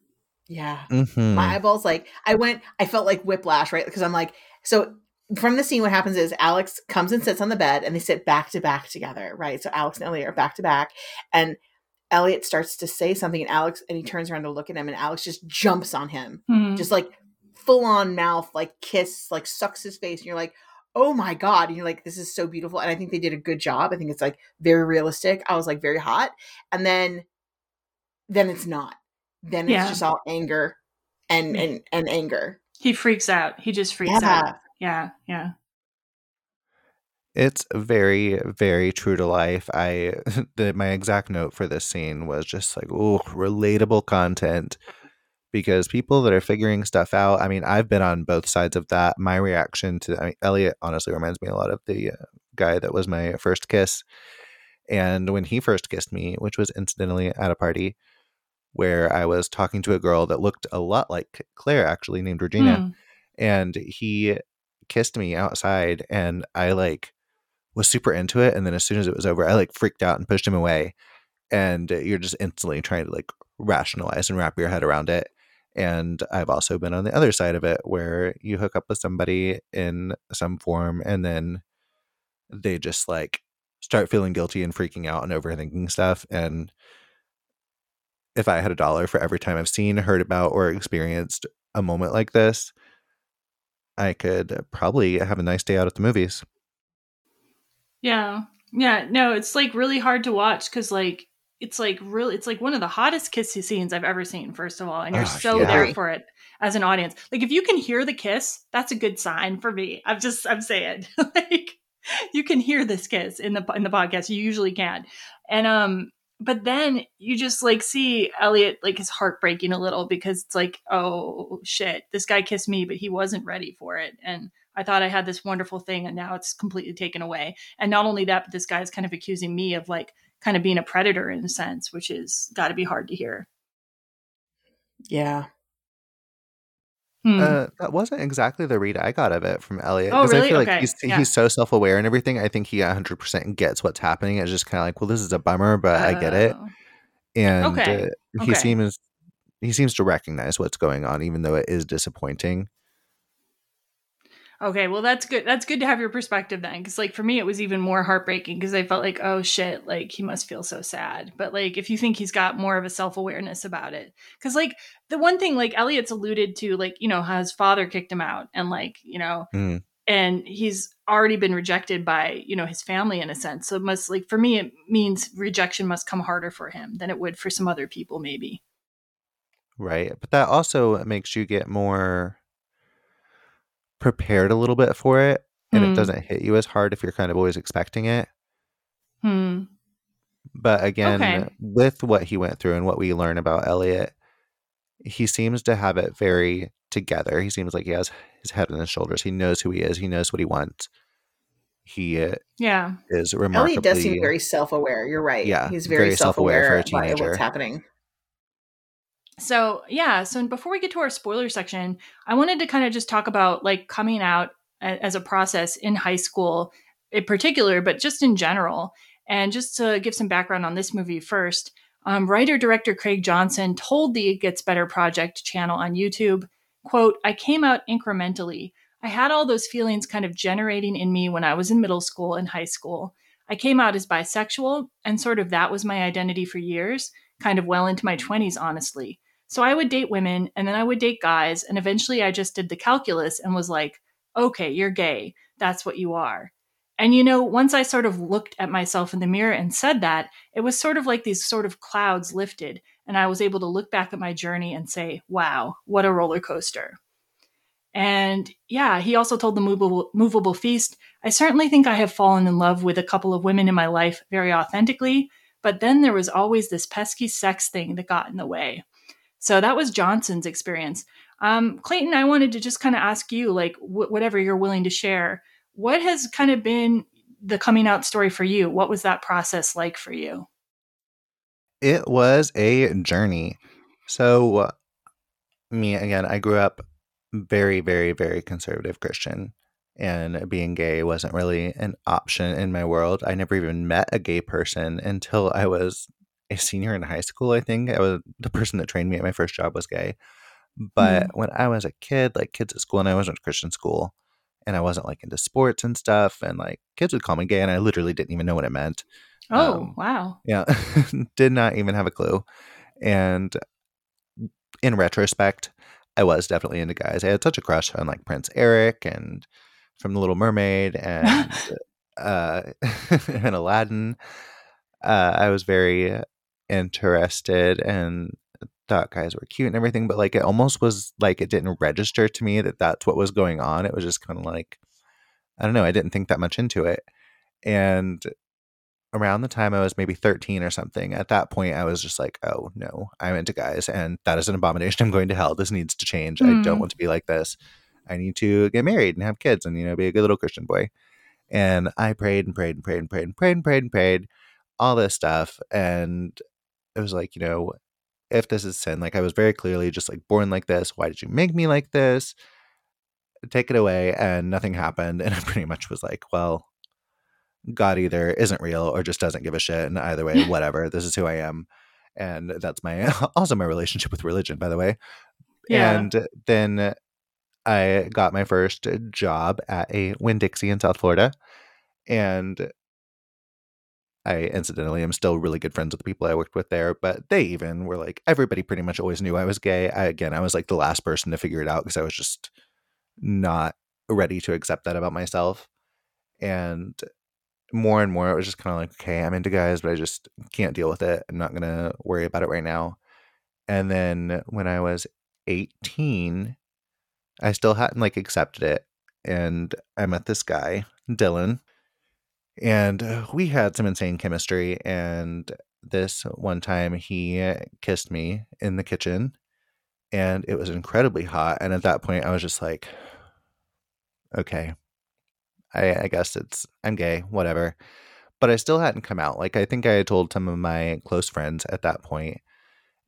Yeah. Mhm. My eyeballs, like, I went, I felt like whiplash, right? Because I'm like, so from the scene, what happens is Alex comes and sits on the bed and they sit back to back together, right? So Alex and Elliot are back to back. And Elliot starts to say something, and Alex, and he turns around to look at him, and Alex just jumps on him, Hmm. just like full on mouth, like kiss, like sucks his face. And you're like, oh my God. And you're like, this is so beautiful. And I think they did a good job. I think it's like very realistic. I was like very hot. And then, then it's not. Then it's Yeah. just all anger and, and, and anger. He freaks out. He just freaks Yeah. out. Yeah, yeah. It's very, very true to life. I the my exact note for this scene was just like, oh, relatable content. Because people that are figuring stuff out, I mean, I've been on both sides of that. My reaction to I mean, Elliot honestly reminds me a lot of the uh, guy that was my first kiss. And when he first kissed me, which was incidentally at a party where I was talking to a girl that looked a lot like Claire, actually, named Regina Hmm. and he kissed me outside and I like was super into it and then as soon as it was over I like freaked out and pushed him away and you're just instantly trying to like rationalize and wrap your head around it and I've also been on the other side of it where you hook up with somebody in some form and then they just like start feeling guilty and freaking out and overthinking stuff and if I had a dollar for every time I've seen, heard about, or experienced a moment like this, I could probably have a nice day out at the movies. Yeah. Yeah. No, it's like really hard to watch because like it's like really it's like one of the hottest kiss scenes I've ever seen, first of all. And you're Oh, so yeah. there for it as an audience. Like if you can hear the kiss, that's a good sign for me. I'm just I'm saying. like you can hear this kiss in the in the podcast. You usually can. And um but then you just like see Elliot like his heart breaking a little because it's like, oh shit, this guy kissed me, but he wasn't ready for it. And I thought I had this wonderful thing and now it's completely taken away. And not only that, but this guy is kind of accusing me of like kind of being a predator in a sense, which is got to be hard to hear. Yeah. Hmm. Uh, that wasn't exactly the read I got of it from Elliot. Oh, 'cause I really? feel like Okay, he's yeah. he's so self aware and everything. I think he 100% gets what's happening. It's just kind of like, well, this is a bummer, but I get it. Oh. And Okay, uh, he okay. seems he seems to recognize what's going on, even though it is disappointing. Okay, well that's good. That's good to have your perspective then, because like for me, it was even more heartbreaking because I felt like, oh shit, like he must feel so sad. But like if you think he's got more of a self awareness about it, because like the one thing like Elliot's alluded to, like you know how his father kicked him out, and like you know, Mm. and he's already been rejected by you know his family in a sense. So it must like for me, it means rejection must come harder for him than it would for some other people, maybe. Right. But that also makes you get more prepared a little bit for it. And Hmm. it doesn't hit you as hard if you're kind of always expecting it. Hmm. But again, Okay. with what he went through and what we learn about Elliot, he seems to have it very together. He seems like he has his head on his shoulders. He knows who he is. He knows what he wants. He uh, Yeah. is remarkably Elliot does seem very self aware. You're right. Yeah, He's very, very self-aware self for a by teenager. what's happening. So, yeah. So, before we get to our spoiler section, I wanted to kind of just talk about like coming out a- as a process in high school in particular, but just in general. And just to give some background on this movie first, um, writer director Craig Johnson told the It Gets Better Project channel on YouTube, quote, I came out incrementally. I had all those feelings kind of generating in me when I was in middle school and high school. I came out as bisexual, and sort of that was my identity for years, kind of well into my 20s, honestly. So I would date women and then I would date guys. And eventually I just did the calculus and was like, okay, you're gay. That's what you are. And you know, once I sort of looked at myself in the mirror and said that, it was sort of like these sort of clouds lifted. And I was able to look back at my journey and say, wow, what a roller coaster. And yeah, he also told the movable, movable feast, I certainly think I have fallen in love with a couple of women in my life very authentically, but then there was always this pesky sex thing that got in the way. So that was Johnson's experience. Um, Clayton, I wanted to just kind of ask you, like, wh- whatever you're willing to share, what has kind of been the coming out story for you? What was that process like for you? It was a journey. So, me again, I grew up very, very, very conservative Christian, and being gay wasn't really an option in my world. I never even met a gay person until I was a senior in high school. I think I was the person that trained me at my first job was gay. But when I was a kid, like kids at school, and I wasn't Christian school, and I wasn't like into sports and stuff, and like kids would call me gay, and I literally didn't even know what it meant. Oh, Um, wow. Yeah, did not even have a clue. And in retrospect, I was definitely into guys. I had such a crush on like Prince Eric and from The Little Mermaid and uh, and Aladdin. Uh, I was very interested and thought guys were cute and everything, but like it almost was like it didn't register to me that that's what was going on. It was just kind of like I don't know. I didn't think that much into it, and around the time I was maybe 13 or something, at that point I was just like, oh no, I'm into guys and that is an abomination. I'm going to hell. This needs to change. I don't Mm. want to be like this. I need to get married and have kids and, you know, be a good little Christian boy. And I prayed and prayed and prayed and prayed and prayed and prayed and prayed, all this stuff. And it was like, you know, if this is sin, like I was very clearly just like born like this. Why did you make me like this? Take it away. And nothing happened. And I pretty much was like, well, God either isn't real or just doesn't give a shit. And either way, whatever. this is who I am. And that's my also my relationship with religion, by the way. Yeah. And then I got my first job at a Winn Dixie in South Florida. And I incidentally am still really good friends with the people I worked with there, but they even were like, everybody pretty much always knew I was gay. I, again, I was like the last person to figure it out because I was just not ready to accept that about myself. And more and more, it was just kind of like, okay, I'm into guys, but I just can't deal with it. I'm not going to worry about it right now. And then when I was 18, I still hadn't like accepted it. And I met this guy, Dylan, and uh, we had some insane chemistry. And this one time he kissed me in the kitchen and it was incredibly hot. And at that point, I was just like, okay, I, I guess it's, I'm gay, whatever. But I still hadn't come out. Like, I think I had told some of my close friends at that point.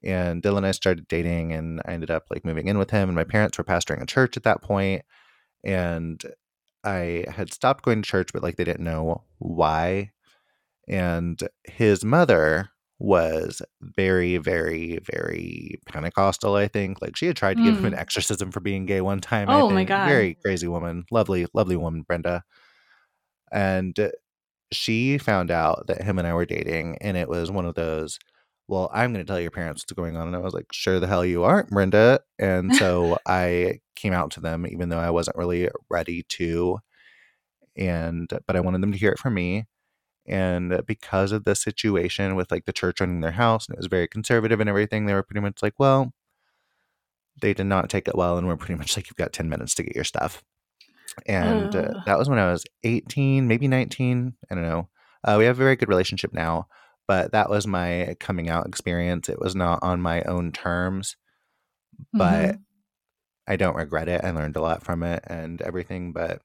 And Dylan and I started dating, and I ended up like moving in with him. And my parents were pastoring a church at that point, And I had stopped going to church, but like they didn't know why. And his mother was very, very, very Pentecostal, I think. Like she had tried to give him an Mm. exorcism for being gay one time. I Oh my. God. Very crazy woman. Lovely, lovely woman, Brenda. And she found out that him and I were dating, and it was one of those, well, I'm going to tell your parents what's going on. And I was like, sure the hell you aren't, Brenda. And so I came out to them, even though I wasn't really ready to. And, but I wanted them to hear it from me. And because of the situation with like the church owning their house, and it was very conservative and everything, they were pretty much like, well, they did not take it well. And we're pretty much like, you've got 10 minutes to get your stuff. And uh, that was when I was 18, maybe 19. I don't know. Uh, we have a very good relationship now, but that was my coming out experience. It was not on my own terms, but Mhm. I don't regret it. I learned a lot from it and everything. But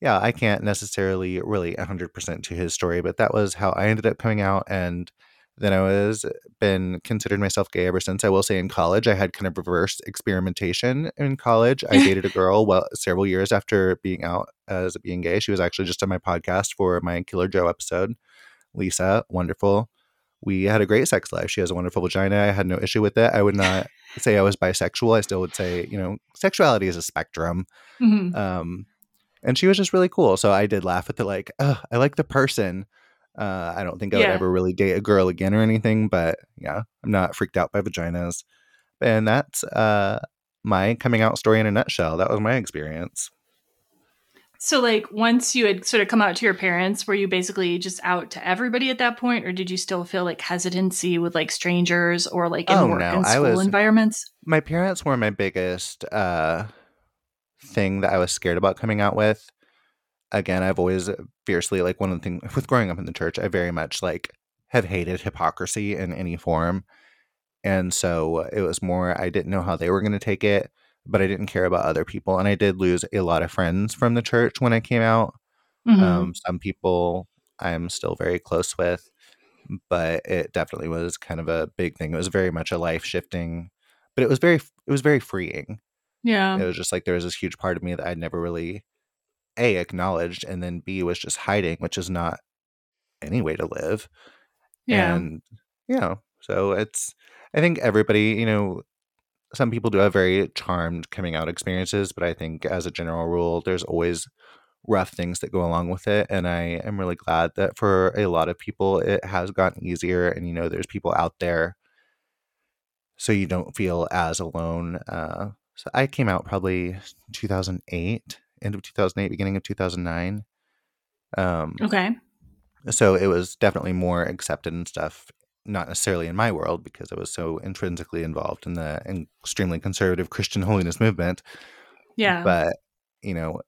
yeah, I can't necessarily really 100% to his story, but that was how I ended up coming out. And then I was been considered myself gay ever since. I will say in college, I had kind of reverse experimentation in college. I dated a girl well several years after being out as being gay. She was actually just on my podcast for my Killer Joe episode. Lisa, wonderful. We had a great sex life. She has a wonderful vagina. I had no issue with it. I would not say I was bisexual. I still would say, you know, sexuality is a spectrum. Mhm. Um, and she was just really cool. So I did laugh at the like, oh, I like the person. Uh, I don't think I would ever really date a girl again or anything, but yeah, I'm not freaked out by vaginas. And that's uh, my coming out story in a nutshell. That was my experience. So, like, once you had sort of come out to your parents, were you basically just out to everybody at that point, or did you still feel like hesitancy with like strangers or like in Oh, work no, and I school was- environments? My parents were my biggest uh, thing that I was scared about coming out with. Again, I've always fiercely like one of the things with growing up in the church, I very much like have hated hypocrisy in any form. And so it was more, I didn't know how they were going to take it, but I didn't care about other people. And I did lose a lot of friends from the church when I came out. Mhm. Um, some people I'm still very close with, but it definitely was kind of a big thing. It was very much a life shifting, but it was very, it was very freeing. yeah. It was just like there was this huge part of me that I'd never really a acknowledged, and then b was just hiding, which is not any way to live. Yeah. And you know, so it's I think everybody, you know, some people do have very charmed coming out experiences, but I think as a general rule, there's always rough things that go along with it. And I am really glad that for a lot of people it has gotten easier and you know there's people out there so you don't feel as alone. Uh so I came out probably 2008, end of 2008, beginning of 2009. Um okay. so it was definitely more accepted and stuff not necessarily in my world because i was so intrinsically involved in the extremely conservative christian holiness movement Yeah. but you know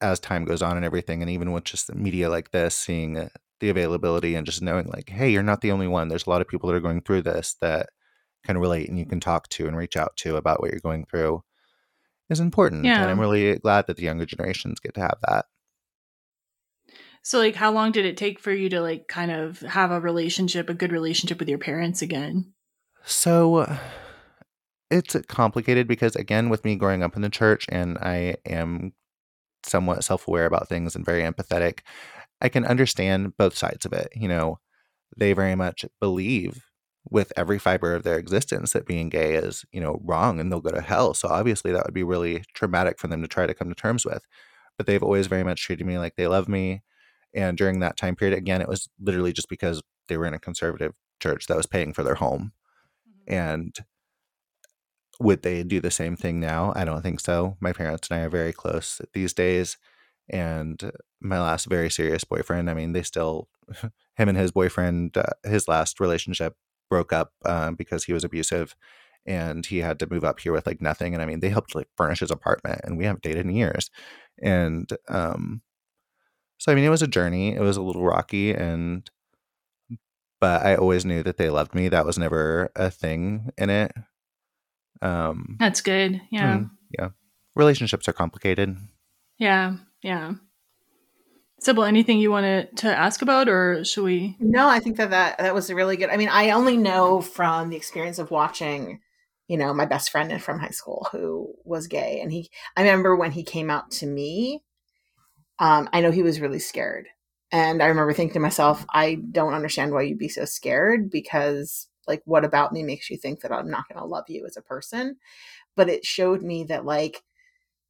as time goes on and everything and even with just the media like this seeing uh, the availability and just knowing like hey you're not the only one there's a lot of people that are going through this that can relate and you can talk to and reach out to about what you're going through is important Yeah. and i'm really glad that the younger generations get to have that so, like, how long did it take for you to like kind of have a relationship, a good relationship with your parents again? So it's complicated because again with me growing up in the church and I am somewhat self-aware about things and very empathetic, I can understand both sides of it. You know, they very much believe with every fiber of their existence that being gay is, you know, wrong and they'll go to hell. So obviously that would be really traumatic for them to try to come to terms with. But they've always very much treated me like they love me. And during that time period, again, it was literally just because they were in a conservative church that was paying for their home. And would they do the same thing now? I don't think so. My parents and I are very close these days. And my last very serious boyfriend, I mean, they still, him and his boyfriend, uh, his last relationship broke up um, because he was abusive and he had to move up here with like nothing. And I mean, they helped like furnish his apartment and we haven't dated in years. And um, so, I mean, it was a journey, it was a little rocky. And, but I always knew that they loved me. That was never a thing in it. Um, That's good. Yeah. Mm, yeah. Relationships are complicated. Yeah. Yeah. Sybil, anything you wanted to to ask about, or should we? No, I think that, that that was really good. I mean, I only know from the experience of watching, you know, my best friend from high school who was gay, and he. I remember when he came out to me. Um, I know he was really scared, And I remember thinking to myself, I don't understand why you'd be so scared because, like, what about me makes you think that I'm not going to love you as a person? But it showed me that, like,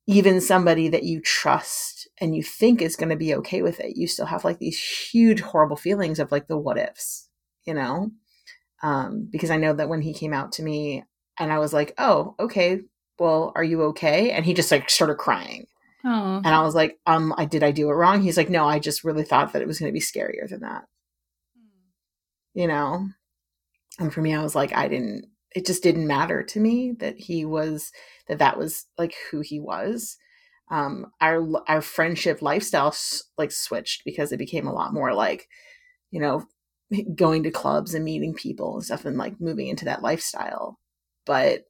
even somebody that you trust and you think is going to be okay with it, you still have like these huge, horrible feelings of like the what ifs, you know? Um, because I know that when he came out to me and I was like, oh, okay, well, are you okay? And he just like started crying. And I was like, um, I did I do it wrong? He's like, no, I just really thought that it was going to be scarier than that. You know? And for me, I was like, I didn't, it just didn't matter to me that he was, that that was like who he was. Um, our, our friendship lifestyle like switched because it became a lot more like, you know, going to clubs and meeting people and stuff and like moving into that lifestyle. But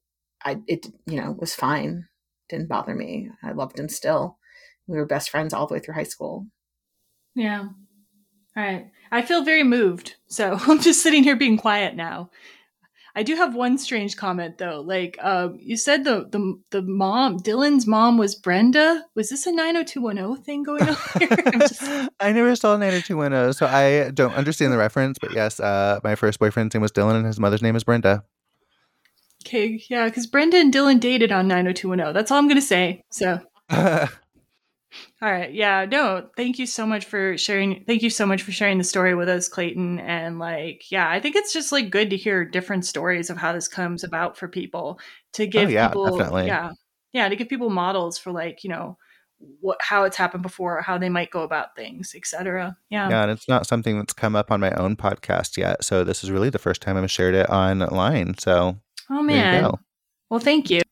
I, it, you know, was fine didn't bother me. I loved him still. We were best friends all the way through high school. Yeah. All right. I feel very moved. So I'm just sitting here being quiet now. I do have one strange comment though. Like um, you said the the the mom, Dylan's mom was Brenda. Was this a 90210 thing going on here? just... I never saw 90210, so I don't understand the reference, but yes, uh, my first boyfriend's name was Dylan and his mother's name is Brenda. Okay, yeah, because Brenda and Dylan dated on 90210. That's all I'm going to say. So, all right, yeah, no, thank you so much for sharing. Thank you so much for sharing the story with us, Clayton. And like, yeah, I think it's just like good to hear different stories of how this comes about for people to oh, give oh, yeah, people, definitely. yeah, yeah, to give people models for like you know what how it's happened before, how they might go about things, etc. Yeah, Yeah, and it's not something that's come up on my own podcast yet. So this is really the first time I've shared it online. So Oh man. Well, thank you.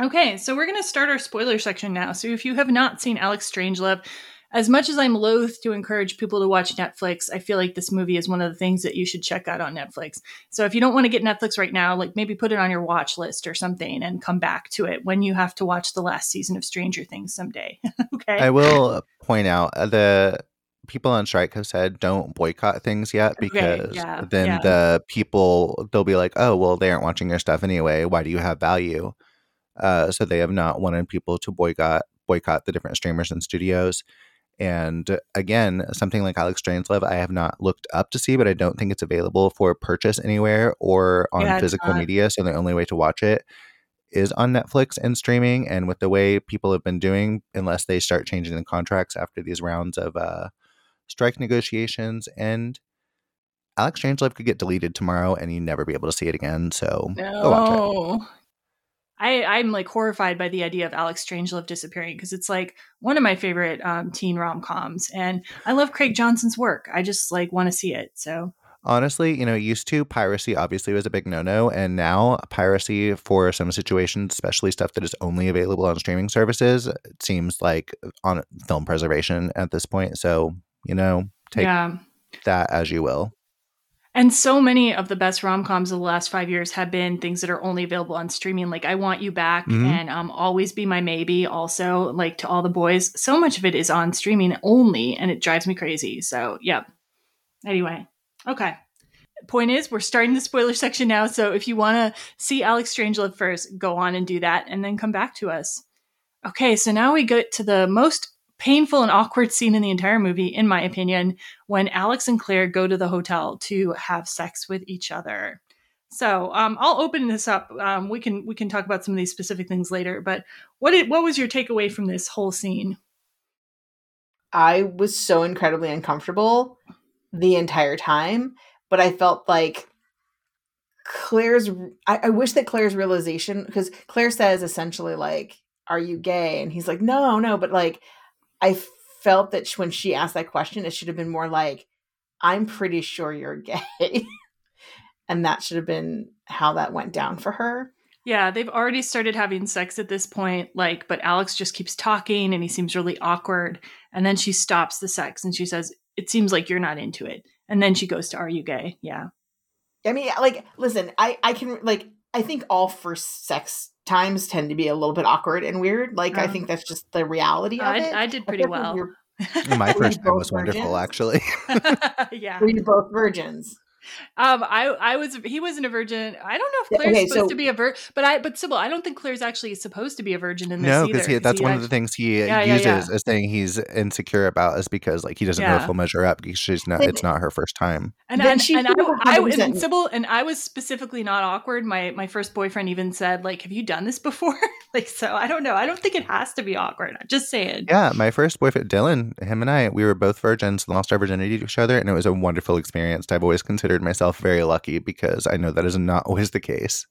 Okay, so we're going to start our spoiler section now. So if you have not seen Alex Strangelove, as much as I'm loath to encourage people to watch Netflix, I feel like this movie is one of the things that you should check out on Netflix. So if you don't want to get Netflix right now, like maybe put it on your watch list or something and come back to it when you have to watch the last season of Stranger Things someday. okay. I will point out uh, the people on strike have said don't boycott things yet because yeah, then yeah. the people they'll be like, oh well, they aren't watching your stuff anyway. Why do you have value? Uh, so they have not wanted people to boycott boycott the different streamers and studios. And again, something like Alex Strangelove, I have not looked up to see, but I don't think it's available for purchase anywhere or on Yeah, physical not. media. So the only way to watch it is on Netflix and streaming. And with the way people have been doing, unless they start changing the contracts after these rounds of uh, strike negotiations end, Alex Strangelove could get deleted tomorrow and you never be able to see it again. So go watch it. No. I, I'm like horrified by the idea of Alex Strangelove disappearing because it's like one of my favorite um, teen rom coms, and I love Craig Johnson's work. I just like want to see it. So Honestly, you know, used to piracy obviously was a big no no. And now piracy for some situations, especially stuff that is only available on streaming services, it seems like on film preservation at this point. So, you know, take yeah, that as you will. and so many of the best rom coms of the last five years have been things that are only available on streaming. Like I Want You Back Mhm. and um, Always Be My Maybe. Also, like to all the boys, so much of it is on streaming only, and it drives me crazy. So yeah. Anyway, okay. Point is, we're starting the spoiler section now. So if you want to see Alex Strangelove first, go on and do that, and then come back to us. Okay, so now we get to the most painful and awkward scene in the entire movie, in my opinion, when Alex and Claire go to the hotel to have sex with each other. So um, I'll open this up. Um, we can we can talk about some of these specific things later. But what did, what was your takeaway from this whole scene? I was so incredibly uncomfortable the entire time, but I felt like Claire's. I, I wish that Claire's realization, because Claire says essentially, like, Are you gay? And he's like, No, no. But like, I felt that when she asked that question, it should have been more like, I'm pretty sure you're gay. and that should have been how that went down for her. Yeah, they've already started having sex at this point, like, but Alex just keeps talking and he seems really awkward. And then she stops the sex and she says, It seems like you're not into it. And then she goes to, Are you gay? Yeah. I mean, like, listen, I I can like I think all first sex times tend to be a little bit awkward and weird. Like, I Um, think that's just the reality of I, it. I did pretty well. My first time was both wonderful, virgins? actually. yeah. Were you both virgins? Um, I I was he wasn't a virgin. I don't know if Claire's Okay, supposed so- to be a virgin, but I but Sybil, I don't think Claire's actually supposed to be a virgin in this No, either. because 'cause that's he one of the things he Yeah, yeah, uses yeah. as saying he's insecure about is because like he doesn't know Yeah. if he'll measure up because she's not. It's not her first time. And, Then and, she and I, should I, and Sybil and I was specifically not awkward. My my first boyfriend even said like, "Have you done this before?" like, so I don't know. I don't think it has to be awkward. I'm just saying. Yeah, my first boyfriend, Dylan, him and I, we were both virgins, lost our virginity to each other, and it was a wonderful experience. I've always considered myself very lucky because I know that is not always the case.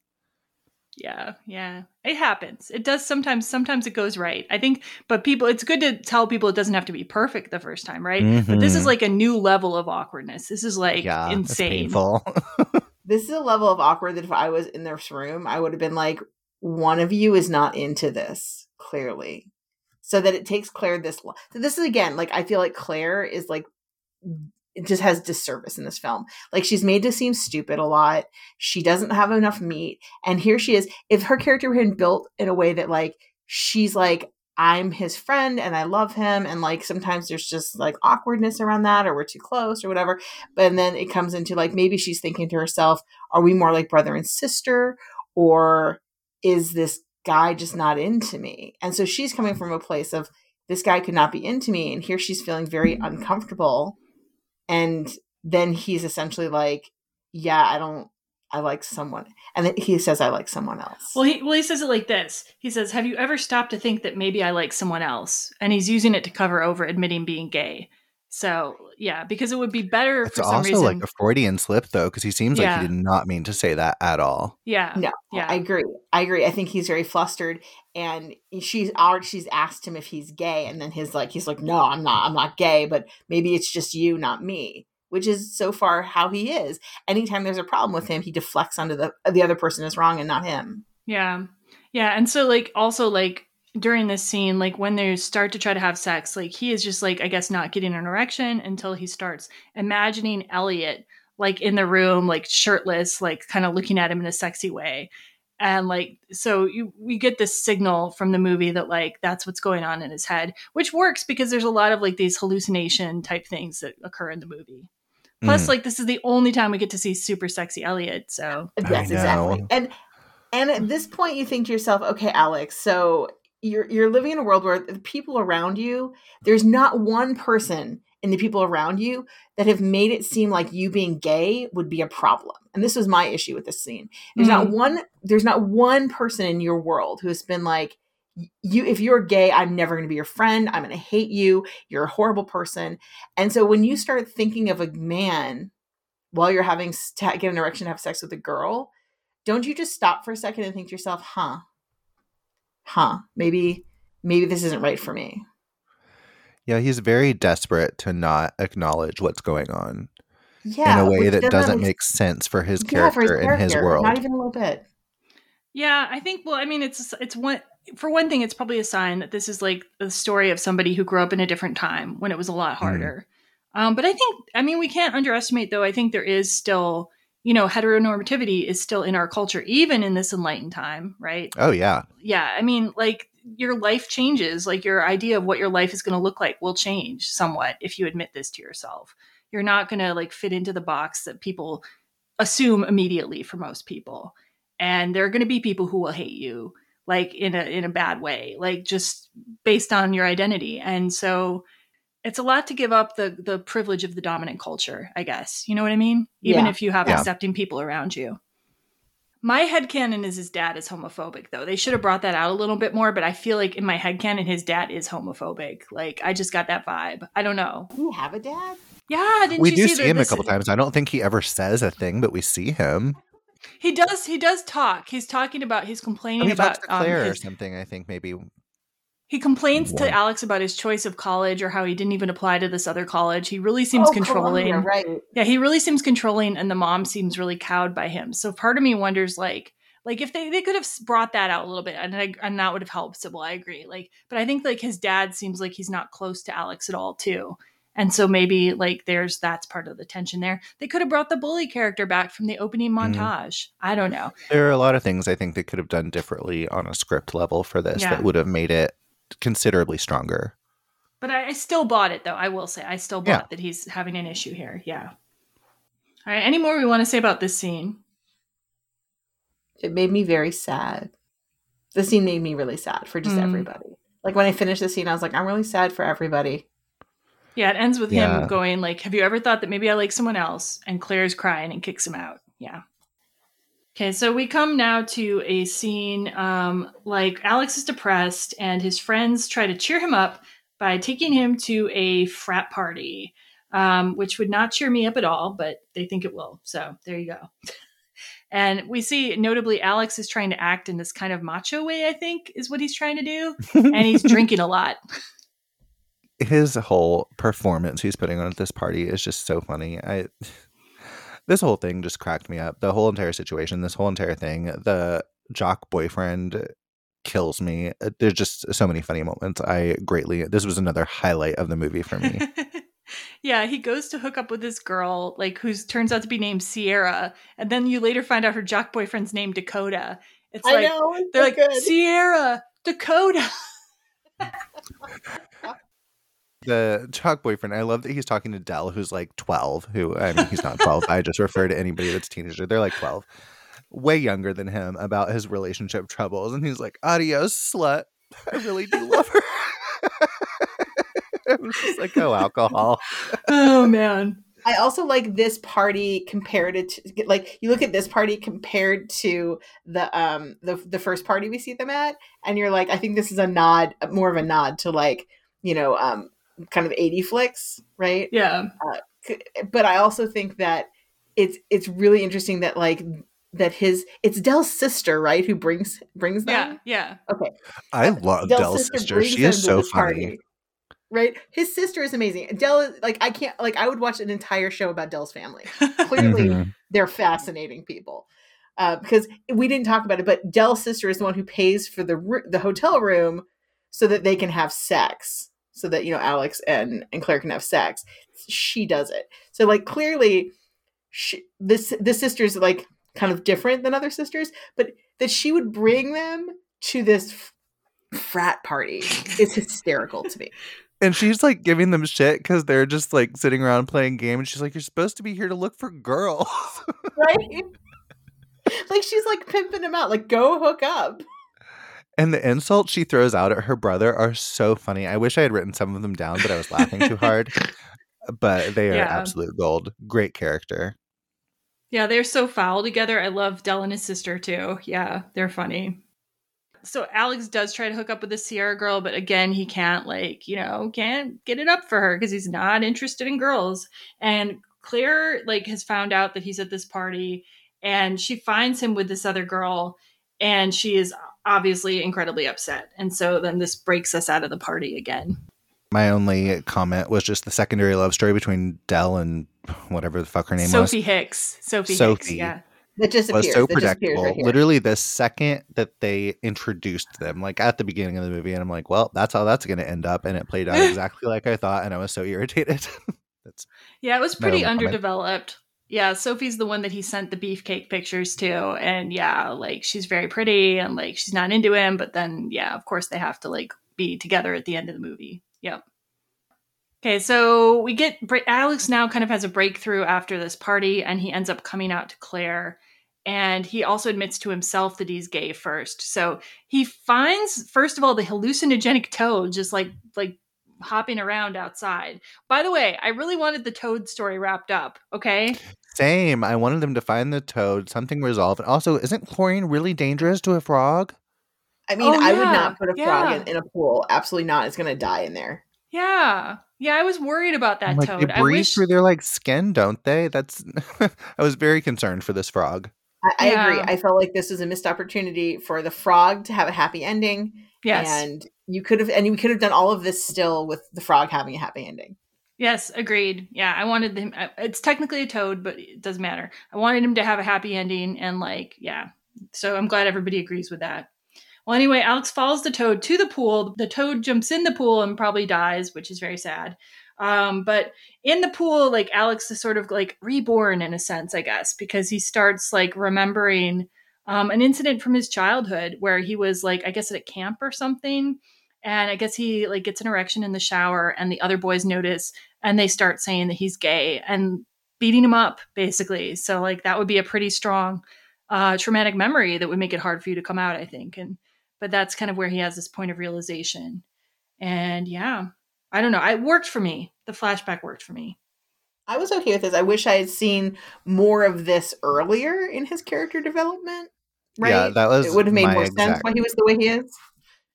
Yeah, yeah. It happens. It does sometimes sometimes it goes right. I think but people it's good to tell people it doesn't have to be perfect the first time, right? But this is Mhm. like a new level of awkwardness. This is like yeah, insane. painful. This is a level of awkward that if I was in this room, I would have been like, one of you is not into this, clearly. So that it takes Claire this long. So this is again, like I feel like Claire is like it just has disservice in this film. Like she's made to seem stupid a lot. She doesn't have enough meat. And here she is. If her character had been built in a way that like she's like, I'm his friend and I love him, and like sometimes there's just like awkwardness around that, or we're too close, or whatever. But then it comes into like maybe she's thinking to herself, are we more like brother and sister? Or is this guy just not into me? And so she's coming from a place of this guy could not be into me. And here she's feeling very uncomfortable. And then he's essentially like, yeah, I don't, I like someone. And then he says, I like someone else. Well, he well he says it like this. He says, "Have you ever stopped to think that maybe I like someone else?" And he's using it to cover over admitting being gay. So yeah, because it would be better It's for some also reason. like a Freudian slip though, because he seems Yeah. like he did not mean to say that at all. yeah, No, yeah, I agree. I agree. I think he's very flustered, and she's already she's asked him if he's gay, and then his like he's like, no, I'm not. I'm not gay, but maybe it's just you, not me. Which is so far how he is. Anytime there's a problem with him, he deflects onto the the other person is wrong and not him. yeah, yeah. And so like also like during this scene, like when they start to try to have sex, like he is just like I guess not getting an erection until he starts imagining Elliot like in the room, like shirtless, like kind of looking at him in a sexy way. And like so you we get this signal from the movie that like that's what's going on in his head, which works because there's a lot of like these hallucination type things that occur in the movie. Plus, Mm. like this is the only time we get to see super sexy Elliot. So Yes, exactly. And and at this point, you think to yourself, okay, Alex, so you're you're living in a world where the people around you, there's not one person in the people around you that have made it seem like you being gay would be a problem. And this was my issue with this scene. There's not mm-hmm. one there's not one person in your world who has been like you if you're gay, I'm never going to be your friend. I'm going to hate you. You're a horrible person. And so when you start thinking of a man while you're having get an erection to have sex with a girl, don't you just stop for a second and think to yourself, "Huh, huh, maybe maybe this isn't right for me." Yeah, he's very desperate to not acknowledge what's going on Yeah, in a way that doesn't make make sense for his yeah, for character in his world. Not even a little bit. Yeah, I think. Well, I mean, it's it's one for one thing. It's probably a sign that this is like the story of somebody who grew up in a different time when it was a lot harder. Um, but I think, I mean, we can't underestimate though. I think there is still, you know, heteronormativity is still in our culture, even in this enlightened time, right? oh yeah, Yeah, I mean, like your life changes. Like your idea of what your life is going to look like will change somewhat if you admit this to yourself. You're not going to like fit into the box that people assume immediately for most people and there are going to be people who will hate you like in a in a bad way like just based on your identity and so it's a lot to give up the the privilege of the dominant culture i guess you know what i mean even Yeah. if you have Yeah. accepting people around you my head headcanon is his dad is homophobic though they should have brought that out a little bit more but i feel like in my head headcanon his dad is homophobic like i just got that vibe i don't know Do you have a dad? yeah didn't we you do see, see him a this- couple times. I don't think he ever says a thing, but we see him. he does he does talk he's talking about he's complaining Oh, he about talks to um, Claire or something. I think maybe. He complains to Alex about his choice of college or how he didn't even apply to this other college. He really seems Oh, controlling. Columbia, right? Yeah, he really seems controlling and the mom seems really cowed by him. So part of me wonders like like if they, they could have brought that out a little bit and I, and that would have helped Sybil, I agree. Like but I think like his dad seems like he's not close to Alex at all too. And so maybe like there's that's part of the tension there. They could have brought the bully character back from the opening Mhm. montage. I don't know. There are a lot of things I think they could have done differently on a script level for this Yeah. that would have made it considerably stronger. But I, I still bought it though. I will say I still bought Yeah. that he's having an issue here. Yeah. All right. Any more we want to say about this scene? It made me very sad. The scene made me really sad for just Mm. everybody. Like when I finished the scene, I was like, I'm really sad for everybody. Yeah, it ends with Yeah. him going like, "Have you ever thought that maybe I like someone else?" And Claire's crying and kicks him out. Yeah. Okay, so we come now to a scene um, like Alex is depressed, and his friends try to cheer him up by taking him to a frat party, um, which would not cheer me up at all, but they think it will. So there you go. And we see, notably, Alex is trying to act in this kind of macho way. I think is what he's trying to do, and he's drinking a lot. his whole performance he's putting on at this party is just so funny. I this whole thing just cracked me up. The whole entire situation, this whole entire thing, the jock boyfriend kills me. Uh, There's just so many funny moments. I greatly this was another highlight of the movie for me. yeah, he goes to hook up with this girl, like who's turns out to be named Sierra, and then you later find out her jock boyfriend's named Dakota. It's I like know, they're so like good. Sierra, Dakota. the jock boyfriend, I love that he's talking to Dell, who's like 12, who I mean he's not 12. I just refer to anybody that's teenager. They're like 12. Way younger than him about his relationship troubles. And he's like, adios, slut. I really do love her. it was just like, oh, alcohol. oh man. I also like this party compared it to like you look at this party compared to the um the the first party we see them at, and you're like, I think this is a nod, more of a nod to like you know um kind of 80 flicks, right? Yeah. Uh, but I also think that it's it's really interesting that like that his it's Dell's sister, right, who brings brings them. Yeah, yeah. Okay. I love Dell's Dell's sister. brings She is so funny. party, Right? His sister is amazing. Dell is like I can't like I would watch an entire show about Dell's family. Clearly Mhm. they're fascinating people. Uh, because we didn't talk about it, but Dell's sister is the one who pays for the the hotel room so that they can have sex, so that you know Alex and and Claire can have sex. She does it. So like clearly, she, this this sister is like kind of different than other sisters, but that she would bring them to this f- frat party is hysterical to me. And she's like giving them shit because they're just like sitting around playing game. And she's like, You're supposed to be here to look for girls. Right? like she's like pimping them out, like go hook up. And the insults she throws out at her brother are so funny. I wish I had written some of them down, but I was laughing too hard. But they are Yeah. absolute gold. Great character. Yeah, they're so foul together. I love Dell and his sister too. Yeah, they're funny. So Alex does try to hook up with the Sierra girl, but again, he can't like, you know, can't get it up for her because he's not interested in girls. And Claire like has found out that he's at this party and she finds him with this other girl and she is obviously incredibly upset. And so then this breaks us out of the party again. My only comment was just the secondary love story between Dell and whatever the fuck her name Sophie was. Sophie Hicks. Sophie, Hicks. Sophie. Yeah. That disappears. was so that predictable. right. Literally, the second that they introduced them, like at the beginning of the movie, and I'm like, well, that's how that's going to end up. And it played out exactly like I thought. And I was so irritated. that's Yeah, it was pretty only comment. underdeveloped. Yeah, Sophie's the one that he sent the beefcake pictures to. And yeah, like she's very pretty and like she's not into him. But then, yeah, of course they have to like be together at the end of the movie. Yep. Okay, so we get Alex now kind of has a breakthrough after this party and he ends up coming out to Claire. And he also admits to himself that he's gay first. So he finds, first of all, the hallucinogenic toad just like, like, hopping around outside. By the way, I really wanted the toad story wrapped up. Okay. same. I wanted them to find the toad, something resolved. And also, isn't chlorine really dangerous to a frog? I mean, Oh, I would not put a frog yeah. in, in a pool. Absolutely not. It's going to die in there. Yeah. Yeah. I was worried about that like, toad. they I breathe wish. through their like skin, don't they? That's. I was very concerned for this frog. I, I agree. I felt like this was a missed opportunity for the frog to have a happy ending. Yes. And you could have, and you could have done all of this still with the frog having a happy ending. Yes, agreed. Yeah, I wanted him. uh, It's technically a toad, but it doesn't matter. I wanted him to have a happy ending, and like, yeah. So I'm glad everybody agrees with that. Well, anyway, Alex follows the toad to the pool. The toad jumps in the pool and probably dies, which is very sad. Um, but in the pool, like Alex is sort of like reborn in a sense, I guess, because he starts like remembering um, an incident from his childhood where he was like, I guess at a camp or something. And I guess he like gets an erection in the shower, and the other boys notice and they start saying that he's gay and beating him up, basically. So like that would be a pretty strong uh, traumatic memory that would make it hard for you to come out, I think. And but that's kind of where he has this point of realization. And yeah, I don't know. It worked for me. The flashback worked for me. I was okay with this. I wish I had seen more of this earlier in his character development. Right? Yeah, that was it would have made my more sense why he was the way he is.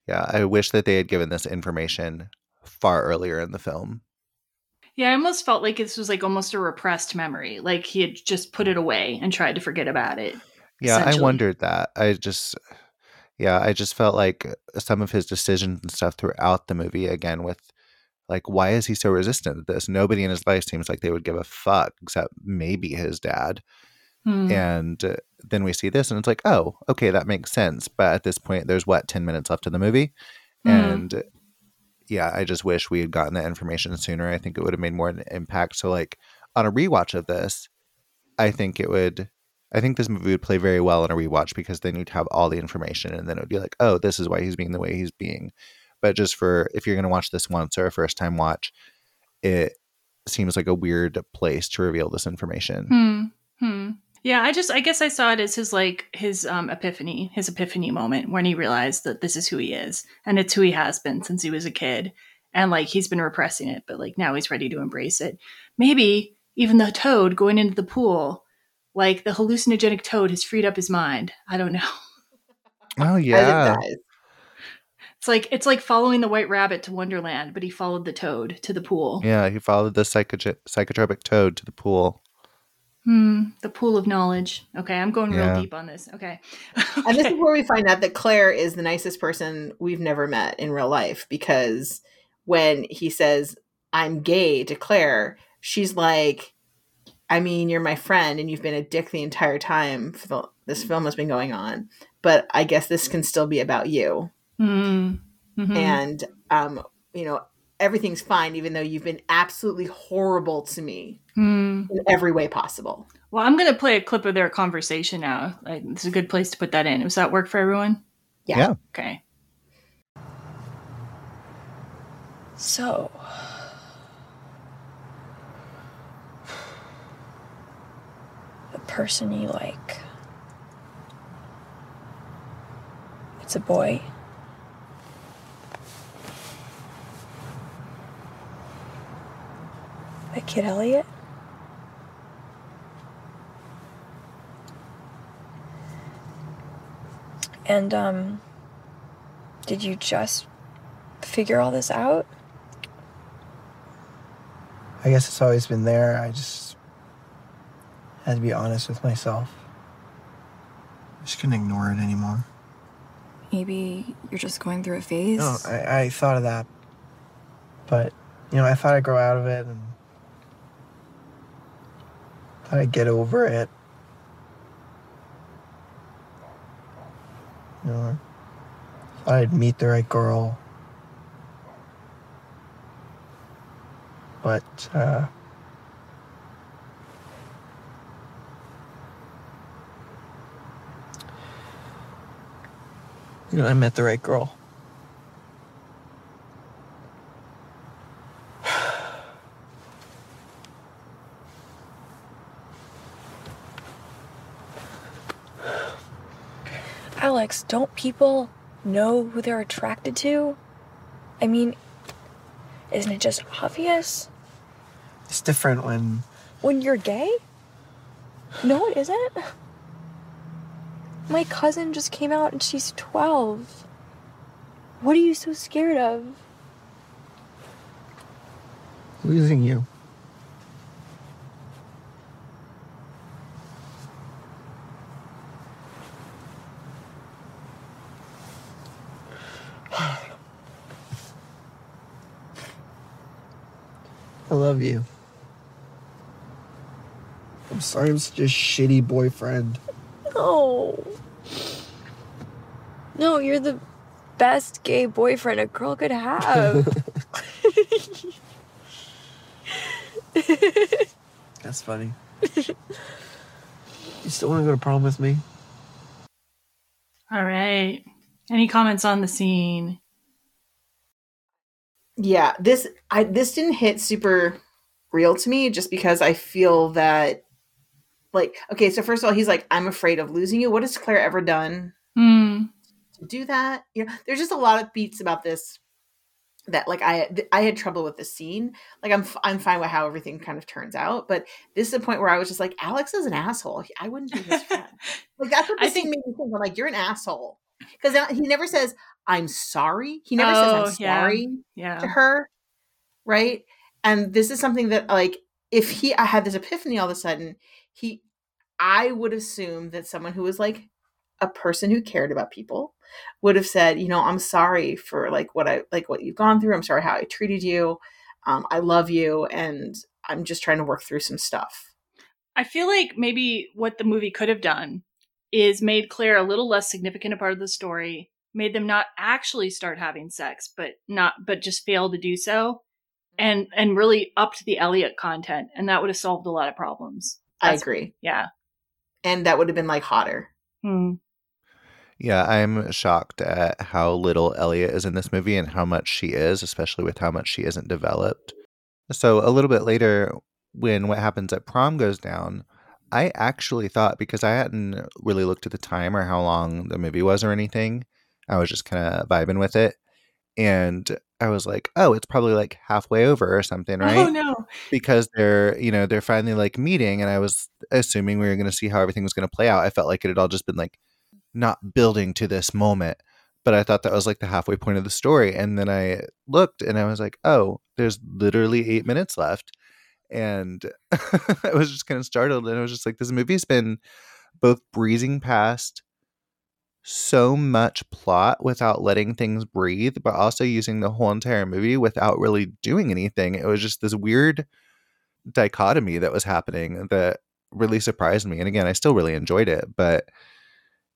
Yeah, I wish that they had given this information far earlier in the film. Yeah, I almost felt like this was like almost a repressed memory. Like he had just put it away and tried to forget about it. Yeah, I wondered that. I just, yeah, I just felt like some of his decisions and stuff throughout the movie, again, with like, why is he so resistant to this? Nobody in his life seems like they would give a fuck except maybe his dad. Hmm. And uh, then we see this, and it's like, oh, okay, that makes sense. But at this point, there's what, 10 minutes left of the movie? Mhm. And yeah, I just wish we had gotten that information sooner. I think it would have made more an impact. So, like, on a rewatch of this, I think it would. I think this movie would play very well on a rewatch because then you'd have all the information, and then it would be like, oh, this is why he's being the way he's being. But just for if you're going to watch this once or a first time watch, it seems like a weird place to reveal this information. Hmm. Hmm. Yeah, I just I guess I saw it as his like his um epiphany, his epiphany moment when he realized that this is who he is and it's who he has been since he was a kid. And like he's been repressing it, but like now he's ready to embrace it. Maybe even the toad going into the pool, like the hallucinogenic toad has freed up his mind. I don't know. Oh yeah. It's like it's like following the white rabbit to Wonderland, but he followed the toad to the pool. yeah. He followed the psychoge- psychotropic toad to the pool. Hmm. The pool of knowledge. Okay, I'm going Yeah. real deep on this. Okay. And this is where we find out that Claire is the nicest person we've never met in real life because when he says, I'm gay to Claire, she's like, I mean, you're my friend and you've been a dick the entire time for the, this film has been going on. But I guess this can still be about you. Hmm. Mhm. And, um, you know, everything's fine, even though you've been absolutely horrible to me Hmm. in every way possible. Well, I'm going to play a clip of their conversation now. Like, it's a good place to put that in. Does that work for everyone? Yeah. Yeah. Okay. So, the person you like. It's a boy. A kid Elliot? And, um, did you just figure all this out? I guess it's always been there. I just had to be honest with myself. I just couldn't ignore it anymore. Maybe you're just going through a phase. No, I, I thought of that. But, you know, I thought I'd grow out of it and thought I'd get over it. You know, I'd meet the right girl. But, uh, you know, I met the right girl. Alex, don't people know who they're attracted to? I mean, isn't it just obvious? It's different when When you're gay? No, it isn't. My cousin just came out and she's 12. What are you so scared of? losing you. I love you. I'm sorry I'm such a shitty boyfriend. No. No, you're the best gay boyfriend a girl could have. That's funny. you still want to go to prom with me? All right. Any comments on the scene? Yeah, this I this didn't hit super real to me just because I feel that like okay, so first of all, he's like, I'm afraid of losing you. What has Claire ever done hmm. to do that? You know, there's just a lot of beats about this that like I I had trouble with the scene. Like I'm I'm fine with how everything kind of turns out, but this is the point where I was just like, Alex is an asshole. I wouldn't be his friend. like that's what I the scene made me think. I'm like, you're an asshole because he never says I'm sorry. He never Oh, says I'm yeah. sorry to her, right? And this is something that like if he I had this epiphany all of a sudden, he I would assume that someone who was like a person who cared about people would have said, you know, I'm sorry for like what I like what you've gone through. I'm sorry how I treated you. Um, I love you, and I'm just trying to work through some stuff. I feel like maybe what the movie could have done is made Claire a little less significant a part of the story, made them not actually start having sex, but not but just fail to do so, and and really upped the Elliot content, and that would have solved a lot of problems. I agree, Yeah. and that would have been like hotter. Hmm. Yeah, I'm shocked at how little Elliot is in this movie and how much she is, especially with how much she isn't developed. So, a little bit later, when what happens at prom goes down, I actually thought because I hadn't really looked at the time or how long the movie was or anything, I was just kind of vibing with it. And I was like, oh, it's probably like halfway over or something, right? Oh no. because they're you know they're finally like meeting and i was assuming we were going to see how everything was going to play out i felt like it had all just been like not building to this moment but i thought that was like the halfway point of the story and then i looked and i was like oh there's literally eight minutes left and i was just kind of startled and i was just like this movie's been both breezing past so much plot without letting things breathe, but also using the whole entire movie without really doing anything. It was just this weird dichotomy that was happening that really surprised me. And again, I still really enjoyed it, but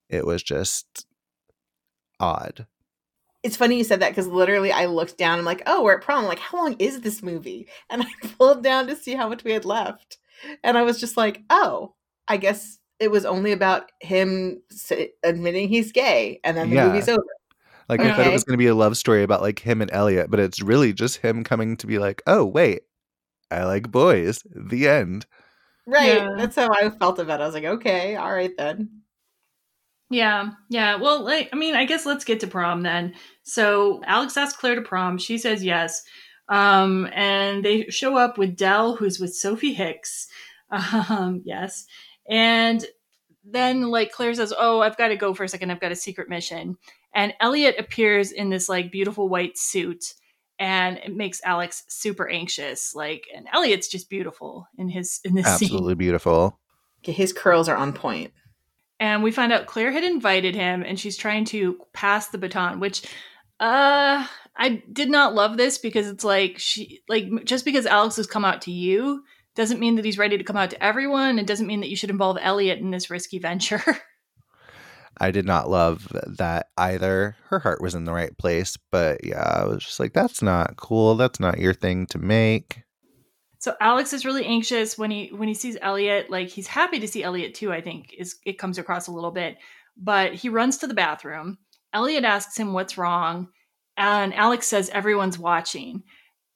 it was just odd. It's funny you said that because literally I looked down. And I'm like, oh, we're at prom. I'm like, how long is this movie? And I pulled down to see how much we had left, and I was just like, oh, I guess it was only about him admitting he's gay, and then the Yeah. movie's over. Like I thought it was going to be a love story about like him and Elliot, but it's really just him coming to be like, "Oh, wait. I like boys." The end. Right. Yeah. That's how I felt about it. I was like, okay, all right then. Yeah, yeah. Well, like, I mean, I guess let's get to prom then. So Alex asks Claire to prom. She says yes. Um, and they show up with Dell, who's with Sophie Hicks. Um, yes. And then, like, Claire says, Oh, I've got to go for a second. I've got a secret mission. And Elliot appears in this, like, beautiful white suit. And it makes Alex super anxious. Like, and Elliot's just beautiful in his in this scene. Absolutely beautiful. Okay, his curls are on point. and we find out Claire had invited him and she's trying to pass the baton which uh I did not love this because it's like she like just because Alex has come out to you doesn't mean that he's ready to come out to everyone it doesn't mean that you should involve Elliot in this risky venture I did not love that either. Her heart was in the right place, but yeah, I was just like, that's not cool. That's not your thing to make. So Alex is really anxious when he when he sees Elliot. Like he's happy to see Elliot too. I think is it comes across a little bit, but he runs to the bathroom. Elliot asks him what's wrong, and Alex says everyone's watching.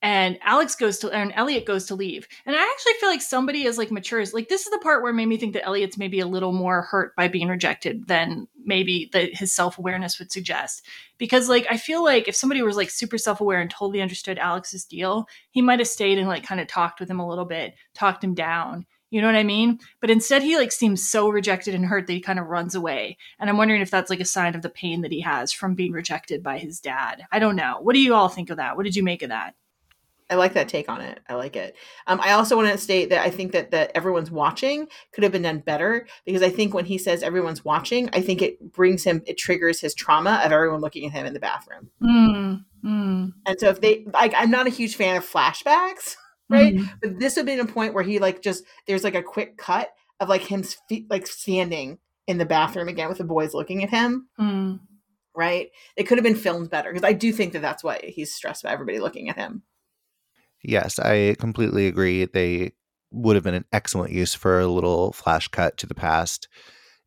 And Alex goes to and Elliot goes to leave. And I actually feel like somebody is like matures. Like this is the part where made me think that Elliot's maybe a little more hurt by being rejected than maybe that his self awareness would suggest. Because like I feel like if somebody was like super self aware and totally understood Alex's deal, he might have stayed and like kind of talked with him a little bit, talked him down. You know what I mean? But instead, he like seems so rejected and hurt that he kind of runs away. And I'm wondering if that's like a sign of the pain that he has from being rejected by his dad. I don't know. What do you all think of that? What did you make of that? I like that take on it. I like it. Um, I also want to state that I think that that everyone's watching could have been done better because I think when he says everyone's watching, I think it brings him, it triggers his trauma of everyone looking at him in the bathroom. Mm, mm, And so if they like, I'm not a huge fan of flashbacks, right? mm. But this would be a point where he like just there's like a quick cut of like him fe- like standing in the bathroom again with the boys looking at him, Mm. right? It could have been filmed better because I do think that that's why he's stressed by everybody looking at him. Yes, I completely agree. They would have been an excellent use for a little flash cut to the past,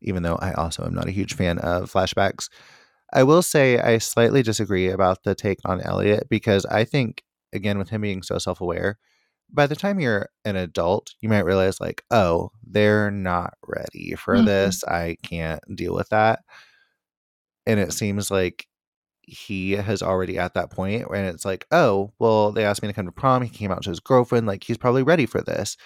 even though I also am not a huge fan of flashbacks. I will say I slightly disagree about the take on Elliot because I think, again, with him being so self aware, by the time you're an adult, you might realize, like, oh, they're not ready for Mhm. this. I can't deal with that. And it seems like he has already at that point, and it's like, oh, well, they asked me to come to prom. He came out to his girlfriend. Like, he's probably ready for this.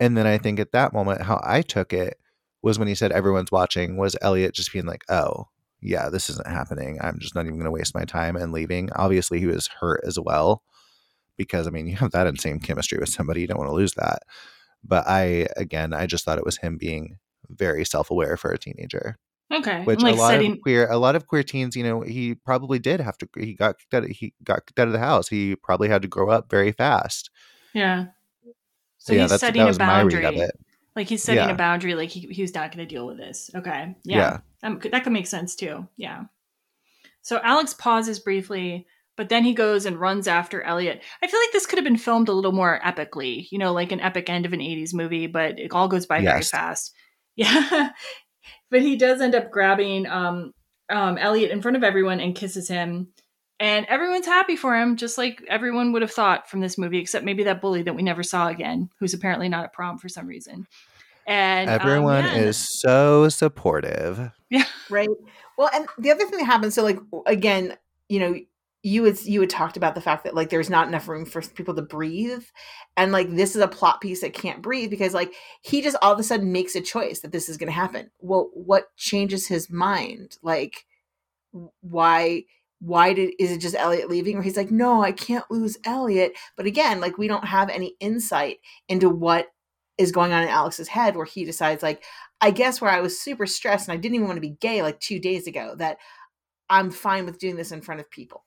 And then I think at that moment, how I took it was when he said everyone's watching, was Elliot just being like, oh, yeah, this isn't happening. I'm just not even going to waste my time and leaving. Obviously, he was hurt as well because, I mean, you have that insane chemistry with somebody. You don't want to lose that. But I, again, I just thought it was him being very self aware for a teenager. Okay. Which like a lot setting of queer, a lot of queer teens, you know, he probably did have to. He got kicked out. Of, he got kicked out of the house. He probably had to grow up very fast. Yeah. So So yeah, he's setting a was my read of boundary. it. Like he's setting Yeah. a boundary. Like he, he was not going to deal with this. Okay. Yeah. Yeah. Um, that could make sense too. Yeah. So Alex pauses briefly, but then he goes and runs after Elliot. I feel like this could have been filmed a little more epically, you know, like an epic end of an 80s movie, but it all goes by very fast. Yeah. But he does end up grabbing um, um, Elliot in front of everyone and kisses him. And everyone's happy for him, just like everyone would have thought from this movie, except maybe that bully that we never saw again, who's apparently not at prom for some reason. And um, Everyone yeah, is so supportive. yeah, right well and the other thing that happens so like again you know you had you had talked about the fact that like there's not enough room for people to breathe and like this is a plot piece that can't breathe because like he just all of a sudden makes a choice that this is going to happen. Well what changes his mind? Like why why did is it just elliot leaving? Or he's like no i can't lose elliot. But again like we don't have any insight into what is going on in alex's head where he decides like I guess where I was super stressed and I didn't even want to be gay like two days ago, that I'm fine with doing this in front of people.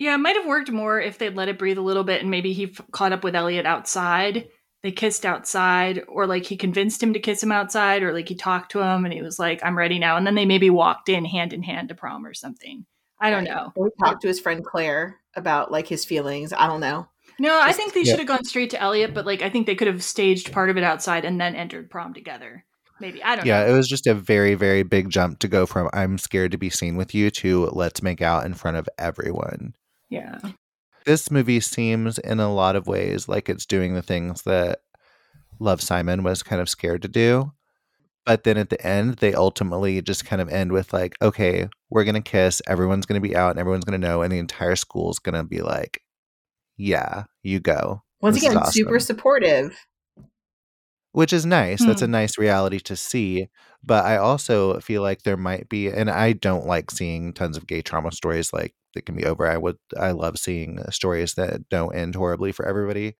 Yeah, it might have worked more if they'd let it breathe a little bit, and maybe he f- caught up with Elliot outside. They kissed outside, or like he convinced him to kiss him outside, or like he talked to him and he was like, "I'm ready now," and then they maybe walked in hand in hand to prom or something. I don't know. Or he talked to his friend Claire about like his feelings. I don't know. No, I think they Yeah. should have gone straight to Elliot, but like I think they could have staged part of it outside and then entered prom together. Maybe I don't Yeah, know. it was just a very, very big jump to go from I'm scared to be seen with you to let's make out in front of everyone. Yeah. This movie seems in a lot of ways like it's doing the things that Love Simon was kind of scared to do. But then at the end, they ultimately just kind of end with like, okay, we're gonna kiss, everyone's gonna be out and everyone's gonna know, and the entire school's gonna be like, Yeah, you go. Once This is again, super supportive. which is nice. That's a Hmm. nice reality to see. But I also feel like there might be, and I don't like seeing tons of gay trauma stories like that can be over. I would, I love seeing uh, stories that don't end horribly for everybody.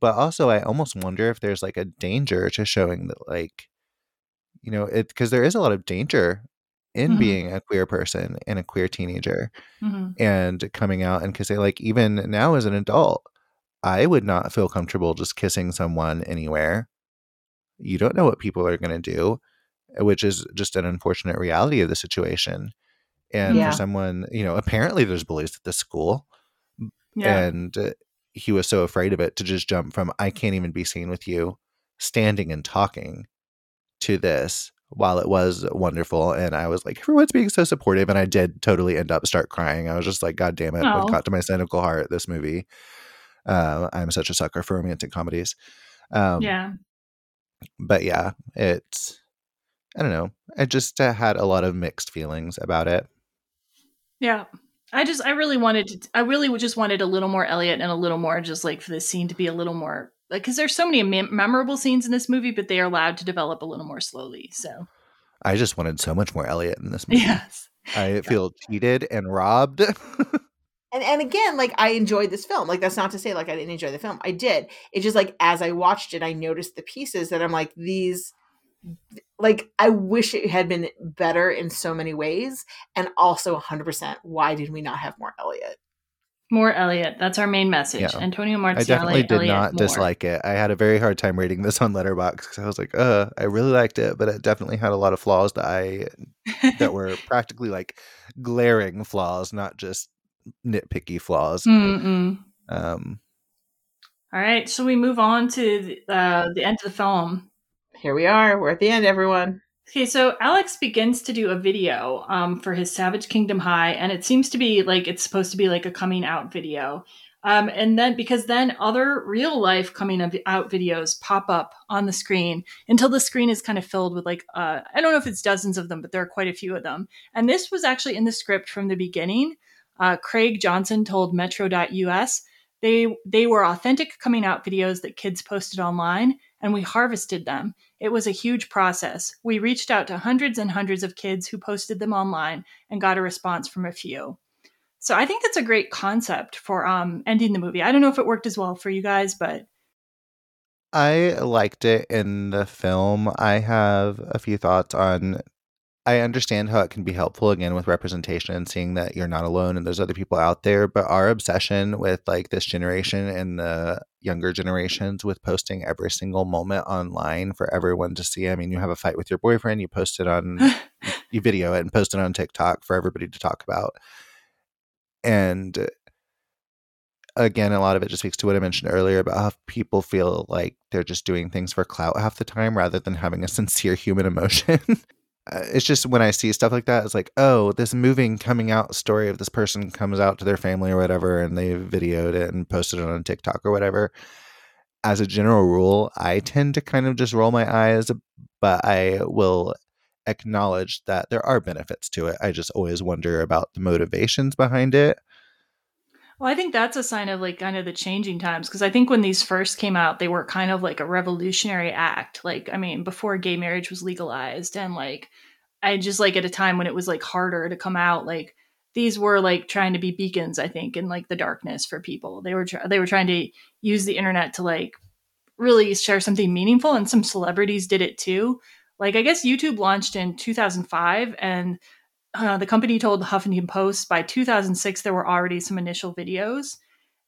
But also, I almost wonder if there's like a danger to showing that, like, you know, it because there is a lot of danger in Mhm. being a queer person and a queer teenager hmm and coming out and kissing. Like, even now as an adult, I would not feel comfortable just kissing someone anywhere you don't know what people are going to do which is just an unfortunate reality of the situation and Yeah. for someone you know apparently there's bullies at this school Yeah. and uh, he was so afraid of it to just jump from i can't even be seen with you standing and talking to this while it was wonderful and i was like everyone's being so supportive and i did totally end up start crying i was just like god damn it Aw. what got to my cynical heart this movie uh, i'm such a sucker for romantic comedies um, yeah. but yeah, it's I don't know. I just uh, had a lot of mixed feelings about it. Yeah. I just, I really wanted to, I really just wanted a little more Elliot and a little more just like for this scene to be a little more, like, because there's so many mem- memorable scenes in this movie, but they are allowed to develop a little more slowly. So, I just wanted so much more Elliot in this movie. yes. I feel cheated and robbed. And and again, like I enjoyed this film. Like that's not to say like I didn't enjoy the film. I did. It's just like as I watched it, I noticed the pieces that I'm like these like I wish it had been better in so many ways. And also 100% why did we not have more Elliot? More Elliot. That's our main message. Yeah. Antonio I definitely did Elliot not Moore. dislike it. I had a very hard time rating this on Letterboxd because I was like, uh, I really liked it, but it definitely had a lot of flaws that I that were practically like glaring flaws, not just nitpicky flaws. Mm-mm. Um, All right. So we move on to the, uh, the end of the film. Here we are. We're at the end, everyone. Okay, so Alex begins to do a video um, for his Savage Kingdom High, and it seems to be like it's supposed to be like a coming out video. Um, and then because then other real life coming out videos pop up on the screen until the screen is kind of filled with like uh, I don't know if it's dozens of them, but there are quite a few of them. And this was actually in the script from the beginning. Uh, Craig Johnson told Metro.us they they were authentic coming out videos that kids posted online, and we harvested them. It was a huge process. We reached out to hundreds and hundreds of kids who posted them online and got a response from a few. So I think that's a great concept for um, ending the movie. I don't know if it worked as well for you guys, but I liked it in the film. I have a few thoughts on. I understand how it can be helpful again with representation and seeing that you're not alone and there's other people out there. But our obsession with like this generation and the younger generations with posting every single moment online for everyone to see. I mean, you have a fight with your boyfriend, you post it on, you video it and post it on TikTok for everybody to talk about and again, a lot of it just speaks to what I mentioned earlier about how people feel like they're just doing things for clout half the time rather than having a sincere human emotion. Uh, it's just when I see stuff like that, it's like, oh, this moving coming out story of this person comes out to their family or whatever, and they videoed it and posted it on TikTok or whatever. As a general rule, I tend to kind of just roll my eyes, but I will acknowledge that there are benefits to it. I just always wonder about the motivations behind it. Well, I think that's a sign of like kind of the changing times because I think when these first came out, they were kind of like a revolutionary act. Like, I mean, before gay marriage was legalized, and like, I just like at a time when it was like harder to come out, like these were like trying to be beacons, I think, in like the darkness for people. They were they were trying to use the internet to like really share something meaningful, and some celebrities did it too. Like, I guess YouTube launched in 2005, and uh, the company told the Huffington Post by 2006 there were already some initial videos,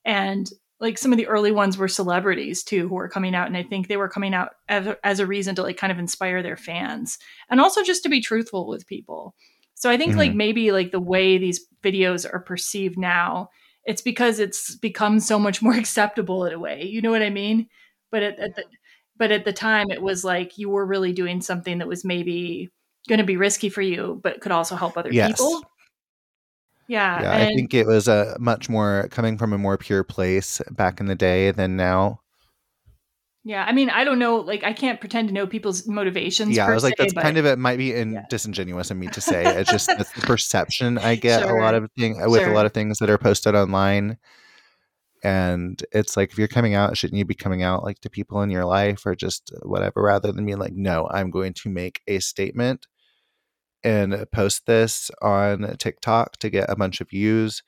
and like some of the early ones were celebrities too who were coming out, and I think they were coming out as, as a reason to like kind of inspire their fans, and also just to be truthful with people. So I think mm-hmm. like maybe like the way these videos are perceived now, it's because it's become so much more acceptable in a way. You know what I mean? But at, at the but at the time it was like you were really doing something that was maybe going to be risky for you but could also help other yes. people yeah, yeah and- i think it was a much more coming from a more pure place back in the day than now yeah, I mean, I don't know. Like, I can't pretend to know people's motivations. Yeah, I was like, se, that's but... kind of it. Might be in yeah. disingenuous of me to say. It's just the perception I get sure. a lot of thing uh, with sure. a lot of things that are posted online and it's like if you're coming out shouldn't you be coming out like to people in your life or just whatever rather than being like no i'm going to make a statement and post this on tiktok to get a bunch of views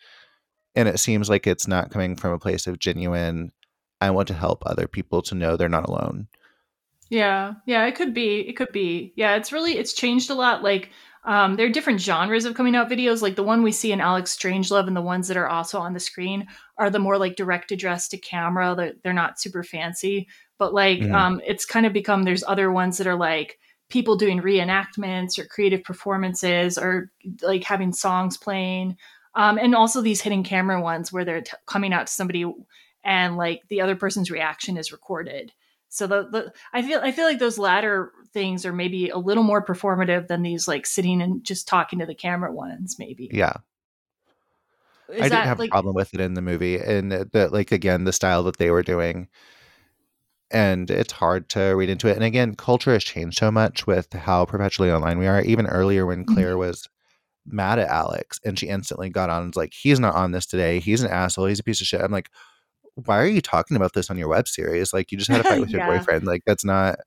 and it seems like it's not coming from a place of genuine i want to help other people to know they're not alone yeah yeah it could be it could be yeah it's really it's changed a lot like um, there are different genres of coming out videos. Like the one we see in Alex Strangelove and the ones that are also on the screen are the more like direct address to camera. They're, they're not super fancy, but like mm-hmm. um, it's kind of become there's other ones that are like people doing reenactments or creative performances or like having songs playing. Um, and also these hidden camera ones where they're t- coming out to somebody and like the other person's reaction is recorded. So the, the I feel I feel like those latter things are maybe a little more performative than these like sitting and just talking to the camera ones maybe. Yeah. Is I didn't have like, a problem with it in the movie and the like again the style that they were doing and it's hard to read into it and again culture has changed so much with how perpetually online we are even earlier when Claire mm-hmm. was mad at Alex and she instantly got on and was like he's not on this today he's an asshole he's a piece of shit I'm like why are you talking about this on your web series? Like you just had a fight with yeah. your boyfriend. Like that's not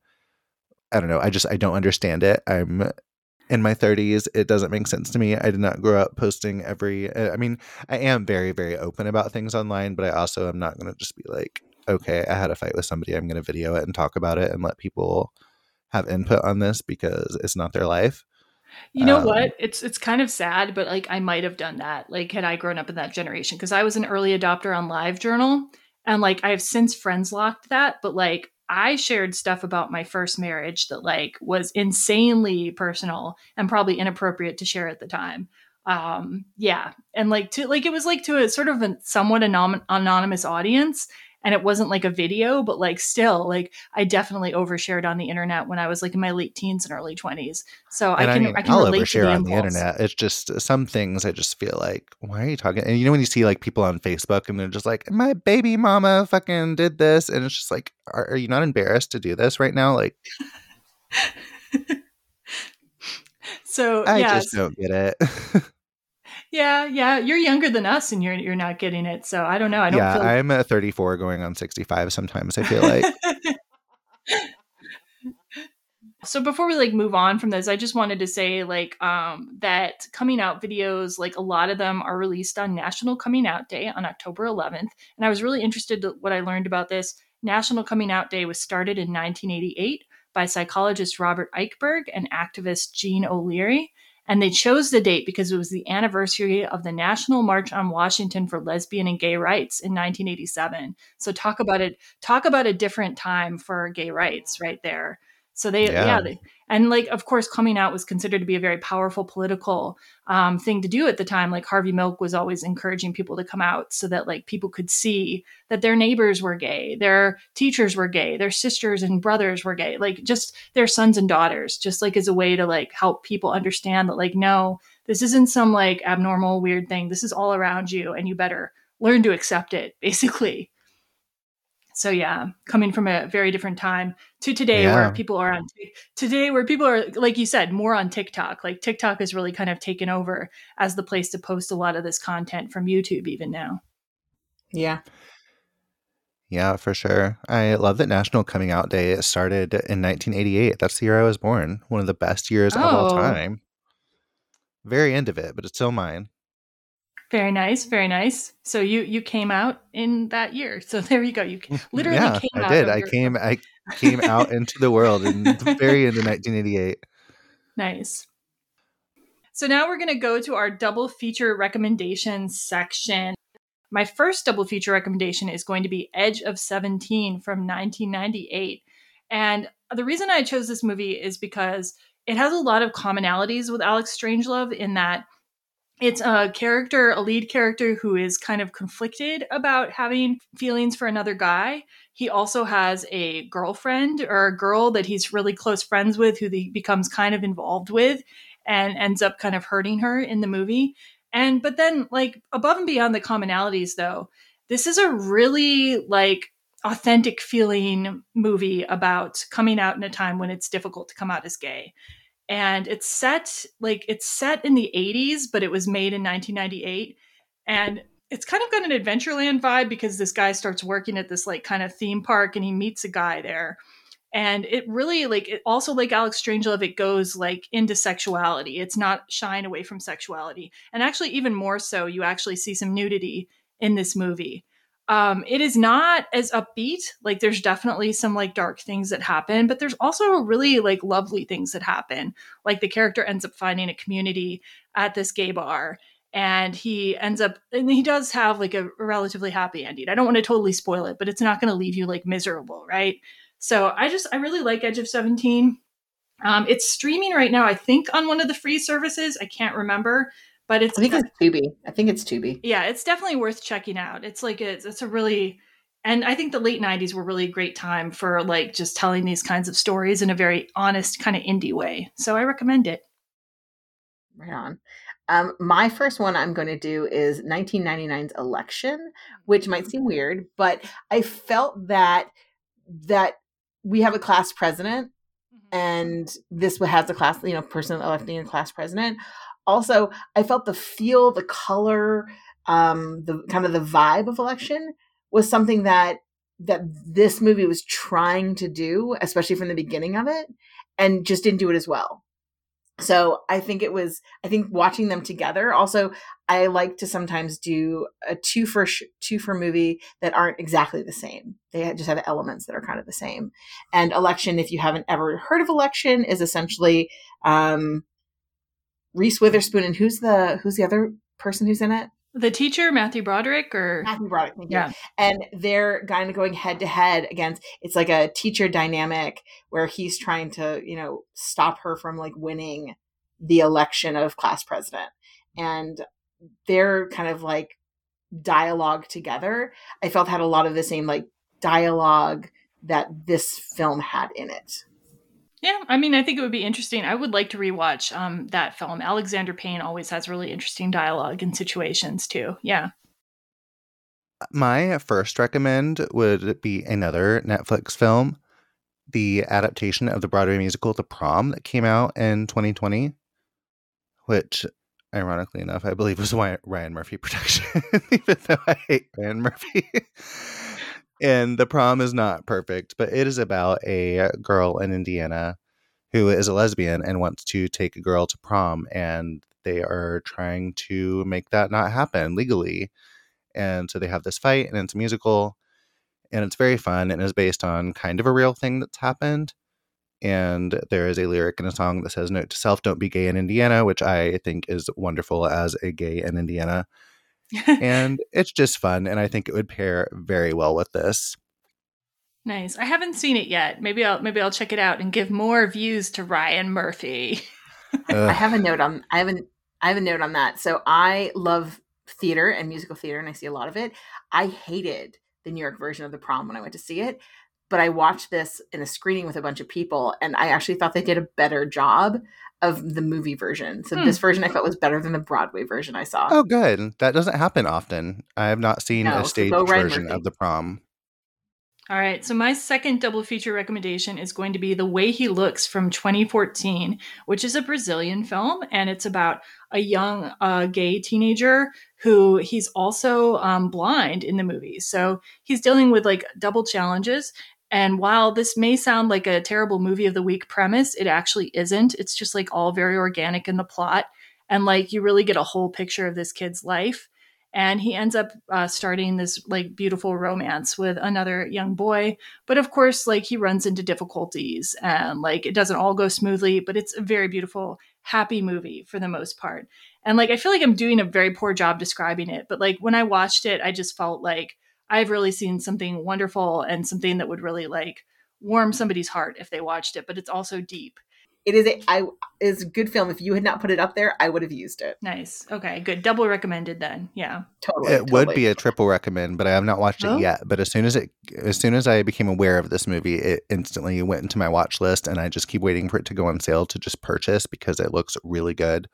I don't know. I just I don't understand it. I'm in my 30s. It doesn't make sense to me. I did not grow up posting every uh, I mean, I am very very open about things online, but I also am not going to just be like, okay, I had a fight with somebody. I'm going to video it and talk about it and let people have input on this because it's not their life. You know um, what? It's it's kind of sad, but like I might have done that. Like had I grown up in that generation because I was an early adopter on LiveJournal and like I have since friends locked that, but like I shared stuff about my first marriage that like was insanely personal and probably inappropriate to share at the time. Um yeah, and like to like it was like to a sort of a somewhat anom- anonymous audience and it wasn't like a video, but like still, like I definitely overshared on the internet when I was like in my late teens and early 20s. So And I can I, mean, can I'll relate to overshare the on the internet. It's just some things I just feel like, why are you talking? And you know when you see like people on Facebook and they're just like, my baby mama fucking did this, and it's just like, are, are you not embarrassed to do this right now? Like, So I yeah, just don't get it. yeah, yeah. You're younger than us, and you're you're not getting it. So I don't know. I don't yeah, feel I'm a 34 going on 65. Sometimes I feel like, so before we like move on from this i just wanted to say like um that coming out videos like a lot of them are released on national coming out day on october 11th and i was really interested to what i learned about this national coming out day was started in 1988 by psychologist robert eichberg and activist jean o'leary and they chose the date because it was the anniversary of the national march on washington for lesbian and gay rights in 1987 so talk about it talk about a different time for gay rights right there so they, yeah, Yeah. they, and like, of course, coming out was considered to be a very powerful political um, thing to do at the time. Like Harvey Milk was always encouraging people to come out so that like people could see that their neighbors were gay, their teachers were gay, their sisters and brothers were gay, like just their sons and daughters, just like as a way to like help people understand that like, no, this isn't some like abnormal weird thing. This is all around you, and you better learn to accept it, basically. So yeah, coming from a very different time to today Yeah. where people are on today where people are like you said more on TikTok. Like TikTok has really kind of taken over as the place to post a lot of this content from YouTube even now. Yeah. yeah, for sure. I love that National Coming Out Day started in 1988. That's the year I was born. One of the best years of all Oh. time. Very end of it, but it's still mine. Very nice, very nice. So you you came out in that year. So there you go. You mm, literally yeah, came I out. did. I your- came. I came out into the world in the very end of 1988. Nice. So now we're going to go to our double feature recommendation section. My first double feature recommendation is going to be Edge of 17 from 1998. And the reason I chose this movie is because it has a lot of commonalities with Alex Strangelove in that it's a character, a lead character who is kind of conflicted about having feelings for another guy. He also has a girlfriend or a girl that he's really close friends with who he becomes kind of involved with and ends up kind of hurting her in the movie. And but then like above and beyond the commonalities though, this is a really like authentic feeling movie about coming out in a time when it's difficult to come out as gay and it's set like it's set in the 80s but it was made in 1998 and it's kind of got an adventureland vibe because this guy starts working at this like kind of theme park and he meets a guy there. And it really like it also like alex strangelove it goes like into sexuality. It's not shying away from sexuality. And actually even more so you actually see some nudity in this movie um, it is not as upbeat. Like there's definitely some like dark things that happen, but there's also really like lovely things that happen. Like the character ends up finding a community at this gay bar and he ends up and he does have like a relatively happy ending. I don't want to totally spoil it, but it's not going to leave you like miserable, right? So I just I really like Edge of 17. Um, it's streaming right now, I think, on one of the free services. I can't remember, but it's I think it's Tubi. I think it's Tubi. yeah, it's definitely worth checking out. It's like it's, it's a really and I think the late 90s were really a great time for like just telling these kinds of stories in a very honest kind of indie way. So I recommend it. Right on. Um, my first one I'm going to do is 1999's election, which might seem weird, but I felt that that we have a class president, and this has a class, you know, person electing a class president. Also, I felt the feel, the color, um, the kind of the vibe of election was something that that this movie was trying to do, especially from the beginning of it, and just didn't do it as well. So i think it was i think watching them together also i like to sometimes do a two for sh- two for movie that aren't exactly the same. They just have elements that are kind of the same. And election if you haven't ever heard of election is essentially um reese witherspoon and who's the who's the other person who's in it? The teacher, Matthew Broderick, or? Matthew Broderick, thank you. yeah, and they're kind of going head to head against it's like a teacher dynamic where he's trying to you know stop her from like winning the election of class president. And they're kind of like dialogue together, I felt had a lot of the same like dialogue that this film had in it. Yeah, I mean, I think it would be interesting. I would like to rewatch um, that film. Alexander Payne always has really interesting dialogue and situations too. Yeah. My first recommend would be another Netflix film, the adaptation of the Broadway musical The Prom that came out in 2020, which ironically enough, I believe was a Ryan Murphy production, even though I hate Ryan Murphy. and the prom is not perfect, but it is about a girl in Indiana who is a lesbian and wants to take a girl to prom, and they are trying to make that not happen legally. And so they have this fight, and it's a musical, and it's very fun, and is based on kind of a real thing that's happened and there is a lyric in a song that says note to self don't be gay in indiana which i think is wonderful as a gay in indiana and it's just fun and i think it would pair very well with this. Nice. I haven't seen it yet. Maybe i'll maybe i'll check it out and give more views to ryan murphy. I have a note on i haven't i have a note on that. So i love theater and musical theater and i see a lot of it. I hated the new york version of the prom when i went to see it but I watched this in a screening with a bunch of people, and I actually thought they did a better job of the movie version. So hmm. this version I felt was better than the Broadway version I saw. Oh, good. That doesn't happen often. I have not seen no, a stage so version Murphy. of the prom. All right. So my second double feature recommendation is going to be The Way He Looks from 2014, which is a Brazilian film, and it's about a young uh, gay teenager who he's also um, blind in the movie. So he's dealing with like double challenges, and while this may sound like a terrible movie of the week premise, it actually isn't. It's just like all very organic in the plot. And like you really get a whole picture of this kid's life. And he ends up uh, starting this like beautiful romance with another young boy. But of course, like he runs into difficulties and like it doesn't all go smoothly, but it's a very beautiful, happy movie for the most part. And like I feel like I'm doing a very poor job describing it. But like when I watched it, I just felt like, I've really seen something wonderful and something that would really like warm somebody's heart if they watched it, but it's also deep. It is a I is a good film. If you had not put it up there, I would have used it. Nice. Okay, good. Double recommended then. Yeah. Totally. It totally. would be a triple recommend, but I have not watched oh. it yet. But as soon as it as soon as I became aware of this movie, it instantly went into my watch list and I just keep waiting for it to go on sale to just purchase because it looks really good.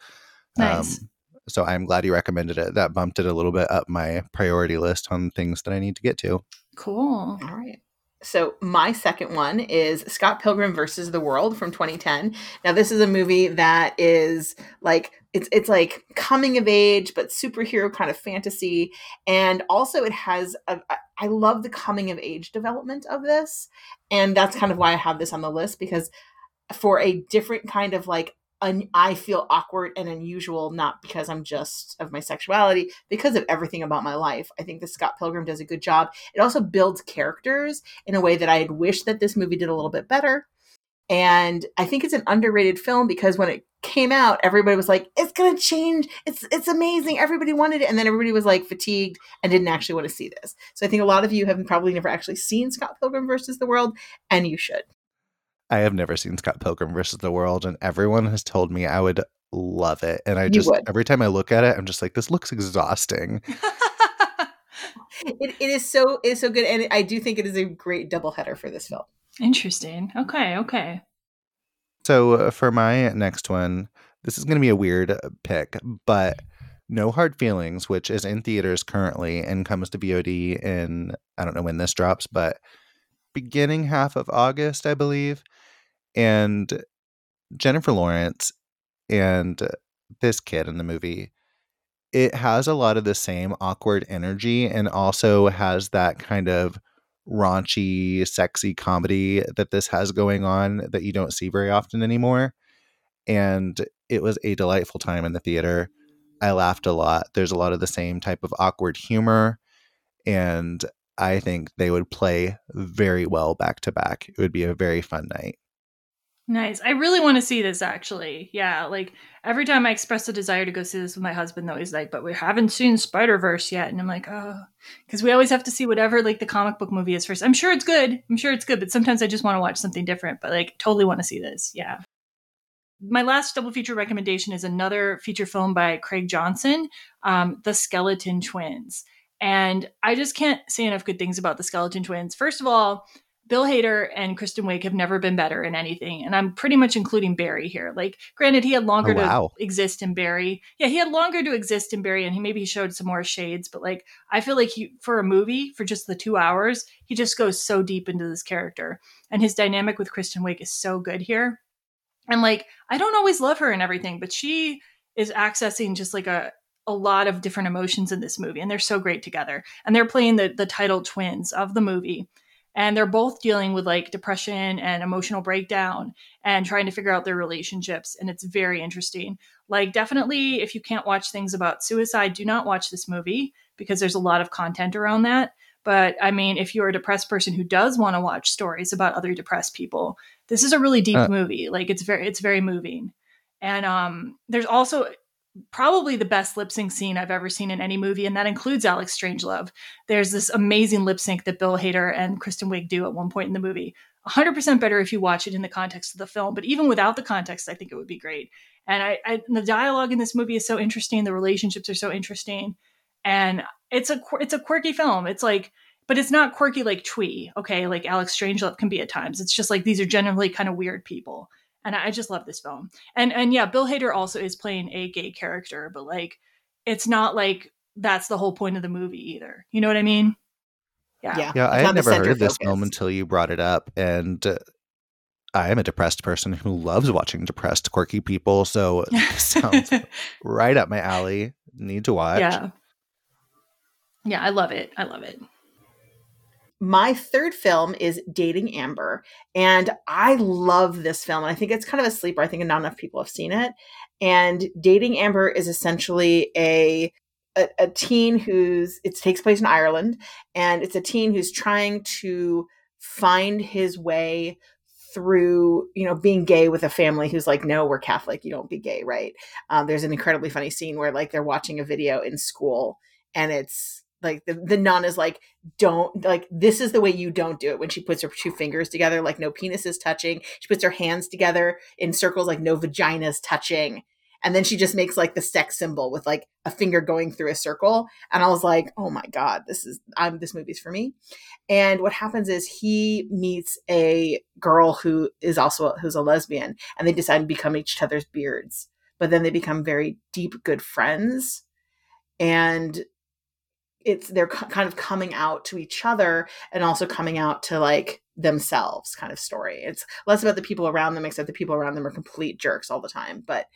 Nice. Um, so I'm glad you recommended it. That bumped it a little bit up my priority list on things that I need to get to. Cool. All right. So my second one is Scott Pilgrim versus the World from 2010. Now this is a movie that is like it's it's like coming of age but superhero kind of fantasy and also it has a, a, I love the coming of age development of this and that's kind of why I have this on the list because for a different kind of like un- I feel awkward and unusual, not because I'm just of my sexuality, because of everything about my life. I think that Scott Pilgrim does a good job. It also builds characters in a way that I had wished that this movie did a little bit better. And I think it's an underrated film because when it came out, everybody was like, "It's gonna change. It's it's amazing. Everybody wanted it," and then everybody was like fatigued and didn't actually want to see this. So I think a lot of you have probably never actually seen Scott Pilgrim versus the World, and you should. I have never seen Scott Pilgrim versus the World, and everyone has told me I would love it. And I just every time I look at it, I'm just like, this looks exhausting. it, it is so it is so good, and I do think it is a great doubleheader for this film. Interesting. Okay. Okay. So uh, for my next one, this is going to be a weird uh, pick, but No Hard Feelings, which is in theaters currently and comes to VOD in I don't know when this drops, but beginning half of August, I believe and Jennifer Lawrence and this kid in the movie, it has a lot of the same awkward energy and also has that kind of raunchy, sexy comedy that this has going on that you don't see very often anymore. And it was a delightful time in the theater. I laughed a lot. There's a lot of the same type of awkward humor. And I think they would play very well back to back. It would be a very fun night. Nice. I really want to see this actually. Yeah, like every time I express a desire to go see this with my husband, though, he's like, "But we haven't seen Spider Verse yet," and I'm like, "Oh," because we always have to see whatever like the comic book movie is first. I'm sure it's good. I'm sure it's good, but sometimes I just want to watch something different. But like, totally want to see this. Yeah. My last double feature recommendation is another feature film by Craig Johnson, um, The Skeleton Twins. And I just can't say enough good things about the Skeleton Twins. First of all, Bill Hader and Kristen Wiig have never been better in anything, and I'm pretty much including Barry here. Like, granted, he had longer Oh, wow. to exist in Barry. Yeah, he had longer to exist in Barry, and he maybe showed some more shades. But like, I feel like he, for a movie, for just the two hours, he just goes so deep into this character, and his dynamic with Kristen Wiig is so good here. And like, I don't always love her and everything, but she is accessing just like a a lot of different emotions in this movie, and they're so great together. And they're playing the the title twins of the movie and they're both dealing with like depression and emotional breakdown and trying to figure out their relationships and it's very interesting. Like definitely if you can't watch things about suicide do not watch this movie because there's a lot of content around that. But i mean if you're a depressed person who does want to watch stories about other depressed people this is a really deep Uh. movie. Like it's very it's very moving. And um there's also probably the best lip sync scene I've ever seen in any movie, and that includes Alex Strangelove. There's this amazing lip sync that Bill Hader and Kristen Wiig do at one point in the movie. 100% better if you watch it in the context of the film, but even without the context, I think it would be great. And I, I the dialogue in this movie is so interesting. The relationships are so interesting, and it's a it's a quirky film. It's like, but it's not quirky like Twee, okay? Like Alex Strangelove can be at times. It's just like these are generally kind of weird people and I I just love this film. And and yeah, Bill Hader also is playing a gay character, but like it's not like that's the whole point of the movie either. You know what I mean? Yeah. Yeah. Yeah, I had never center heard this focus. film until you brought it up, and uh, I am a depressed person who loves watching depressed, quirky people. So this sounds right up my alley. Need to watch. yeah. Yeah, I love it. I love it. My third film is Dating Amber, and I love this film. And I think it's kind of a sleeper. I think not enough people have seen it. And Dating Amber is essentially a a, a teen who's it takes place in Ireland, and it's a teen who's trying to find his way through you know being gay with a family who's like no we're catholic you don't be gay right um, there's an incredibly funny scene where like they're watching a video in school and it's like the, the nun is like don't like this is the way you don't do it. When she puts her two fingers together like no penis is touching. She puts her hands together in circles like no vaginas touching. And then she just makes like the sex symbol with like a finger going through a circle. And i was like oh my god this is i'm this movie's for me. And what happens is he meets a girl who is also who's a lesbian and they decide to become each other's beards. But then they become very deep good friends. And it's they're kind of coming out to each other and also coming out to like themselves kind of story it's less about the people around them except the people around them are complete jerks all the time but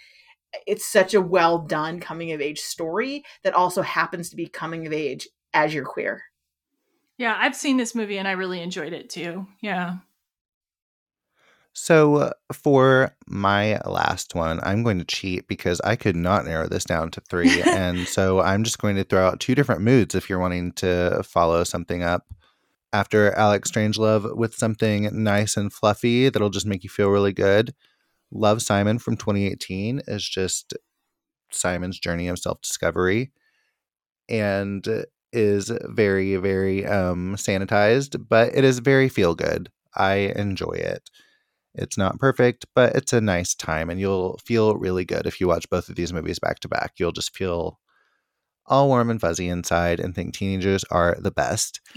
it's such a well done coming of age story that also happens to be coming of age as you're queer Yeah, I've seen this movie and I really enjoyed it too. Yeah. So uh, for my last one, I'm going to cheat because I could not narrow this down to three, and so I'm just going to throw out two different moods if you're wanting to follow something up. After Alex Strangelove with something nice and fluffy that'll just make you feel really good. Love Simon from 2018 is just Simon's journey of self discovery and is very, very um, sanitized, but it is very feel good. I enjoy it. It's not perfect, but it's a nice time, and you'll feel really good if you watch both of these movies back to back. You'll just feel all warm and fuzzy inside and think teenagers are the best.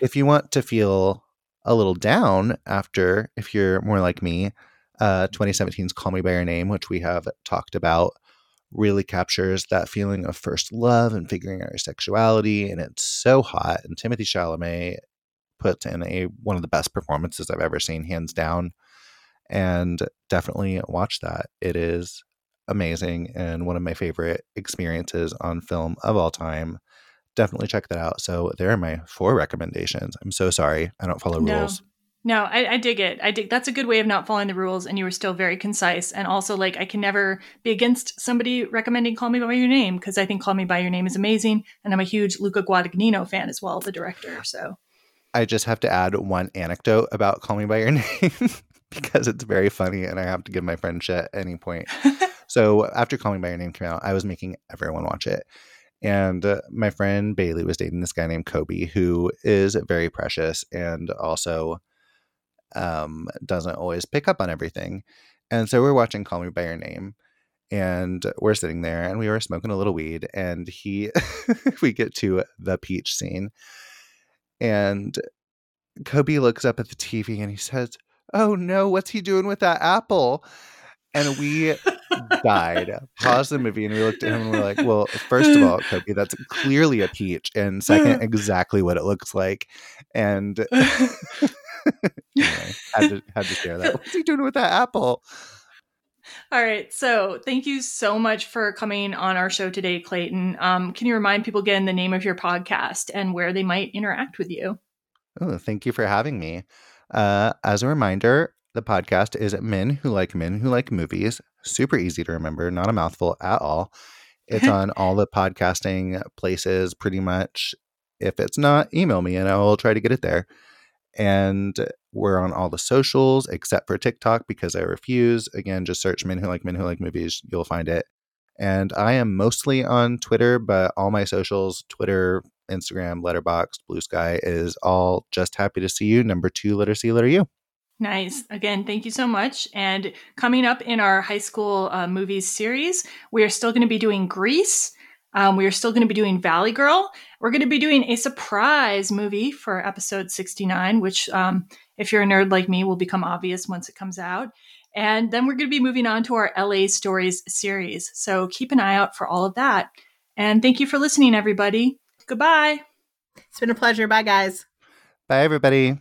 if you want to feel a little down after, if you're more like me, uh, 2017's Call Me By Your Name, which we have talked about, really captures that feeling of first love and figuring out your sexuality. And it's so hot. And Timothée Chalamet puts in a one of the best performances I've ever seen, hands down. And definitely watch that. It is amazing and one of my favorite experiences on film of all time. Definitely check that out. So there are my four recommendations. I'm so sorry. I don't follow No. rules. No, I, I dig it. I dig that's a good way of not following the rules, and you were still very concise. And also, like, I can never be against somebody recommending "Call Me by Your Name" because I think "Call Me by Your Name" is amazing, and I'm a huge Luca Guadagnino fan as well, the director. So, I just have to add one anecdote about Call Me By Your Name because it's very funny and I have to give my friend shit at any point. so after Call Me By Your Name came out, I was making everyone watch it. And uh, my friend Bailey was dating this guy named Kobe, who is very precious and also um, doesn't always pick up on everything. And so we're watching Call Me By Your Name. and we're sitting there and we were smoking a little weed and he we get to the peach scene and kobe looks up at the tv and he says oh no what's he doing with that apple and we died paused the movie and we looked at him and we're like well first of all kobe that's clearly a peach and second exactly what it looks like and anyway, had to had to share that what's he doing with that apple all right. So thank you so much for coming on our show today, Clayton. Um, can you remind people again the name of your podcast and where they might interact with you? Oh, thank you for having me. Uh, as a reminder, the podcast is Men Who Like Men Who Like Movies. Super easy to remember, not a mouthful at all. It's on all the podcasting places pretty much. If it's not, email me and I will try to get it there. And we're on all the socials except for TikTok because I refuse. Again, just search Men Who Like Men Who Like Movies. You'll find it. And I am mostly on Twitter, but all my socials Twitter, Instagram, Letterboxd, Blue Sky is all just happy to see you. Number two, letter C, letter U. Nice. Again, thank you so much. And coming up in our high school uh, movies series, we are still going to be doing Grease. Um, we are still going to be doing Valley Girl. We're going to be doing a surprise movie for episode 69, which, um, if you're a nerd like me, will become obvious once it comes out. And then we're going to be moving on to our LA Stories series. So keep an eye out for all of that. And thank you for listening, everybody. Goodbye. It's been a pleasure. Bye, guys. Bye, everybody.